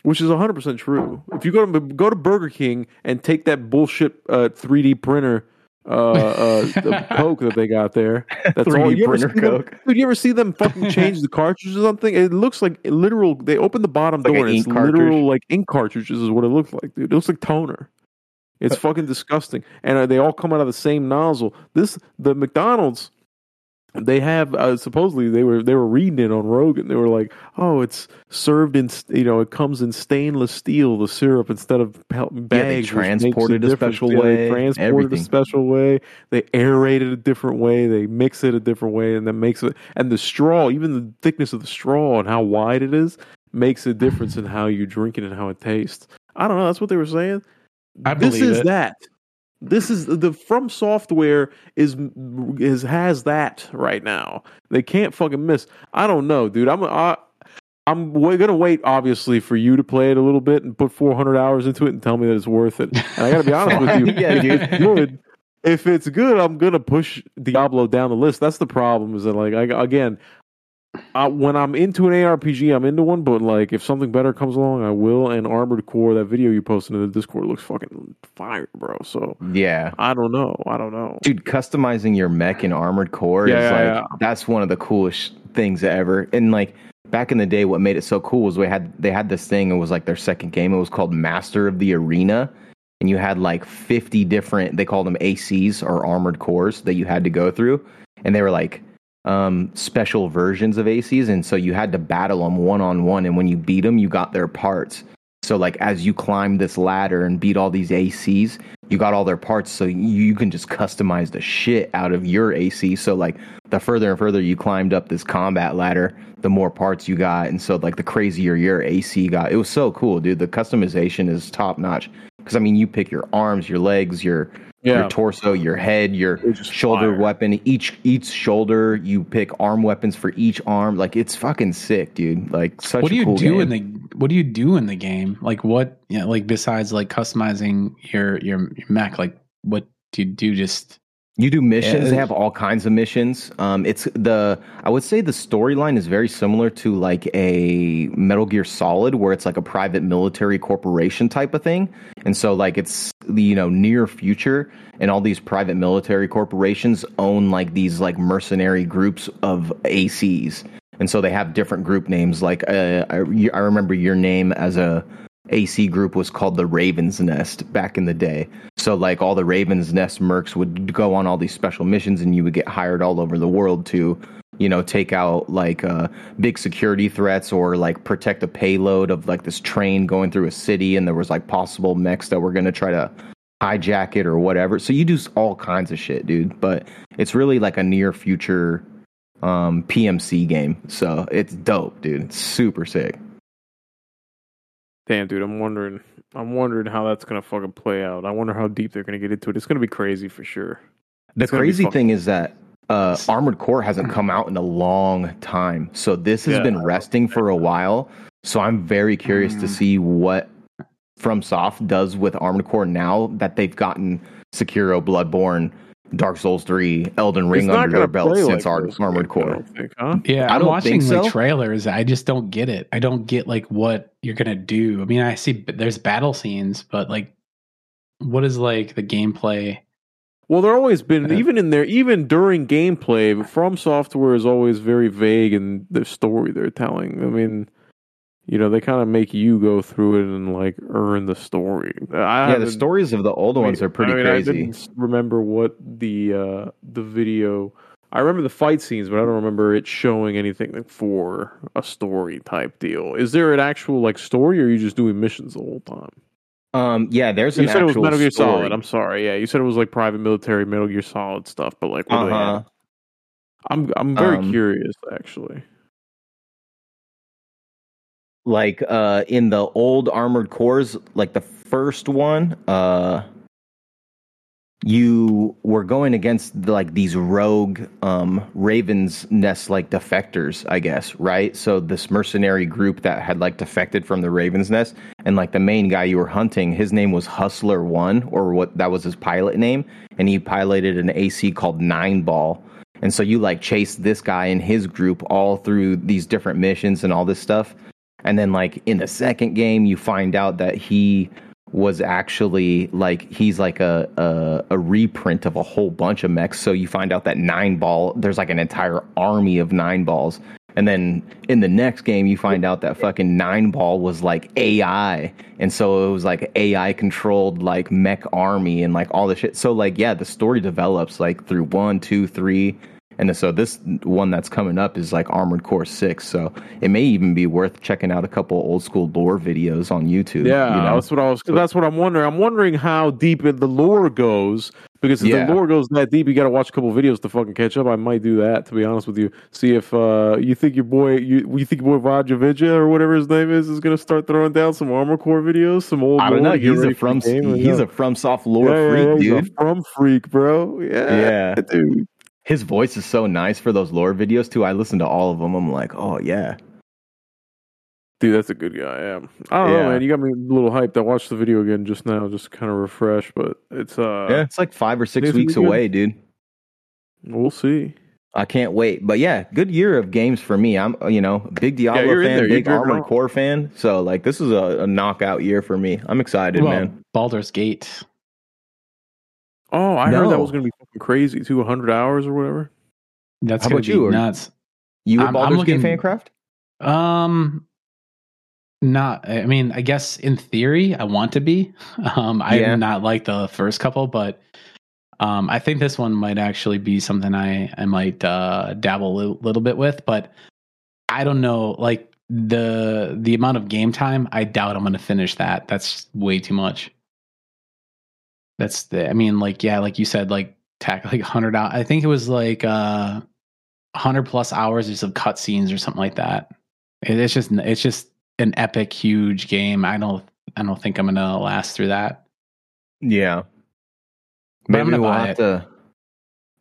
which is 100% true. If you go to go to Burger King and take that bullshit uh, 3D printer uh, uh, the Coke that they got there, that's all 3D you ever printer see them- Coke. dude, you ever see them fucking change the cartridges or something? It looks like literal. They open the bottom door an and it's cartridge? literal like ink cartridges is what it looks like, dude. It looks like toner. It's fucking disgusting, and uh, they all come out of the same nozzle. This the McDonald's. They have uh, supposedly they were they were reading it on Rogan. They were like, "Oh, it's served in you know it comes in stainless steel the syrup instead of pel- bags." which makes transport it a special Yeah, way, transported transport it everything. a special way. They aerate it a different way. They mix it a different way, and that makes it. And the straw, even the thickness of the straw and how wide it is, makes a difference in how you drink it and how it tastes. I don't know. That's what they were saying. I this believe is it. that. This is the From Software is is has that right now. They can't fucking miss. I don't know, dude. I'm I, I'm wa- gonna wait, obviously, for you to play it a little bit and put 400 hours into it and tell me that it's worth it. And I gotta be honest with you, Yeah, it's good, if it's good, I'm gonna push Diablo down the list. That's the problem. Is that like I, again, I, when I'm into an ARPG, I'm into one. But like, if something better comes along, I will. And Armored Core, that video you posted in the Discord looks fucking fire, bro. So Yeah. I don't know. I don't know. Dude, customizing your mech in Armored Core Yeah, is like yeah. that's one of the coolest things ever. And like back in the day, what made it so cool was we had they had this thing. It was like their second game. It was called Master of the Arena, and you had like 50 different they called them ACs or armored cores that you had to go through and they were like um, special versions of ACs and so you had to battle them one on one and when you beat them you got their parts. So like as you climbed this ladder and beat all these ACs you got all their parts so you can just customize the shit out of your AC so like the further and further you climbed up this combat ladder the more parts you got and so like the crazier your AC got. It was so cool dude. The customization is top notch because I mean, you pick your arms, your legs, your Yeah. your torso, your head, your shoulder fire. weapon. Each each shoulder, you pick arm weapons for each arm. Like it's fucking sick, dude. Like such. what do a you cool do game. in the what do you do in the game like what you know, like besides like customizing your your, your mech like what do you do just You do missions. Yeah. They have all kinds of missions. Um, it's the I would say the storyline is very similar to like a Metal Gear Solid, where it's like a private military corporation type of thing. And so like it's the you know near future, and all these private military corporations own like these like mercenary groups of ACs, and so they have different group names. Like uh, I, I remember your name as a AC group was called the Raven's Nest back in the day. So like all the Raven's Nest mercs would go on all these special missions and you would get hired all over the world to, you know, take out like uh, big security threats or like protect a payload of like this train going through a city and there was like possible mechs that were going to try to hijack it or whatever. So you do all kinds of shit, dude, but it's really like a near future um PMC game. So it's dope, dude. It's super sick. Damn, dude, I'm wondering. I'm wondering how that's gonna fucking play out. I wonder how deep they're gonna get into it. It's gonna be crazy for sure. The It's crazy thing is that uh, Armored Core hasn't come out in a long time, so this has Yeah. been resting for a while. So I'm very curious to Mm. see what FromSoft does with Armored Core now that they've gotten Sekiro, Bloodborne, Dark Souls 3, Elden Ring under their belt play since like Ar- this, Armored I Core. don't think, huh? yeah I i'm watching think like so. trailers i just don't get it i don't get like what you're gonna do i mean i see there's battle scenes but like what is like the gameplay Well, there always been Yeah. even in there, even during gameplay. From Software is always very vague in the story they're telling. I mean, you know, they kind of make you go through it and like earn the story. I Yeah, the stories of the old ones are pretty I mean, crazy. I didn't remember what the uh, the video. I remember the fight scenes, but I don't remember it showing anything like for a story type deal. Is there an actual like story, or are you just doing missions the whole time? Um, yeah, there's You an said it was Metal Gear story. Solid. I'm sorry. Yeah, you said it was like private military Metal Gear Solid stuff, but like, what do they Uh-huh. I'm I'm very Um, curious actually. Like uh in the old armored cores like the first one uh you were going against like these rogue um ravens nest like defectors i guess right? So this mercenary group that had like defected from the ravens nest and like the main guy you were hunting his name was hustler one or what that was his pilot name and he piloted an ac called nine ball. And so you like chased this guy and his group all through these different missions and all this stuff and then like in the second game you find out that he was actually like he's like a, a a reprint of a whole bunch of mechs. So you find out that nine ball there's like an entire army of nine balls. And then in the next game you find out that fucking nine ball was like ai and so it was like ai controlled like mech army and like all the shit. So like yeah the story develops like through one two three and so this one that's coming up is like Armored Core 6. So it may even be worth checking out a couple old school lore videos on YouTube. Yeah, you know? that's what I was. That's what I'm wondering. I'm wondering how deep the lore goes because if Yeah. the lore goes that deep, you got to watch a couple videos to fucking catch up. I might do that to be honest with you. See if uh, you think your boy, you, you think your boy Vajovicia or whatever his name is, is going to start throwing down some Armor Core videos, some old. I don't lore know. He's a from the game, or he's a from soft lore Yeah, yeah, freak, yeah, he's a dude. from freak, bro. Yeah, Yeah. dude. His voice is so nice for those lore videos too. I listen to all of them. I'm like, oh yeah. Dude, that's a good guy. Yeah. I don't know, Yeah. man. You got me a little hyped. I watched the video again just now, just kind of refresh, but it's uh, yeah, it's like five or six weeks be away, dude. we'll see. I can't wait. But yeah, good year of games for me. I'm you know big Diablo you're fan, big jerking Armored. Core fan. So like this is a, a knockout year for me. I'm excited, well, man. Baldur's Gate. Oh, I heard that was going to be fucking crazy too. 100 hours or whatever. That's How gonna about be you? Are you- nuts. You a I'm- I'm Baldur's Gate looking- fan, Craft? Um, Not, I mean, I guess in theory, I want to be. Um, I Yeah. not like the first couple, but um, I think this one might actually be something I I might uh, dabble a little, little bit with. But I don't know, like the the amount of game time. I doubt I'm going to finish that. That's way too much. That's the. I mean, like yeah, like you said, like tack like hundred. I think it was like uh, hundred plus hours just of cutscenes or something like that. It, it's just it's just an epic, huge game. I don't I don't think I'm gonna last through that. Yeah. But I'm Maybe gonna we'll buy have it. to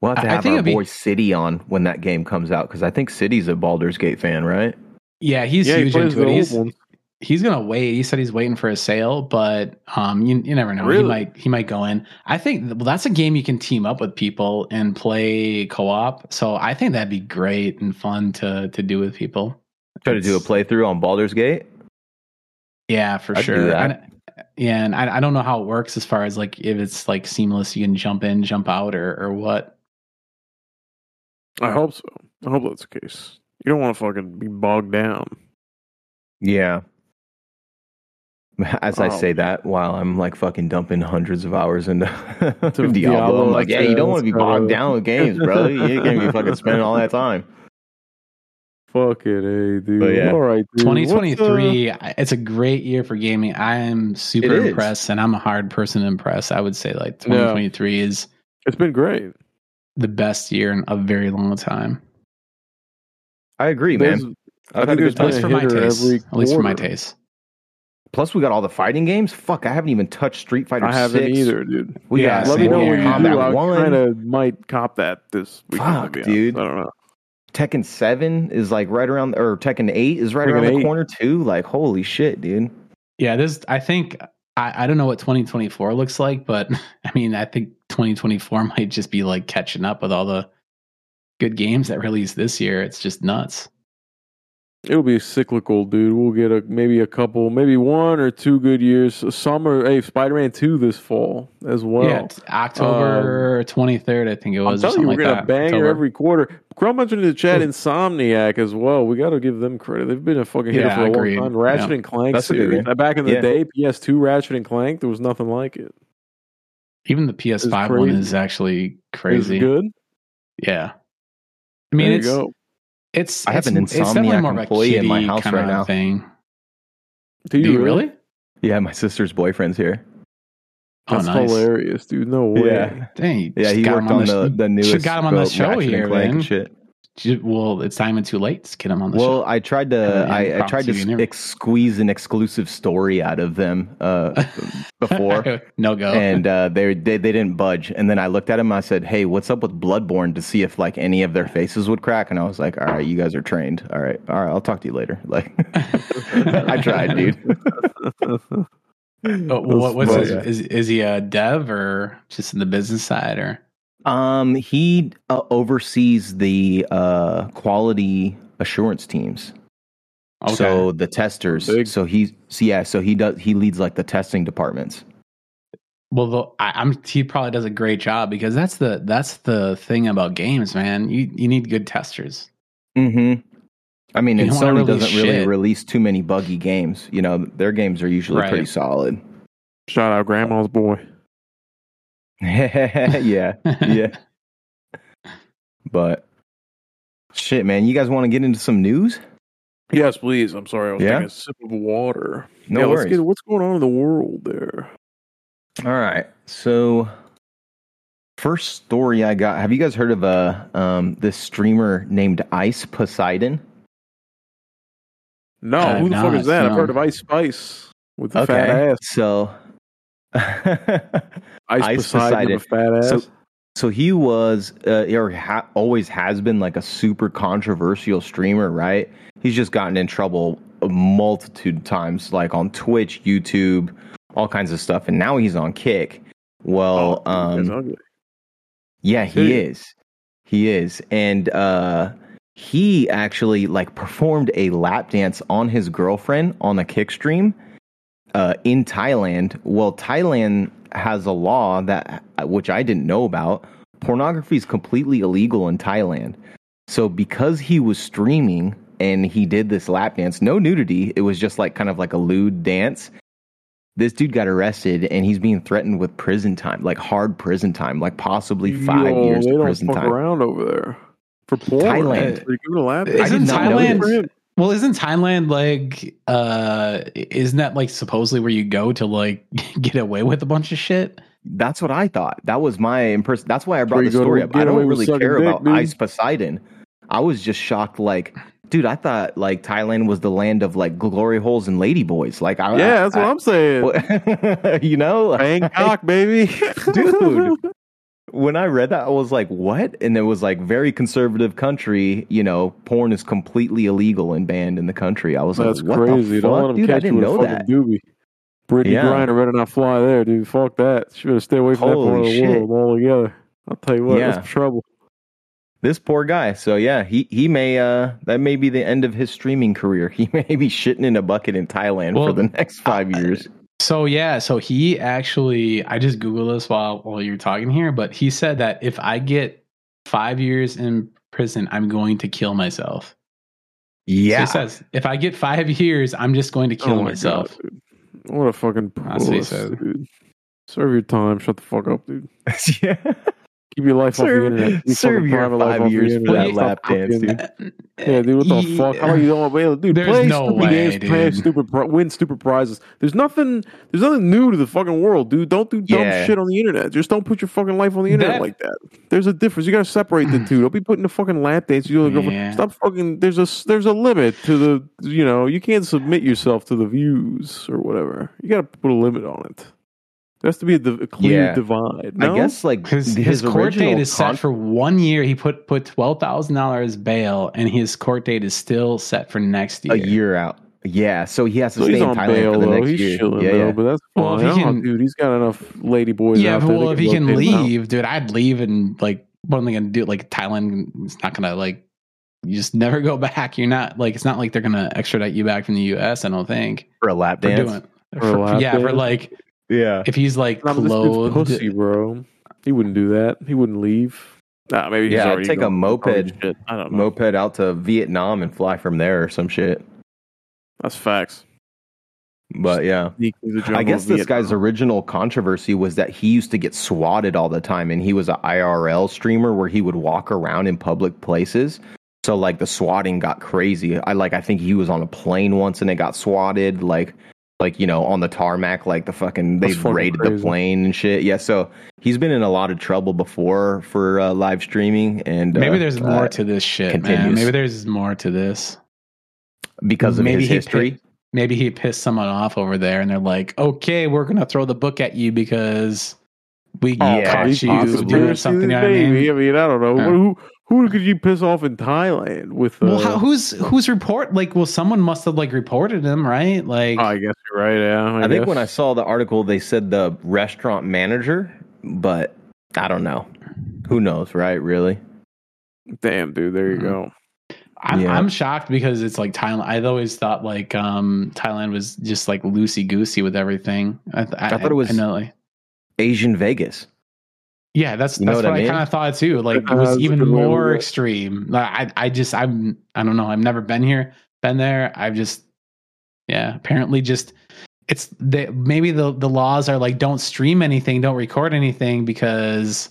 we'll have to I- I have think our it'd be- boy City on when that game comes out because I think City's a Baldur's Gate fan, right? Yeah, he's yeah, he huge plays into it. He's one. He's gonna wait. He said he's waiting for a sale, but um, you you never know. He might he might go in. I think well, that's a game you can team up with people and play co op. So I think that'd be great and fun to to do with people. Try to do a playthrough on Baldur's Gate. Yeah, for I'd do sure. that. I- yeah, and I, I don't know how it works as far as like if it's like seamless, you can jump in, jump out, or or what. I hope so. I hope that's the case. You don't want to fucking be bogged down. Yeah. As I Oh. say that while I'm like fucking dumping hundreds of hours into To Diablo, Diablo, I'm like, yeah, yeah, you don't want to be go. bogged down with games, bro. You can't be fucking spending all that time. Fuck it, hey, dude. But yeah. All right, dude. Uh, 2023, I- it's a great year for gaming. I am super It is. impressed, and I'm a hard person to impress. I would say like 2023 is it's been great. the best year in a very long time. I agree, There's- man. I I've had think a good there's At time. least for my taste. At least for my taste. Plus, we got all the fighting games. Fuck, I haven't even touched Street Fighter. I haven't 6. either, dude. We Yeah, got Let me know here. when you Combat do. I kind of might cop that this weekend. Fuck, dude. honest. I don't know. Tekken Seven is like right around, or Tekken Eight is right Tekken around the corner too. Like, holy shit, dude. Yeah, this I think I, I don't know what 2024 looks like, but I mean I think 2024 might just be like catching up with all the good games that released this year. It's just nuts. It'll be cyclical, dude. We'll get a maybe a couple, maybe one or two good years. Summer, hey, Spider Man two this fall as well. yeah, it's October um, 23rd, I think it was. I'm was. or telling you, something we're like gonna that. banger October. every quarter. Crumb mentioned in the chat Insomniac as well. We got to give them credit. They've been a fucking hitter Yeah, for a agreed. long time. Ratchet Yeah. and Clank That's a good series. Back in the Yeah. day, PS2 Ratchet and Clank, there was nothing like it. Even the PS5 one is actually It was crazy. good. Yeah. I mean, there it's you go. It's I have it's, an it's definitely Insomniac more of a employee in my house kinda right now. Thing. Do Do you, you really? Yeah, my sister's boyfriend's here. Oh, That's nice. hilarious, dude. No way. Yeah. Dang, Yeah, he got worked him on the, the, the newest. should got him on the show here, man. shit. Ju- Well, it's not even too late to get him on the Well, show. Well, I tried to. Yeah, I, I tried to to you, never- ex- squeeze an exclusive story out of them uh, before, no go. and uh, they, they they didn't budge. And then I looked at them. I said, "Hey, what's up with Bloodborne?" To see if like any of their faces would crack. And I was like, "All right, you guys are trained. All right, all right, I'll talk to you later." Like, I tried, dude. Oh, what, what's funny. his, is is he a dev or just in the business side or? Um, he uh, oversees the uh, quality assurance teams. Okay. So the testers. Big. So he, so yeah. So he does. He leads like the testing departments. well, the, I, I'm he probably does a great job because that's the that's the thing about games, man. You you need good testers. Hmm. I mean, You and don't Sony release doesn't really release too many buggy games. You know, their games are usually Right. pretty solid. Shout out Grandma's boy. yeah, yeah. But shit, man, you guys want to get into some news? Yes, please. I'm sorry. I was Yeah? taking a sip of water. No yeah, let's worries. get what's going on in the world there. All right. So, first story I got. Have you guys heard of a um, this streamer named Ice Poseidon? No, Uh, who the fuck is that? I've heard of Ice Spice with the fat ass. So, Ice, Ice Poseidon, with a fat ass. So, so he was, uh, or ha- always has been like a super controversial streamer, right? He's just gotten in trouble a multitude of times, like on Twitch, YouTube, all kinds of stuff, and now he's on Kick. Well, Oh, um, yeah, he Serious? is. He is, and uh, he actually like performed a lap dance on his girlfriend on a Kick stream uh, in Thailand. Well, Thailand has a law that, which I didn't know about, pornography is completely illegal in Thailand. So because he was streaming and he did this lap dance. No nudity. It was just like kind of like a lewd dance. This dude got arrested and he's being threatened with prison time, like hard prison time, like possibly five Yo, years they of don't prison fuck time. around over there for porn. Thailand. For giving a lap dance. Isn't Thailand? This. Well, isn't Thailand like? uh Isn't that like supposedly where you go to like get away with a bunch of shit? That's what I thought. That was my impression. That's why I brought the you go to story up. I don't really care dick, about dude. Ice Poseidon. I was just shocked. Like, dude, I thought like Thailand was the land of like glory holes and ladyboys. Like, I, Yeah, that's what I, I'm saying. I'm. you know, Bangkok, baby, Dude. When I read that, I was like, "What?" And it was like very conservative country. You know, porn is completely illegal and banned in the country. I was That's like, "What crazy. the Don't let fuck, them dude?" I catch you didn't with know fucking that. doobie. Brittney Yeah. Griner better not fly there, dude. Fuck that. She better stay away from that part of the shit. world altogether. I'll tell you what, Yeah. that's trouble. This poor guy. So yeah, he he may uh that may be the end of his streaming career. He may be shitting in a bucket in Thailand Well, for the next five years. So yeah, so he actually I just googled this while while you're talking here, but he said that if I get five years in prison, I'm going to kill myself. So Yeah, he says if I get five years, I'm just going to kill Oh my myself. God. What a fucking That's what he said. dude. Serve your time. Shut the fuck up, dude. yeah. Keep your life off the Serve- internet. Keep your serve your life five years for internet. that lap dance, dude. Uh, yeah, dude, what the He- fuck? How are you doing? Well, dude, There's play no stupid way, games, play stupid, pri- win stupid prizes. There's nothing. There's nothing new to the fucking world, dude. Don't do dumb Yeah. shit on the internet. Just don't put your fucking life on the internet That- like that. There's a difference. You gotta separate the two. Don't be putting the fucking lap dance. You know, Yeah. stop fucking. There's a there's a limit to the. You know, you can't submit yourself to the views or whatever. You gotta put a limit on it. There has to be a, div- a clear Yeah. divide. No? I guess like His, his, court date is set for one year. He put put twelve thousand dollars bail, and his court date is still set for next year. a year out. Yeah, so he has to So stay in Thailand bail for the though. next He's year. chilling yeah, though, yeah. but that's fine. Well, if he can- dude, he's got enough lady boys. Yeah, out but there well, if he can rotate him out. leave, dude, I'd leave and like, what am I gonna do? Like Thailand, it's not gonna like, you just never go back. You're not like, it's not like they're gonna extradite you back from the U.S. I don't think for a lap for dance. doing. For a For, lap yeah, for like Yeah, if he's like Nah, but this clothed. pussy, bro. He wouldn't do that. He wouldn't leave. Nah, maybe he's Yeah, already take a moped. I don't know. moped out to Vietnam and fly from there or some shit. That's facts. But yeah, Sneak through the jungle I guess of this guy's original controversy was that he used to get swatted all the time, and he was an IRL streamer where he would walk around in public places. So like the swatting got crazy. I like I think he was on a plane once and it got swatted. Like like you know on the tarmac, like the fucking they That's fucking raided the plane and shit. Yeah, so he's been in a lot of trouble before for uh, live streaming, and Maybe uh, there's uh, more to this shit, man. Maybe there's more to this. because of maybe his he history. pi- maybe he pissed someone off over there, and they're like, "Okay, we're gonna throw the book at you because we Yeah, caught he's you possibly. doing something." You know what I mean? I mean, I don't know. Yeah. Who who could you piss off in Thailand with? Uh, Well, how, who's who's report? Like, well, someone must have like reported him, right? Like, oh, I guess you're right. Yeah, I, I think when I saw the article, they said the restaurant manager, but I don't know. Who knows, right? Really? damn, dude, there you Mhm. go. I'm, Yeah. I'm shocked because it's like Thailand. I'd always thought like um Thailand was just like loosey goosey with everything. I, th- I, I thought it was- I know, like, Asian Vegas. Yeah, that's You know that's what what, I I, kind of thought too. Like it was that's even good way to more look at it. extreme. Like, I I just I'm I don't know. I've never been here, been there. I've just yeah. Apparently, just it's they maybe the the laws are like don't stream anything, don't record anything because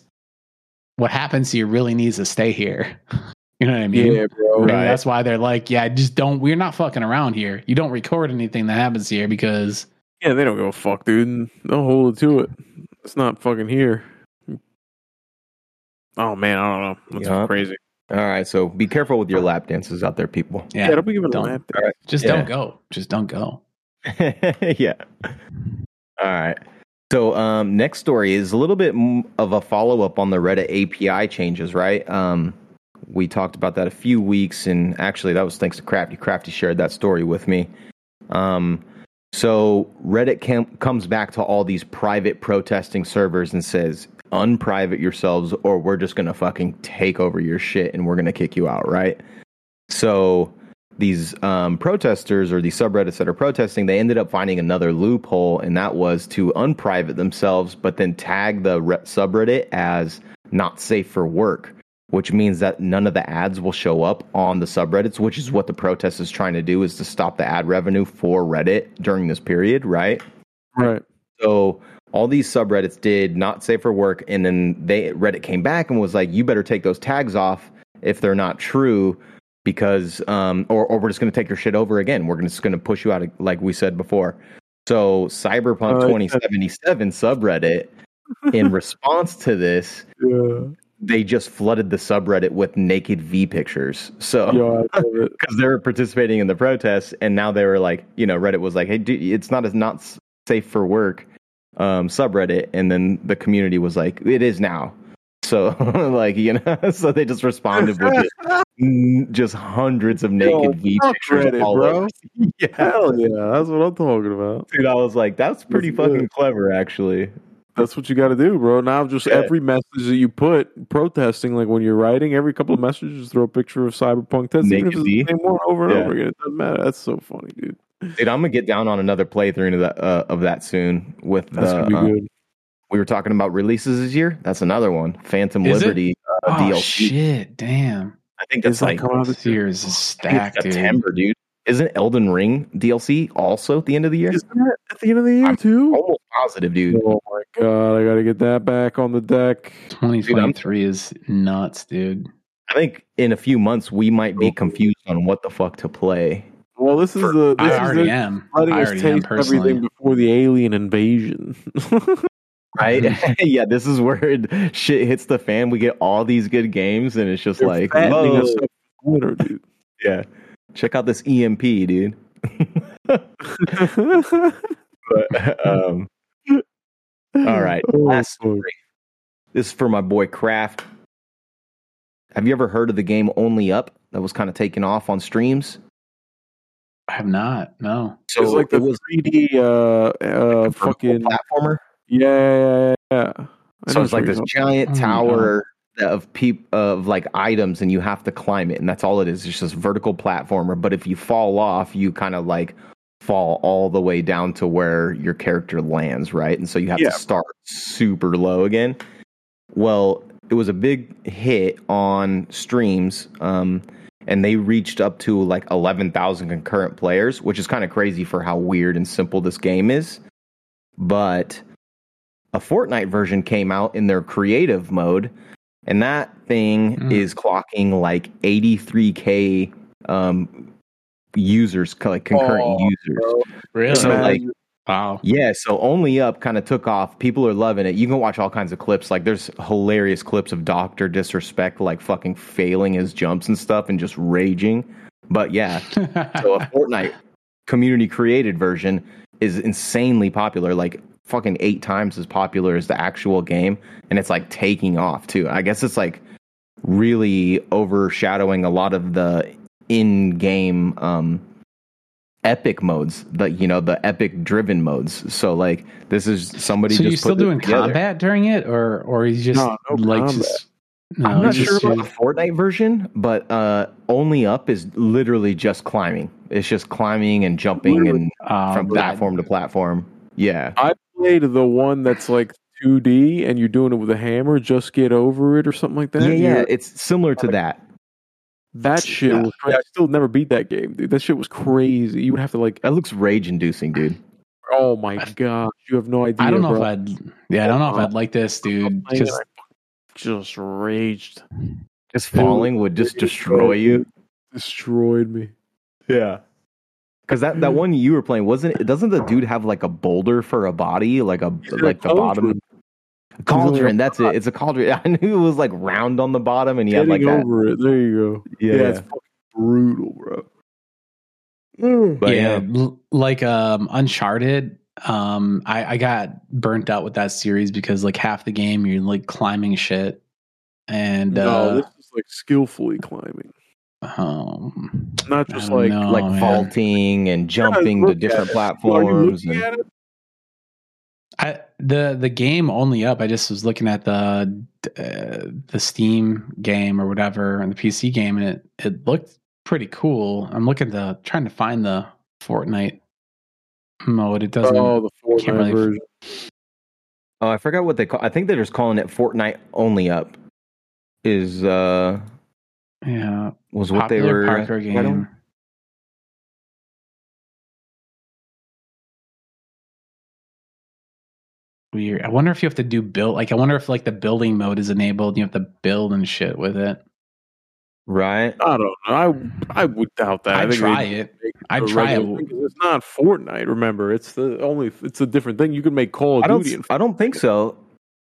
what happens here really needs to stay here. You know what I mean? Yeah, bro. Right. that's why they're like, yeah, just don't. We're not fucking around here. You don't record anything that happens here because Yeah, they don't give a fuck, dude. Don't hold it to it. It's not fucking here. Oh man, I don't know. That's Yeah. crazy. All right, so be careful with your lap dances out there, people. yeah, Yeah, don't be giving don't. lap All right. just Yeah. don't go. Just don't go. yeah. All right. So um, next story is a little bit of a follow up on the Reddit API changes, right? Um, we talked about that a few weeks, and actually that was thanks to Krafty. Krafty shared that story with me. Um, so Reddit cam- comes back to all these private protesting servers and says, "Unprivate yourselves, or we're just gonna fucking take over your shit and we're gonna kick you out." Right? So these um, protesters or these subreddits that are protesting, they ended up finding another loophole, and that was to unprivate themselves, but then tag the re- subreddit as not safe for work. which means that none of the ads will show up on the subreddits, which is what the protest is trying to do is to stop the ad revenue for Reddit during this period, right? Right. So all these subreddits did not safe for work, and then they Reddit came back and was like, "You better take those tags off if they're not true, because um, or or we're just going to take your shit over again. We're just going to push you out, like we said before." So Cyberpunk Uh, 2077 subreddit, in response to this, Yeah. they just flooded the subreddit with naked V pictures. So because they were participating in the protests, and now they were like, you know, Reddit was like, "Hey, dude, it's not as not safe for work." Um, subreddit, and then the community was like, "It is now." So, like, you know, so they just responded with just, just hundreds of naked Yo, V pictures Reddit, all bro. over. Yeah, Hell yeah, that's what I'm talking about. dude, I was like, "That's pretty That's good. fucking clever, actually." That's what you got to do, bro. Now, just Yeah. every message that you put protesting, like when you're writing, every couple of messages, throw a picture of Cyberpunk 10. Even if Naked it's V? the same one over and Yeah. over again, it doesn't matter. That's so funny, dude. Dude, I'm gonna get down on another playthrough of that uh, of that soon. With That's the gonna be uh, good. we were talking about releases this year. That's another one. Phantom Is it? Liberty uh, oh DLC. shit! Damn, I think Is that's that like coming out this this year? year is I think stacked, dude. September, dude. Isn't Elden Ring DLC also at the end of the year? Isn't that at the end of the year I'm too? Almost positive, dude. Oh my god, I got to get that back on the deck. 2023 is nuts, dude. I think in a few months we might be confused on what the fuck to play. Well, this is For- the I this is already the, am. letting I us taste everything before the alien invasion. Right? yeah, this is where it, shit hits the fan. We get all these good games, and it's just They're like, whoa. us up for winter, dude. yeah. Check out this EMP, dude. But, um, all right, Oh, last story. This is for my boy Kraft. Have you ever heard of the game Only Up that was kind of taken off on streams? I have not. No. So it's like the was 3D uh, uh, a vertical fucking platformer. yeah, yeah, yeah. yeah. I So it's like this you're giant Oh, tower of peop of like items, and you have to climb it, and that's all it is. It's just vertical platformer. But if you fall off, you kind of like fall all the way down to where your character lands, right? And so you have Yeah. to start super low again. Well, it was a big hit on streams, um, and they reached up to like eleven thousand concurrent players, which is kind of crazy for how weird and simple this game is. But a Fortnite version came out in their creative mode, and that thing Mm. is clocking like 83k um, users, like concurrent Oh, users. bro. Really? So, like, wow. Yeah, so Only Up kind of took off. People are loving it. You can watch all kinds of clips. Like, there's hilarious clips of Doctor Disrespect, like fucking failing his jumps and stuff and just raging. But yeah, so a Fortnite community created version is insanely popular, like fucking eight times as popular as the actual game, and it's like taking off too. I guess it's like really overshadowing a lot of the in-game um epic modes, the you know the epic driven modes. So like this is somebody so just you still put this doing together. combat during it, or or he's just No, no like combat. just. No, I'm not sure just- about the Fortnite version, but uh, only up is literally just climbing. It's just climbing and jumping and uh, from platform to platform. Yeah. I played the one that's like 2D and you're doing it with a hammer. Just get over it or something like that. yeah, yeah, You're- it's similar to that. That shit Yeah. was. Crazy. I still never beat that game, dude. That shit was crazy. You would have to like. That looks rage inducing, dude. Oh my gosh, you have no idea. I don't know bro. if I'd. Yeah, I don't know if I'd like this, dude. Just just raged, Just falling would just destroy you. destroyed me. Yeah. Because that, that one you were playing wasn't it? Doesn't the dude have like a boulder for a body, like a like the bottom cauldron. cauldron? That's it. It's a cauldron. I knew it was like round on the bottom, and he had Getting like that. over it. There you go. Yeah. it's fucking brutal, bro. Mm. But yeah, yeah, like um Uncharted. Um, I I got burnt out with that series because like half the game you're like climbing shit, and no, uh, this is like skillfully climbing, um, not just like know, like man. vaulting and jumping look to different it. Are you platforms. And, at it? I the the game only up. I just was looking at the uh, the Steam game or whatever and the PC game, and it it looked pretty cool. I'm looking to trying to find the Fortnite mode. It doesn't. Oh, the Fortnite really- version. oh, I forgot what they call. I think they're just calling it Fortnite only up. is uh Yeah, was what they were Parker right game. Weird. I wonder if you have to do build. Like, I wonder if like the building mode is enabled. You have to build and shit with it. right? I don't know. I I would doubt that. I I'd think try it. I'd try it. regular It's not Fortnite. Remember, it's the only. It's a different thing. You can make Call of I don't. I don't think so.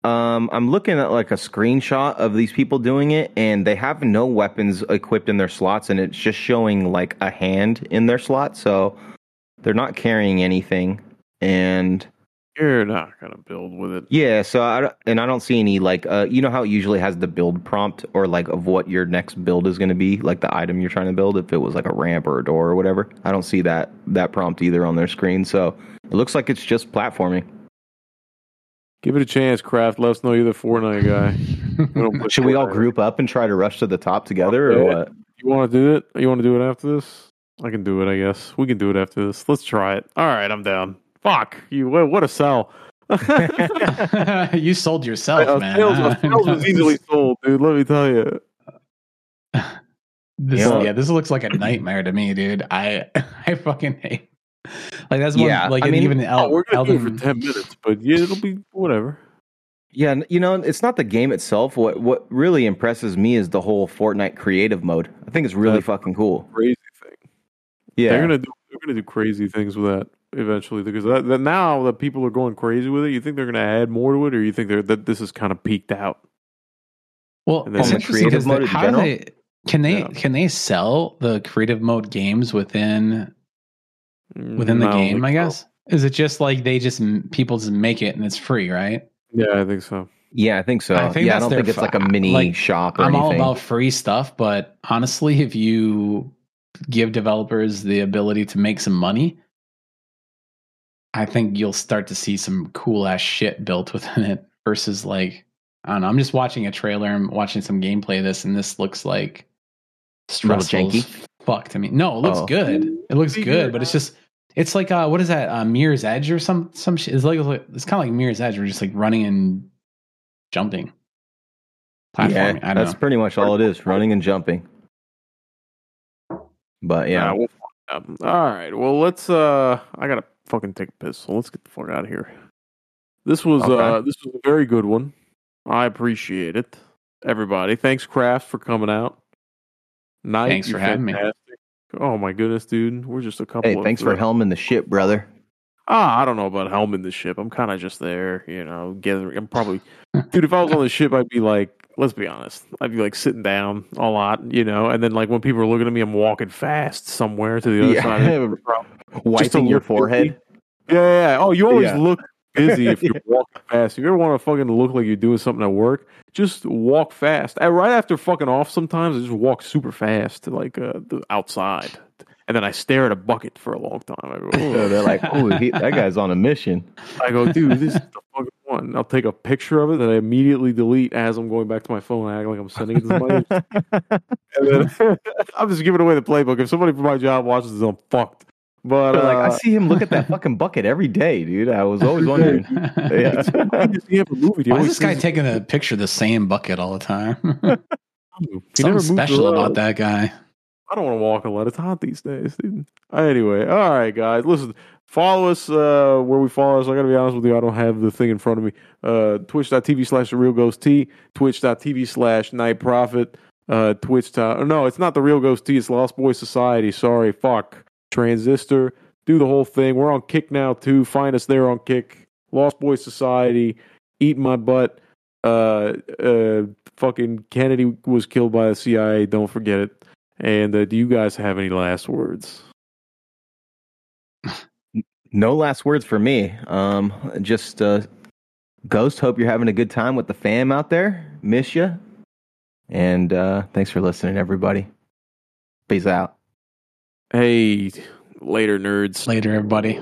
Um, I'm looking at like a screenshot of these people doing it, and they have no weapons equipped in their slots, and it's just showing like a hand in their slot, so they're not carrying anything. And you're not gonna build with it. yeah, so I don't- and I don't see any like uh, you know how it usually has the build prompt or like of what your next build is going to be, like the item you're trying to build. If it was like a ramp or a door or whatever, I don't see that that prompt either on their screen. So it looks like it's just platforming. Give it a chance, Kraft. Let us know you're the Fortnite guy. Should we all group up and try to rush to the top together, or what? You want to do it? You want to do it after this? I can do it. I guess we can do it after this. Let's try it. All right, I'm down. Fuck you. What, what a sell. you sold yourself, a man. sales, a uh, sales was easily sold, dude. Let me tell you. This, Yeah. yeah. this looks like a nightmare to me, dude. I I fucking hate. Like that's one, Yeah, like I mean, even Oh, we're gonna do Elden. it for ten minutes, but yeah, it'll be whatever. Yeah, you know, it's not the game itself. What what really impresses me is the whole Fortnite creative mode. I think it's really That's- fucking cool. Crazy thing. Yeah, They're gonna do. They're gonna do crazy things with that eventually because that, that now that people are going crazy with it, you think they're gonna add more to it, or you think they're, that this is kind of peaked out? Well, And it's the interesting creative because mode in how do general? they can they Yeah. can they sell the creative mode games within within the I don't game? I so. guess is it just like they just people just make it and it's free, right? Yeah, I think so. yeah, I think so. I think yeah, I don't think it's fu- like a mini like, shop or I'm all about free stuff, but honestly, if you give developers the ability to make some money, I think you'll start to see some cool ass shit built within it versus like I don't know. I'm just watching a trailer and watching some gameplay of this, and this looks like Little stressful janky? as fuck to me. No, it looks Oh. good. It looks good, good. but it's just it's like uh what is that? Uh, Mirror's Edge or some some shit. It's like it's kind of like Mirror's Edge. We're just like running and jumping. yeah, Platforming. I don't that's know. pretty much all it is: running and jumping. But yeah, Nah, we'll find. All right. Well, let's. uh I gotta fucking take a piss, so let's get the fuck out of here. This was Okay. uh this was a very good one. I appreciate it, everybody. Thanks, Kraft, for coming out. Night, Thanks you're for having me. Oh my goodness, dude. We're just a couple. hey, thanks for helming the ship, brother. Ah, I don't know about helming the ship. I'm kind of just there, you know, gathering. I'm probably, dude. If I was on the ship, I'd be like, let's be honest, I'd be like sitting down a lot, you know, and then like when people are looking at me, I'm walking fast somewhere to the other Yeah. side. Of the Wiping your forehead. Yeah, yeah, yeah. Oh, you always Yeah. look busy if you're walking fast. If you ever want to fucking look like you're doing something at work, just walk fast. And right after fucking off, sometimes I just walk super fast to like uh, the outside, and then I stare at a bucket for a long time. I go, So they're like, "Oh, he, that guy's on a mission." I go, dude, this is the fucking one. I'll take a picture of it that I immediately delete as I'm going back to my phone. I act like I'm sending it to somebody. and then I'm just giving away the playbook. If somebody from my job watches this, I'm fucked. But They're like, I uh, see him look at that fucking bucket every day, dude. I was always wondering. yeah. I just see him in a movie. Why is this guy taking a picture of the same bucket all the time? He Something never special about that guy. I don't want to walk a lot. It's hot these days, dude. Anyway, all right, guys. Listen, follow us uh, where we follow us. I got to be honest with you. I don't have the thing in front of me. Uh, Twitch.tv slash The Real Ghost T. Twitch.tv slash Night Prophet. Uh, Twitch. oh, no, it's not The Real Ghost T. It's Lost Boy Society. Sorry. Fuck. Transistor. Do the whole thing. We're on Kick now, too. Find us there on Kick. Lost Boy Society. Eat my butt. Uh, uh, fucking Kennedy was killed by the CIA. Don't forget it. And uh, do you guys have any last words? No last words for me. Um, just uh, Ghost. Hope you're having a good time with the fam out there. Miss you. And uh, thanks for listening, everybody. Peace out. Hey, later, nerds. Later, everybody.